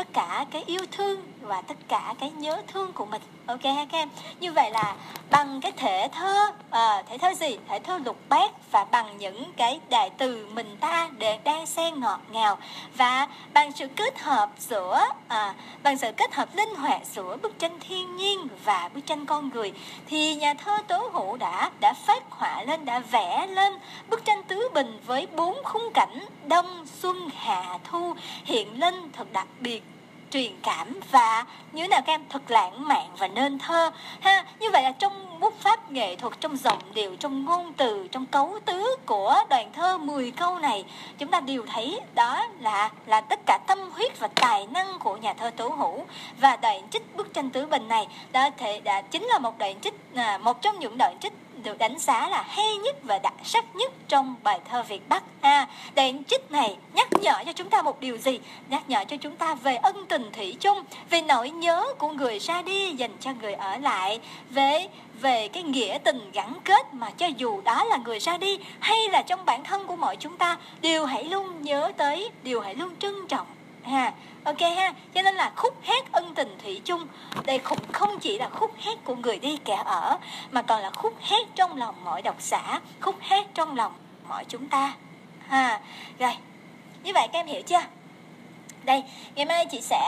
tất cả cái yêu thương và tất cả cái nhớ thương của mình. Ok ha các em? Như vậy là bằng cái thể thơ à, thể thơ gì? Thể thơ lục bát và bằng những cái đại từ mình ta để đan xen ngọt ngào. Và bằng sự kết hợp giữa à, bằng sự kết hợp linh hoạt giữa bức tranh thiên nhiên và bức tranh con người thì nhà thơ tố hữu đã đã phát họa lên đã vẽ lên bức tranh tứ bình với bốn khung cảnh đông xuân hạ thu hiện lên thật đặc biệt truyền cảm và như thế nào các em thật lãng mạn và nên thơ, ha? Như vậy là trong bút pháp nghệ thuật, trong giọng điệu, trong ngôn từ, trong cấu tứ của đoạn thơ 10 câu này, chúng ta đều thấy đó là là tất cả tâm huyết và tài năng của nhà thơ tố hữu. Và đoạn trích bức tranh tứ bình này đã thể, đã chính là một đoạn trích à, một trong những đoạn trích được đánh giá là hay nhất và đặc sắc nhất trong bài thơ Việt Bắc. À, đoạn trích này nhắc nhở cho chúng ta một điều gì? Nhắc nhở cho chúng ta về ân tình thủy chung, về nỗi nhớ của người ra đi dành cho người ở lại, về về cái nghĩa tình gắn kết mà cho dù đó là người ra đi hay là trong bản thân của mọi chúng ta đều hãy luôn nhớ tới, đều hãy luôn trân trọng ha. Ok ha. Cho nên là khúc hát ân tình thủy chung, đây cũng không chỉ là khúc hát của người đi kẻ ở, mà còn là khúc hát trong lòng mọi độc giả, khúc hát trong lòng mọi chúng ta. Ha. Rồi, như vậy các em hiểu chưa? Đây, ngày mai chị sẽ